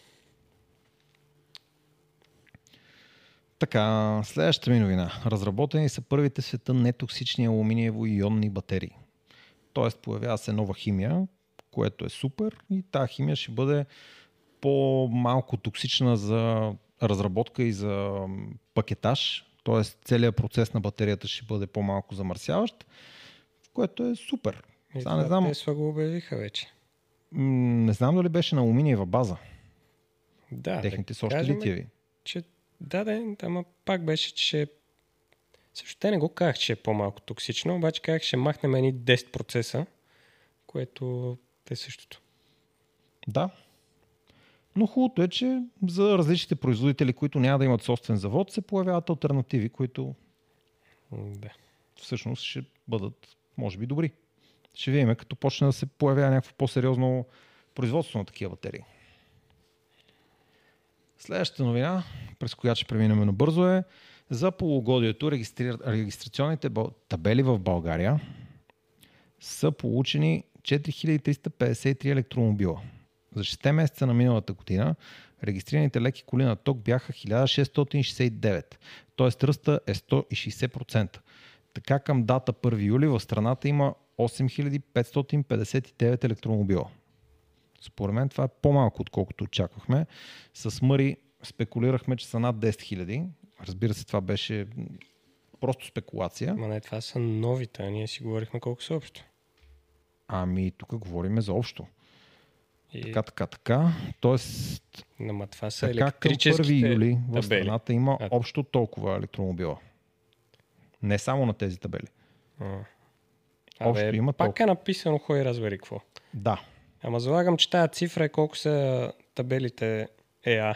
Така, следващата ми новина. Разработени са първите в света нетоксични алуминиево-ионни батерии. Тоест, появява се нова химия, което е супер и тази химия ще бъде по-малко токсична за разработка и за пакетаж. Тоест, целият процес на батерията ще бъде по-малко замърсяващ, което е супер. И Сега не знам, Тесла го обявиха вече. не знам дали беше на алуминиева база. Да, Техните да са още литиеви. че да, да, ама пак беше, че ще... Също те не го казах, че е по-малко токсично, обаче казах, ще махнем едни 10 процеса, което е същото. Да. Но хубавото е, че за различните производители, които няма да имат собствен завод, се появяват альтернативи, които Да. всъщност ще бъдат, може би, добри. Ще видим, като почне да се появява някакво по-сериозно производство на такива батерии. Следващата новина, през която ще преминем набързо е за полугодието регистри... регистрационните табели в България са получени 4353 електромобила. За 6 месеца на миналата година регистрираните леки коли на ток бяха 1669, т.е. ръста е 160%. Така към дата 1 юли в страната има 8559 електромобила. Според мен това е по-малко, отколкото очаквахме. С Мъри спекулирахме, че са над 10 000. Разбира се, това беше просто спекулация. Ама не, това са новите, а ние си говорихме колко са общо. Ами тук говорим за общо. И... Така, така, така. Тоест, Ама това са така към 1 електрическите юли в табели. страната има А. общо толкова електромобила. Не само на тези табели. А. Общо Абе, има пак толкова. е написано, кой разбери какво. Да. Ама залагам, че тази цифра е колко са табелите Е, а.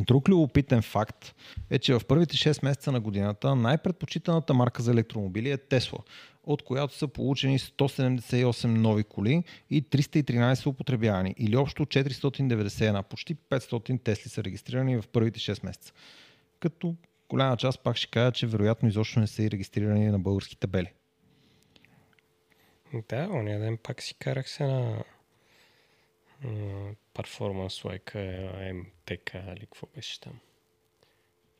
Друг любопитен факт е, че в първите 6 месеца на годината най-предпочитаната марка за електромобили е Тесла, от която са получени 178 нови коли и 313 употребявани, или общо 491. Почти 500 Тесли са регистрирани в първите 6 месеца. Като голяма част пак ще кажа, че вероятно изобщо не са и регистрирани на български табели. Да, ония ден пак си карах се на перформанс лайка МТК или какво беше там.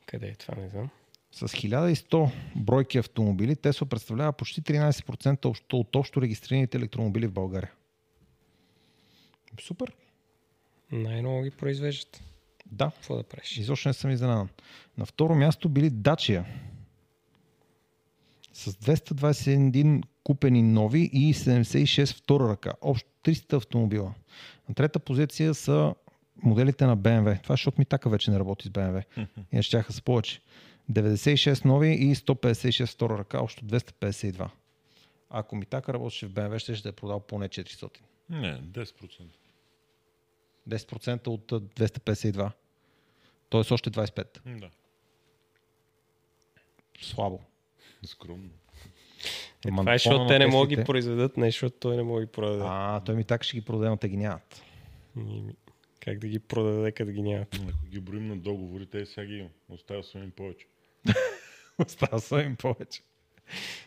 Къде е това, не знам. С 1100 бройки автомобили Тесла представлява почти 13% общо, от общо регистрираните електромобили в България. Супер. Най-много ги произвеждат. Да, Какво да правиш? изобщо не съм изненадан. На второ място били Дачия. С 221 купени нови и 76 втора ръка. Общо 300 автомобила. На трета позиция са моделите на BMW. Това е, защото ми така вече не работи с BMW. Иначе щяха са повече. 96 нови и 156 втора ръка, общо 252. Ако ми така работеше в BMW, ще ще да е продал поне 400. Не, 10%. 10% от а, 252. Тоест още 25. Да. Слабо. Скромно. Е, това е, защото те не могат да ги произведат, не защото той не може да ги продаде. А, той ми така ще ги продаде, но те ги нямат. Ами, Как да ги продаде, като ги нямат? Ако ги броим на договори, те сега ги има. Остава съм им повече. Остава са им повече.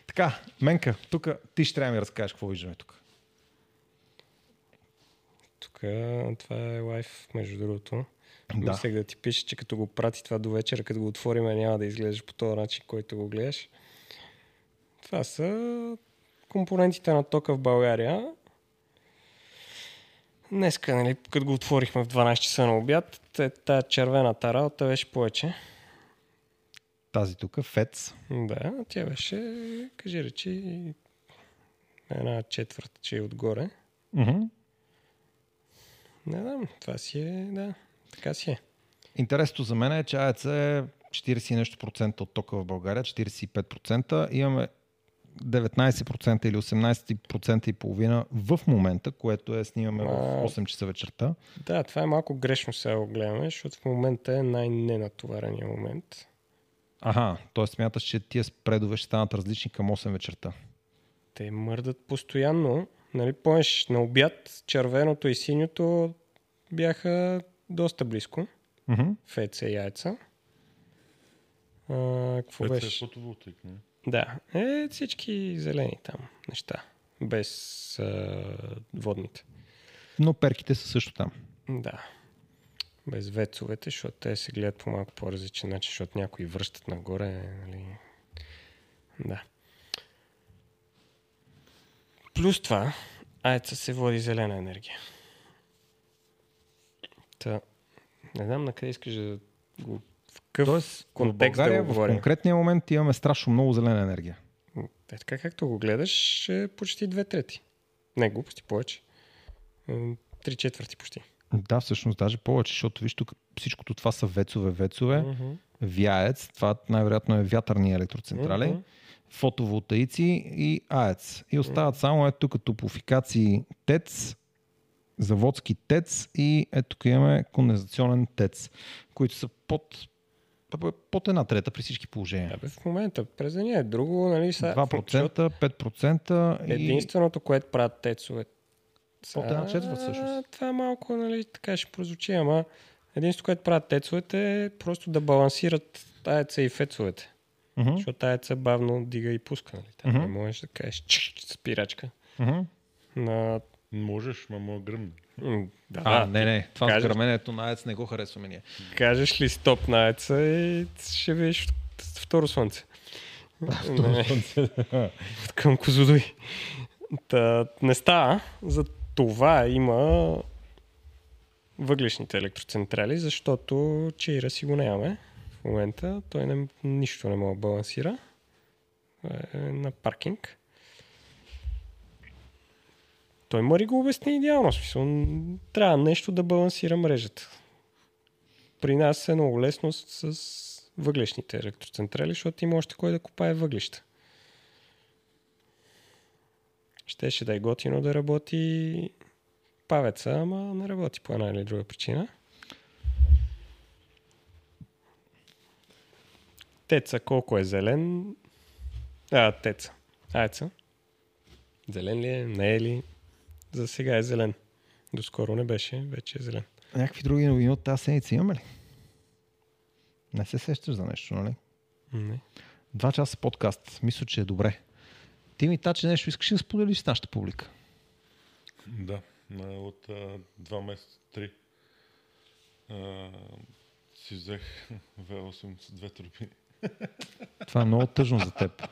Така, Менка, тук ти ще трябва да ми разкажеш какво виждаме тук. Тук това е лайф, между другото. Да. Мислех да ти пише, че като го прати това до вечера, като го отвориме, няма да изглеждаш по този начин, който го гледаш. Това са компонентите на тока в България. Днеска, нали, като го отворихме в 12 часа на обяд, тая червената работа беше повече. Тази тук, ФЕЦ. Да, тя беше, кажи речи, една четвърта, че е отгоре. Мгм. Не знам, това си е, да, така си е. Интересното за мен е, че АЕЦ е 40 и нещо процента от тока в България, 45%. Имаме 19% или 18% и половина в момента, което е снимаме в А. 8 часа вечерта. Да, това е малко грешно сега го гледаме, защото в момента е най-ненатоварения момент. Аха, т.е. смяташ, че тия спредове ще станат различни към 8 вечерта. Те мърдат постоянно. Нали, помниш, на обяд червеното и синьото бяха доста близко. Мгм. ФЦ и яйца. А, какво Това е беше? фотоволтаик, не? Да, е всички зелени там неща. Без а, водните. Но перките са също там. Да. Без вецовете, защото те се гледат по малко по-различен начин, защото някои връщат нагоре. Нали? Да. Плюс това, айца се води зелена енергия. Та, не знам на къде искаш да го... В какъв Тоест, в контекст България да го в говорим. конкретния момент имаме страшно много зелена енергия. Е, така както го гледаш, е почти две трети. Не, глупости повече. М, Три четвърти почти. Да, всъщност даже повече, защото виж тук всичкото това са вецове, вецове, Мгм. вяец, това най-вероятно е вятърни електроцентрали, Мгм. фотоволтаици и АЕЦ. И остават само ето тук топлофикации ТЕЦ, заводски ТЕЦ и ето тук имаме кондензационен ТЕЦ, които са под, под една трета при всички положения. Абе, в момента през деня е друго, нали? Са, 2%, 5% и... Единственото, което правят тецове. Под една четвърт, всъщност. Това малко, нали, така ще прозвучи, ама единственото, което правят тецовете е просто да балансират аеца и фецовете. Мгм, Защото аеца бавно дига и пуска, нали? Там Мгм. не можеш да кажеш спирачка. мгм. На... Можеш, ма мога гръмне. М, Да, А, не, не, това кажеш- с гърменето на АЕЦ не го харесваме ние. Кажеш ли стоп на аеца и ще видиш второ слънце. Не. към Козудой. Та, не става. За това има въглешните електроцентрали, защото Чейра си го нямаме в момента. Той не, нищо не може да балансира. Е на паркинг. Той Мари го обясни идеално. Смисъл, трябва нещо да балансира мрежата. При нас е много лесно с, с въглешните електроцентрали, защото има още кой да копае въглища. Щеше да е готино да работи павеца, ама не работи по една или друга причина. Теца колко е зелен? А, теца. Айца. Зелен ли е? Не е ли? За сега е зелен. Доскоро не беше, вече е зелен. Някакви други новини от тази седмица имаме ли? Не се сещаш за нещо, нали? Не. Два часа подкаст. Мисля, че е добре. Ти ми таче нещо искаш да споделиш с нашата публика? Да, от а, два месеца, три. А, си взех V8 с две турбини. Това е много тъжно за теб.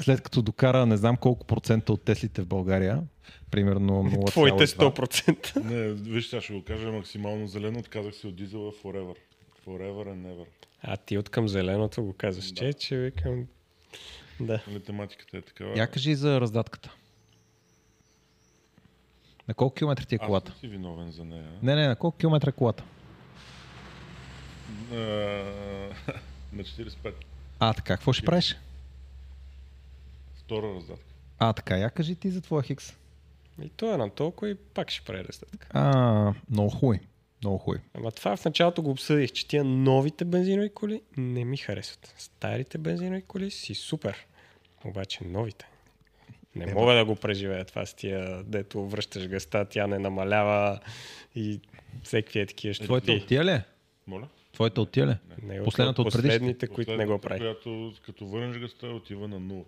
След като докара не знам колко процента от Теслите в България, примерно 0,2. Твоите 100%. Не, виж, сега ще го кажа максимално зелено. Отказах се от дизела Forever. Forever and never. А ти от към зеленото го казваш, Да. че, че викам... Да. Нали, тематиката е такава. Я кажи за раздатката. На колко километра ти е Аз колата? не си виновен за нея. Не, не, на колко километра е колата? На 45. А, така, какво ще правиш? Втора раздатка. А, така, я кажи ти за твоя хикс. И то е на толкова и пак ще прави рестатка. А, много хубави. Много хубави. Ама това в началото го обсъдих, че тия новите бензинови коли не ми харесват. Старите бензинови коли си супер. Обаче новите. Не Е, мога да го преживея това с тия, дето връщаш гъста, тя не намалява и всеки е такива ще Твоята от тия ли? е? Моля? Твоята от тия ли? е? Не, Последната от предишните? последните, които не го прави. Която като върнеш гъста, отива на 0.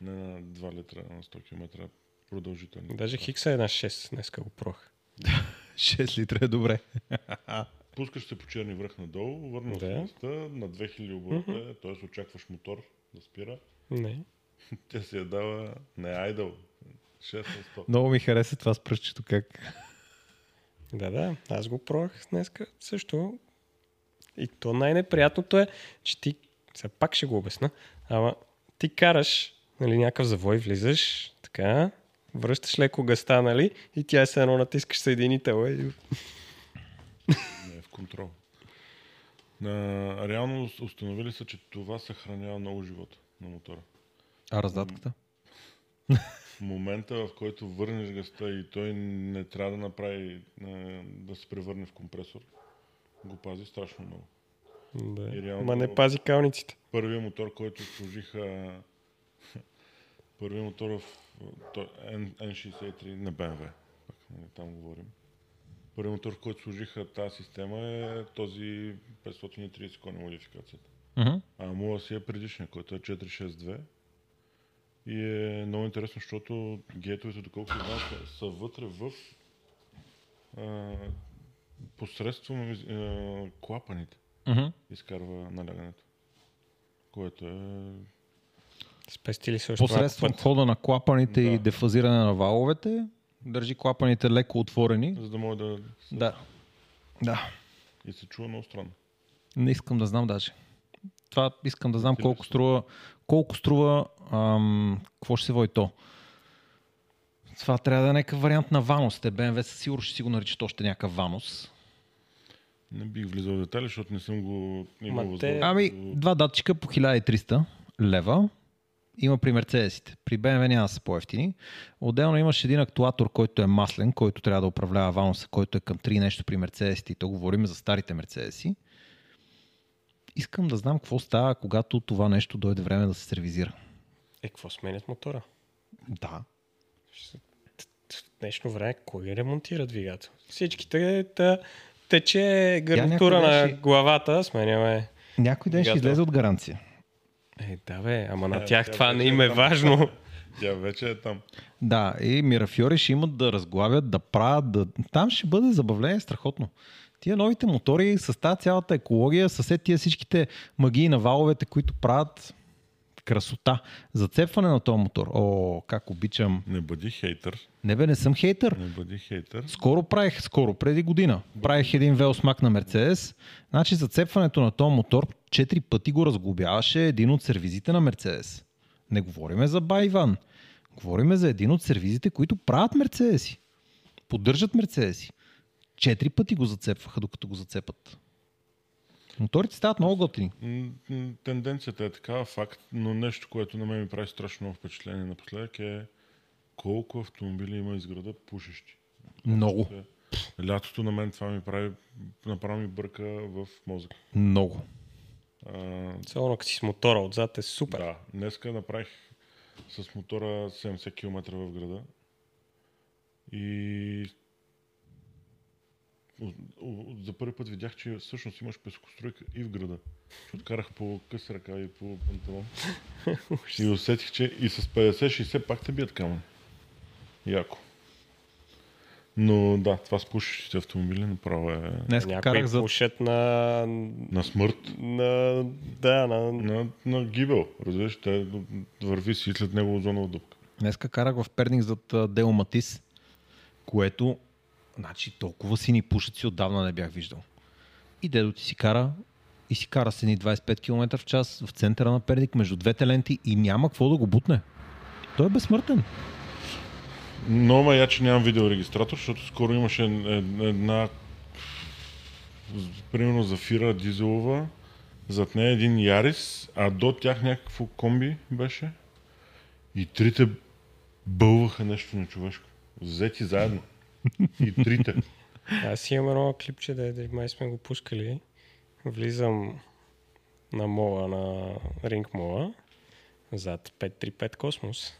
Не на 2 литра на 100 км продължително. Даже Хикса е на 6, днеска го прох. 6 литра е добре. Пускаш се по черни връх надолу, върнал Да. гъста на 2000 оборота, т.е. очакваш мотор да спира. Не. Тя си я дава не айдъл. 6 на 100. Много ми хареса това с пръстчето как. Да, да, аз го пробвах днеска също. И то най-неприятното е, че ти, сега пак ще го обясна, ама ти караш, нали, някакъв завой, влизаш, така, връщаш леко гъста, нали, и тя е се едно натискаш съединител. И... Не е в контрол. А, реално ус- установили са, че това съхранява много живота на мотора. А раздатката? В момента, в който върнеш гъста и той не трябва да направи е, да се превърне в компресор, го пази страшно много. Да. И реално- Ма не пази калниците. Първият мотор, който сложиха първият мотор в то- N- N63 на BMW, пак, нали, там говорим. Първият мотор, в който сложиха тази система е този 530 кони модификацията. Мгм. А моя си е предишния, който е 462. И е много интересно, защото гейтовете, доколкото знам, са, са вътре в а, посредством а, клапаните Мгм. изкарва налягането. Което е... Спестили се Посредством път. хода на клапаните и Да. дефазиране на валовете, държи клапаните леко отворени. За да може да... Да. Да. И се чува много странно. Не искам да знам даже. Това искам да знам колко струва, колко струва, ам, какво ще се води то. Това трябва да е някакъв вариант на Ванус. Те BMW със сигурност ще си го наричат още някакъв Ванус. Не бих влизал в детали, защото не съм го имал Ма те-. Ами, два датчика по 1300 лева. Има при Мерцедесите. При BMW няма да са по-ефтини. Отделно имаш един актуатор, който е маслен, който трябва да управлява вануса, който е към 3 нещо при Мерцедесите. И то говорим за старите Мерцедеси. Искам да знам какво става, когато това нещо дойде време да се сервизира. Е, какво сменят мотора? Да. В днешно време кой ремонтира двигател? Всичките та, тече гарнитура на главата, сменяме. Някой ден ще излезе от гаранция. Е, да бе, ама на тях тя това не им е е важно. Тя вече е там. Да, и Мирафьори ще имат да разглавят, да правят, да... там ще бъде забавление страхотно. Тия новите мотори с тази цялата екология, с е тия всичките магии на валовете, които правят красота. Зацепване на този мотор. О, как обичам. Не бъди хейтър. Не бе, не съм хейтър. Не бъди хейтър. Скоро правих, скоро, преди година, правих един велосмак на Мерцедес. Значи зацепването на този мотор четири пъти го разглобяваше един от сервизите на Мерцедес. Не говориме за Байван. Говориме за един от сервизите, които правят Мерцедеси. Поддържат Мерцедеси. Четири пъти го зацепваха, докато го зацепат. Моторите стават много готини. Тенденцията е такава факт, но нещо, което на мен ми прави страшно много впечатление напоследък е колко автомобили има из града пушещи. Много. Лятото на мен това ми прави, направо ми бърка в мозък. Много. Като си с мотора отзад е супер. да, днеска направих с мотора 70 км в града. И за първи път видях, че всъщност имаш пескоструйка и в града. Че откарах по къс ръка и по панталон. и усетих, че и с 50-60 пак те бият камъни. Яко. Но да, това с пушещите автомобили направо е Днес карах за... пушат на... на смърт. на... Да, на... На, на гибел. Разбираш, те върви си след него озонова дупка. Днеска карах в Перник зад а, Дело Матис, което, значи, толкова сини пушеци отдавна не бях виждал. И дедо ти си кара и си кара с едни 25 км в час в центъра на Перник между двете ленти и няма какво да го бутне. Той е безсмъртен. Но ма я, че нямам видеорегистратор, защото скоро имаше ед- една примерно Зафира дизелова, зад нея един Ярис, а до тях някакво комби беше. И трите бълваха нещо нечовешко. Взети заедно. И трите. Аз имам едно клипче, да, да май сме го пускали. Влизам на мола, на ринг мола, зад 535 Космос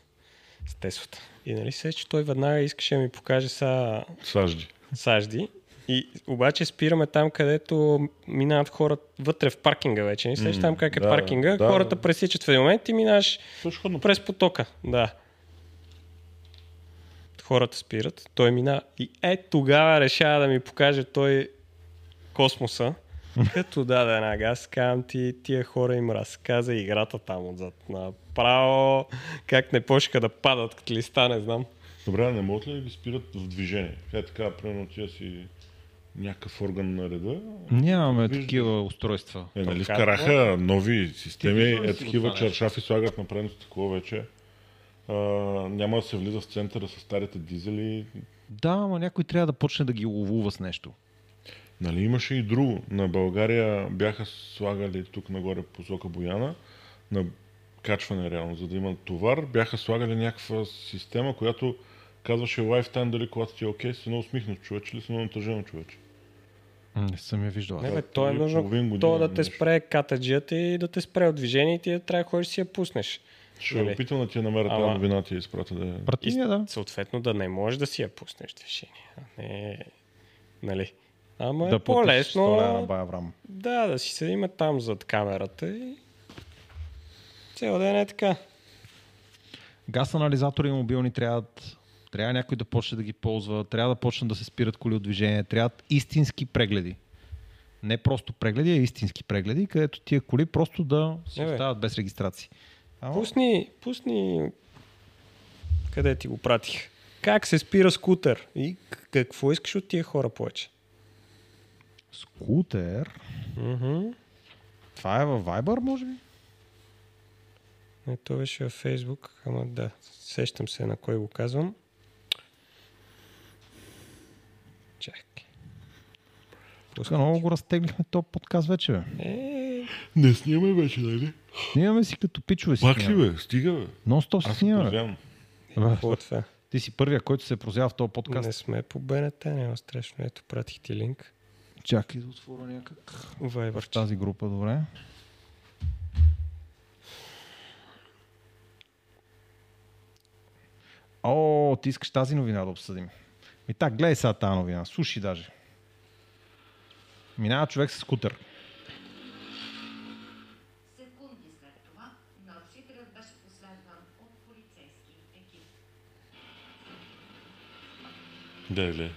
с Теслата. И нали се, че той веднага искаше да ми покаже са Сажди. сажди. И обаче спираме там, където минават хора вътре в паркинга вече. Не сещаш там как е да, паркинга. да, Хората да. пресичат в един момент и минаш през потока. Да. Хората спират, той мина и е тогава решава да ми покаже той космоса. Като даде една газ, казвам ти, тия хора им разказа играта там отзад. Направо, как не почнаха да падат като листа, не знам. Добре, не могат ли да ги спират в движение? Е така, примерно тия си някакъв орган на реда. Нямаме Вижда. такива устройства. Е, нали вкараха нови системи, е такива чаршафи слагат на предното такова вече. А, няма да се влиза в центъра с старите дизели. Да, ама някой трябва да почне да ги ловува с нещо. Нали имаше и друго. На България бяха слагали тук нагоре посока Бояна, на качване реално, за да има товар, бяха слагали някаква система, която казваше лайфтайм дали колата ти е окей, с едно усмихнат човече или с едно натъжено човече. Не съм я виждал. Не, бе, то е нужно то да те спре катаджията и да те спре от движение и ти да трябва да ходиш си я пуснеш. Ще Нали? опитам да ти я намеря тази новина, ти я изпратя да е. Прати я, да. съответно да не можеш да си я пуснеш в движение. А не, нали? Ама Да е платиш 100 лева на по-лесно. Да, да си седиме там зад камерата и цял ден е така. Газ анализатори и мобилни трябва, трябва някой да почне да ги ползва, трябва да почнат да се спират коли от движение, трябват истински прегледи. Не просто прегледи, а истински прегледи, където тия коли просто да бе. остават без регистрации. Ама, Пусни, пусни къде ти го пратих. Как се спира скутер? И какво искаш от тия хора повече? скутер. Мгм. Това е във Viber, може би? Не, то беше във Фейсбук, ама да, сещам се на кой го казвам. Чакай. Тук много го разтеглихме този подкаст вече, бе. Е, Не снимай вече, нали? Снимаме си като пичове си. Пак ли снимаме. бе? Стига бе. Нон-стоп си снимаме. е? Ти си първия, който се прозява в този подкаст. Не сме по БНТ, няма страшно. Ето, пратих ти линк. Чакай да отворя някак. В Viber. тази група, добре. О, ти искаш тази новина да обсъдим. И так, гледай сега тази новина. Слушай даже. Минава човек с скутер. Да.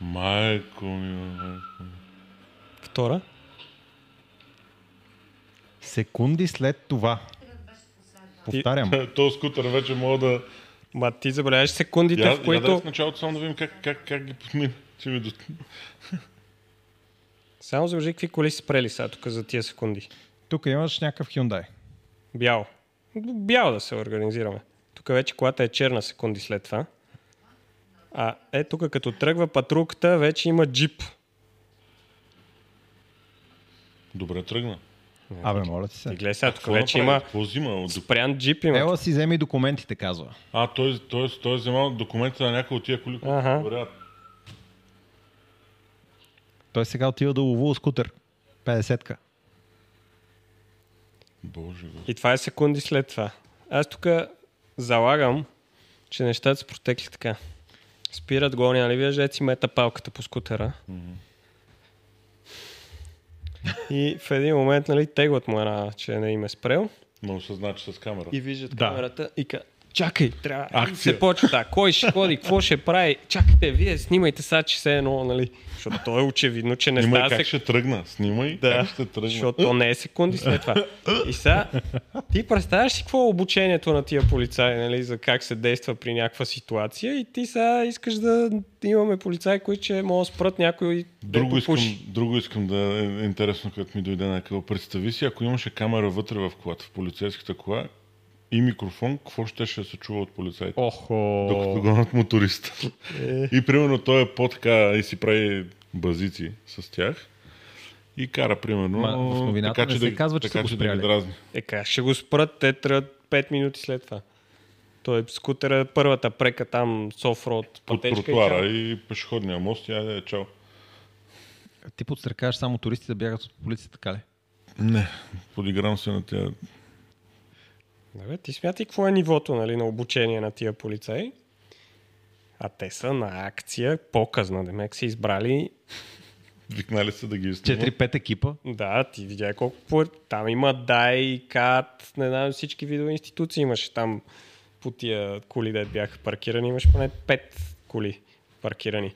Майко ми, майко ми. Втора. Секунди след това. Повтарям. Този скутер вече мога да... Ма ти забележиш секундите, Я, в я които... дай в началото само да видим как, как, как ги подмина. Че ми до... Само заложи какви коли си спрели сега тук за тия секунди. Тук имаш някакъв Hyundai. Бял. Бял да се организираме. Тук вече колата е черна секунди след това. А е тук като тръгва патрулката, вече има джип. Добре тръгна. Абе, моля ти И се. гледай сега, тук вече направи? има взима? Спрян джип има. Ела си вземи документите, казва. А, той, той, той е вземал документите на някои от тия коли, които Ага. Той сега отива да ловува скутер. 50-ка. Боже, господи. И това е секунди след това. Аз тук залагам, че нещата са протекли така. Спират гони, нали виждате си мета палката по скутера. И в един момент, нали, теглат му една, че не им е спрел. Но осъзна, че с камера. И виждат Да. камерата и ка, чакай, трябва. Акция. Се почва, да, кой ще ходи, какво ще прави. Чакайте, вие снимайте сега, че се едно, нали. Защото то е очевидно, че не Снимай става как се ще тръгна. Снимай Да, как ще тръгна. защото то не е секунди след това. И сега, ти представяш си какво е обучението на тия полицаи, нали, за как се действа при някаква ситуация и ти сега искаш да имаме полицаи, които ще могат да спрат някой Друго дето искам, друго искам да е интересно, като ми дойде някакъв. Представи си, ако имаше камера вътре в колата, в полицейската кола и микрофон, какво ще ще се чува от полицаите? Охо. Докато гонят моториста. Е. И примерно той е по-така и си прави базици с тях. И кара, примерно, Ма, в новината така, не че се да, казва, че така, са го че да ги спряли. дразни. Е, как ще го спрат? Те трябват 5 минути след това. Той е скутера, първата прека там, софроуд, Под пътечка и тротуара чао. и, пешеходния мост и айде, чао. Ти подстрекаваш само туристите да бягат от полицията, така ли? Не, подиграм се на тя. Да, бе, ти смятай какво е нивото нали, на обучение на тия полицаи. А те са на акция показна. Демек са избрали Викнали се да ги снимат. 4-5 екипа. Да, ти видя колко. Там има дай, кат, не знам всички видове институции имаше там по тия коли, да бяха паркирани, имаше поне 5 коли паркирани.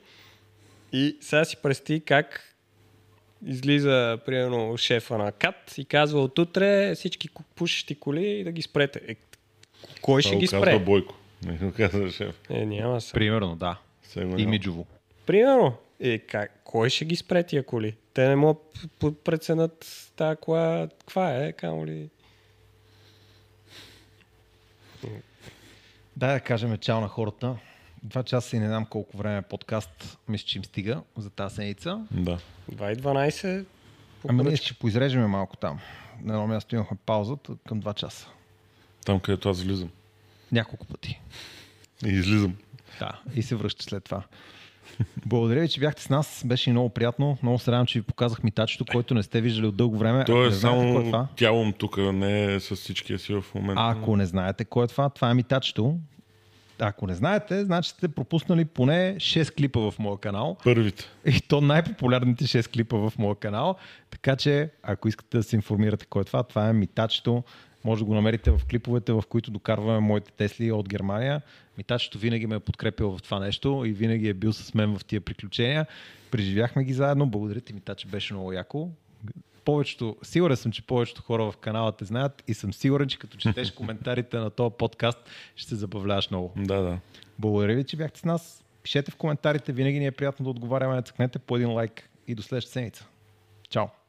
И сега си представи как излиза, примерно, шефа на КАТ и казва от утре всички пушещи коли да ги спрете. Е, кой ще ги го казва спре? Бойко. Не го казва шеф. Е, няма се. Примерно, да. Сега. Имиджово. Примерно, е, как, кой ще ги спре тия коли? Те не могат преценят тази кола, каква е, камо ли... Дай да кажем чао на хората. Два часа и не знам колко време подкаст мисля, че им стига за тази седмица. Да. 2.12 по Ами ние ще поизрежеме малко там. На едно място имахме пауза т- към 2 часа. Там, където аз влизам. Няколко пъти. И излизам. Да, и се връща след това. Благодаря ви, че бяхте с нас. Беше много приятно. Много се радвам, че ви показах митачето, който не сте виждали от дълго време. То е е само това, тялом тук, не е с всичкия си в момента. а ако не знаете кой е това, това е митачето. Ако не знаете, значи сте пропуснали поне 6 клипа в моя канал. Първите. И то най-популярните 6 клипа в моя канал. Така че, ако искате да се информирате кой е това, това е Митачето. Може да го намерите в клиповете, в които докарваме моите Тесли от Германия. Митачето винаги ме е подкрепил в това нещо и винаги е бил с мен в тия приключения. Преживяхме ги заедно. Благодаря ти, Митаче, беше много яко. Повечето, сигурен съм, че повечето хора в канала те знаят и съм сигурен, че като четеш коментарите на този подкаст, ще се забавляваш много. Да, да. Благодаря ви, че бяхте с нас. Пишете в коментарите, винаги ни е приятно да отговаряме. Цъкнете по един лайк и до следващата седмица. Чао!